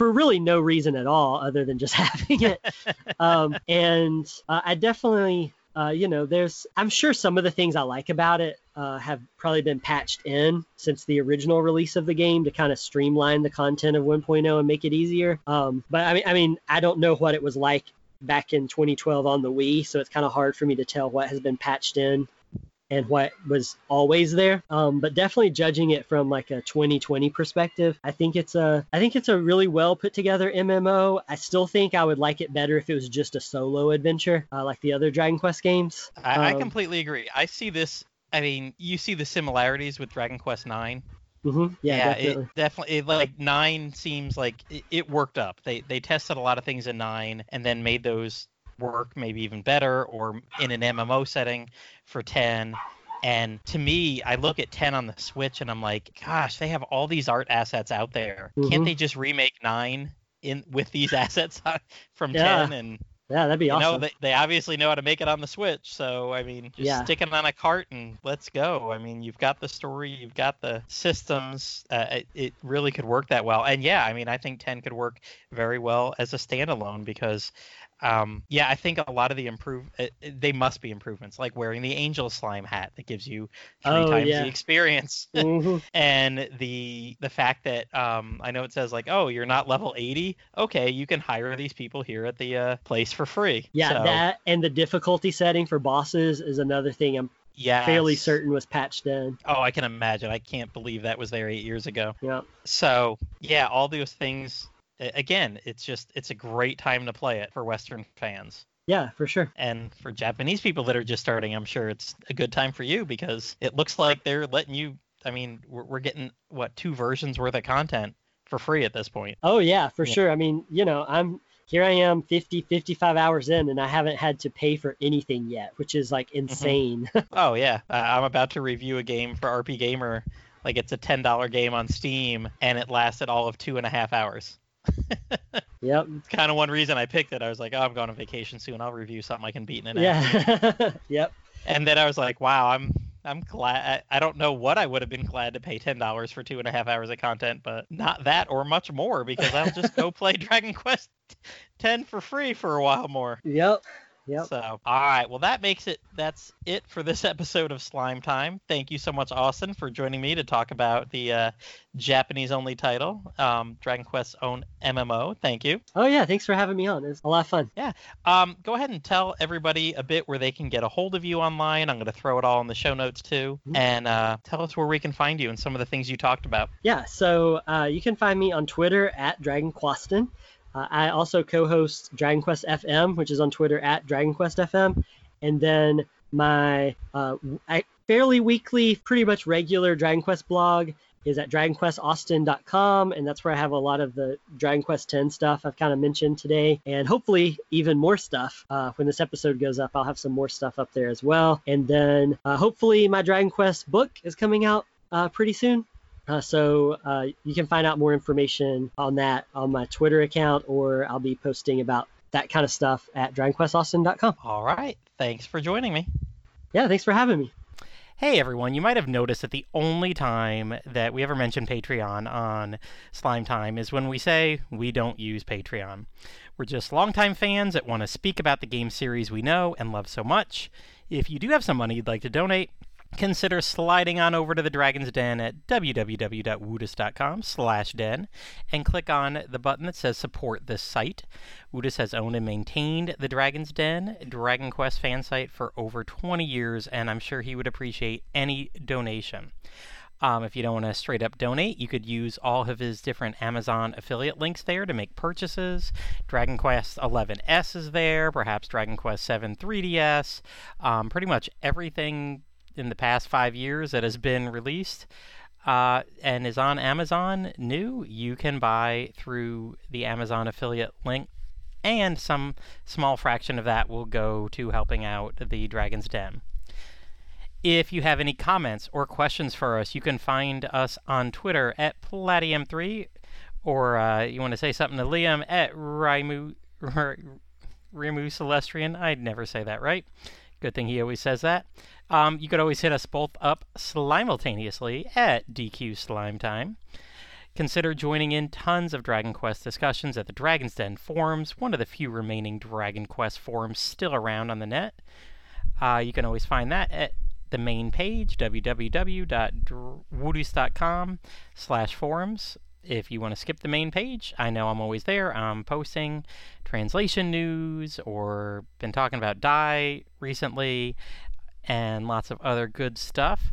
for really no reason at all other than just having it. um, and uh, I definitely, uh, you know, there's, I'm sure some of the things I like about it uh, have probably been patched in since the original release of the game to kind of streamline the content of 1.0 and make it easier. Um, but I mean, I mean, I don't know what it was like back in 2012 on the Wii, so it's kind of hard for me to tell what has been patched in and what was always there. Um, but definitely judging it from like a 2020 perspective, I think it's a I think it's a really well put together MMO. I still think I would like it better if it was just a solo adventure uh, like the other Dragon Quest games. I, um, I completely agree. I see this. I mean, you see the similarities with Dragon Quest Nine. Mm-hmm. Yeah, yeah, definitely. It definitely it, like nine seems like it, it, worked up. They they tested a lot of things in nine and then made those work maybe even better or in an MMO setting for 10 and to me, I look at 10 on the Switch and I'm like, gosh, they have all these art assets out there. Mm-hmm. Can't they just remake 9 in with these assets from yeah. 10 and yeah, that'd be awesome. you. Know, they, they obviously know how to make it on the Switch. So, I mean, just yeah. stick it on a cart and let's go. I mean, you've got the story, you've got the systems. Uh, it, it, really could work that well. And yeah, I mean, I think 10 could work very well as a standalone because um, yeah, I think a lot of the improve uh, they must be improvements, like wearing the angel slime hat that gives you three oh, times yeah. the experience, mm-hmm. and the the fact that um, I know it says like, oh, you're not level 80. Okay, you can hire these people here at the uh, place for free. Yeah, so, that and the difficulty setting for bosses is another thing I'm yes. fairly certain was patched in. Oh, I can imagine. I can't believe that was there eight years ago. Yeah. So yeah, all those things again, it's just it's a great time to play it for Western fans. Yeah, for sure. And for Japanese people that are just starting, I'm sure it's a good time for you because it looks like they're letting you. I mean, we're, we're getting what two versions worth of content for free at this point. Oh yeah, for yeah. sure. I mean, you know, I'm here I am 50 55 hours in and I haven't had to pay for anything yet, which is like mm-hmm. insane. Mm-hmm. oh yeah, uh, I'm about to review a game for RPGamer. Like it's a ten dollar game on Steam and it lasted all of two and a half hours. yep. It's kind of one reason I picked it. I was like, oh, I'm going on vacation soon. I'll review something I can beat in an Yeah. yep. And then I was like, wow, I'm I'm glad. I, I don't know what I would have been glad to pay ten dollars for two and a half hours of content, but not that or much more because I'll just go play Dragon Quest ten for free for a while more. Yep. Yep. So, all right. Well, that makes it. That's it for this episode of Slime Time. Thank you so much, Austin, for joining me to talk about the uh, Japanese-only title, um, Dragon Quest's own MMO. Thank you. Oh yeah, thanks for having me on. It's a lot of fun. Yeah. Um, go ahead and tell everybody a bit where they can get a hold of you online. I'm going to throw it all in the show notes too, mm-hmm. and uh, tell us where we can find you and some of the things you talked about. Yeah. So uh, you can find me on Twitter at Dragon Quaston. Uh, I also co-host Dragon Quest FM, which is on Twitter at Dragon Quest FM, and then my uh, fairly weekly, pretty much regular Dragon Quest blog is at dragonquestaustin.com, and that's where I have a lot of the Dragon Quest X stuff I've kind of mentioned today, and hopefully even more stuff. Uh, when this episode goes up, I'll have some more stuff up there as well, and then uh, hopefully my Dragon Quest book is coming out uh, pretty soon. Uh, so uh, you can find out more information on that on my Twitter account, or I'll be posting about that kind of stuff at DragonQuestAustin.com. All right. Thanks for joining me. Yeah, thanks for having me. Hey everyone, you might have noticed that the only time that we ever mention Patreon on Slime Time is when we say we don't use Patreon. We're just longtime fans that want to speak about the game series we know and love so much. If you do have some money you'd like to donate, consider sliding on over to the Dragon's Den at www.woodus.com slash den and click on the button that says support this site. Woodus has owned and maintained the Dragon's Den, Dragon Quest fan site for over 20 years, and I'm sure he would appreciate any donation. Um, if you don't want to straight up donate, you could use all of his different Amazon affiliate links there to make purchases. Dragon Quest 11S is there, perhaps Dragon Quest 7 3DS. Um, pretty much everything in the past five years that has been released uh, and is on Amazon new, you can buy through the Amazon affiliate link and some small fraction of that will go to helping out the Dragon's Den. If you have any comments or questions for us, you can find us on Twitter at Platium3, or uh, you want to say something to Liam at Raimu, Rimu Celestrian. I'd never say that right. Good thing he always says that. Um, you could always hit us both up simultaneously at DQ Slime Time. Consider joining in tons of Dragon Quest discussions at the Dragon's Den forums, one of the few remaining Dragon Quest forums still around on the net. Uh, you can always find that at the main page, www.woodus.com slash forums. If you want to skip the main page, I know I'm always there. I'm posting translation news or been talking about Dai recently and lots of other good stuff.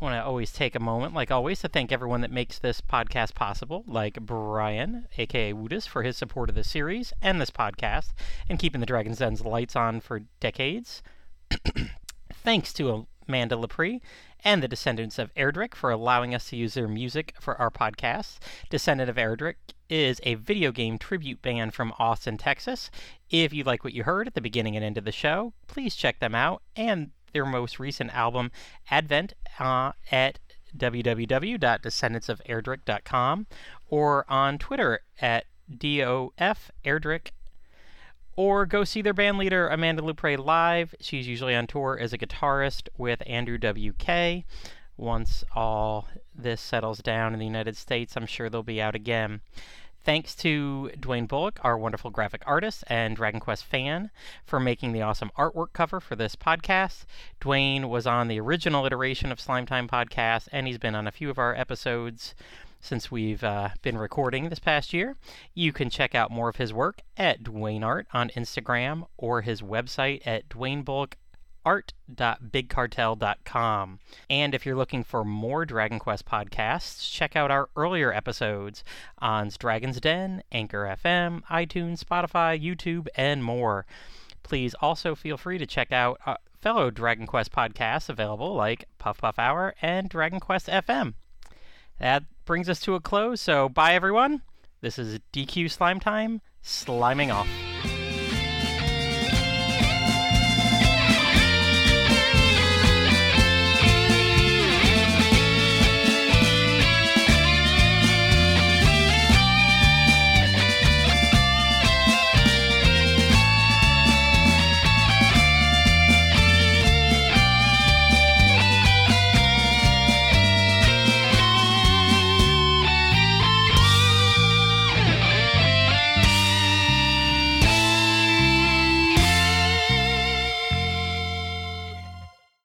I want to always take a moment, like always, to thank everyone that makes this podcast possible, like Brian, aka Woodus, for his support of the series and this podcast, and keeping the Dragon's Den's lights on for decades. Thanks to Amanda Lepre and the Descendants of Erdrick for allowing us to use their music for our podcast. Descendant of Erdrick is a video game tribute band from Austin, Texas. If you like what you heard at the beginning and end of the show, please check them out and their most recent album, Advent, uh, at www.descendantsoferdrick.com or on Twitter at DOF Erdrick or go see their band leader Amanda Lepre live. She's usually on tour as a guitarist with Andrew WK. Once all this settles down in the United States, I'm sure they'll be out again. Thanks to Dwayne Bullock, our wonderful graphic artist and Dragon Quest fan, for making the awesome artwork cover for this podcast. Dwayne was on the original iteration of Slime Time Podcast, and he's been on a few of our episodes since we've uh, been recording this past year. You can check out more of his work at Dwayne Art on Instagram or his website at dwaynebullockart.bigcartel.com. And if you're looking for more Dragon Quest podcasts, check out our earlier episodes on Dragon's Den, Anchor FM, iTunes, Spotify, YouTube, and more. Please also feel free to check out uh, fellow Dragon Quest podcasts available like Puff Puff Hour and Dragon Quest FM. That brings us to a close. So, bye everyone. This is DQ Slime Time, sliming off.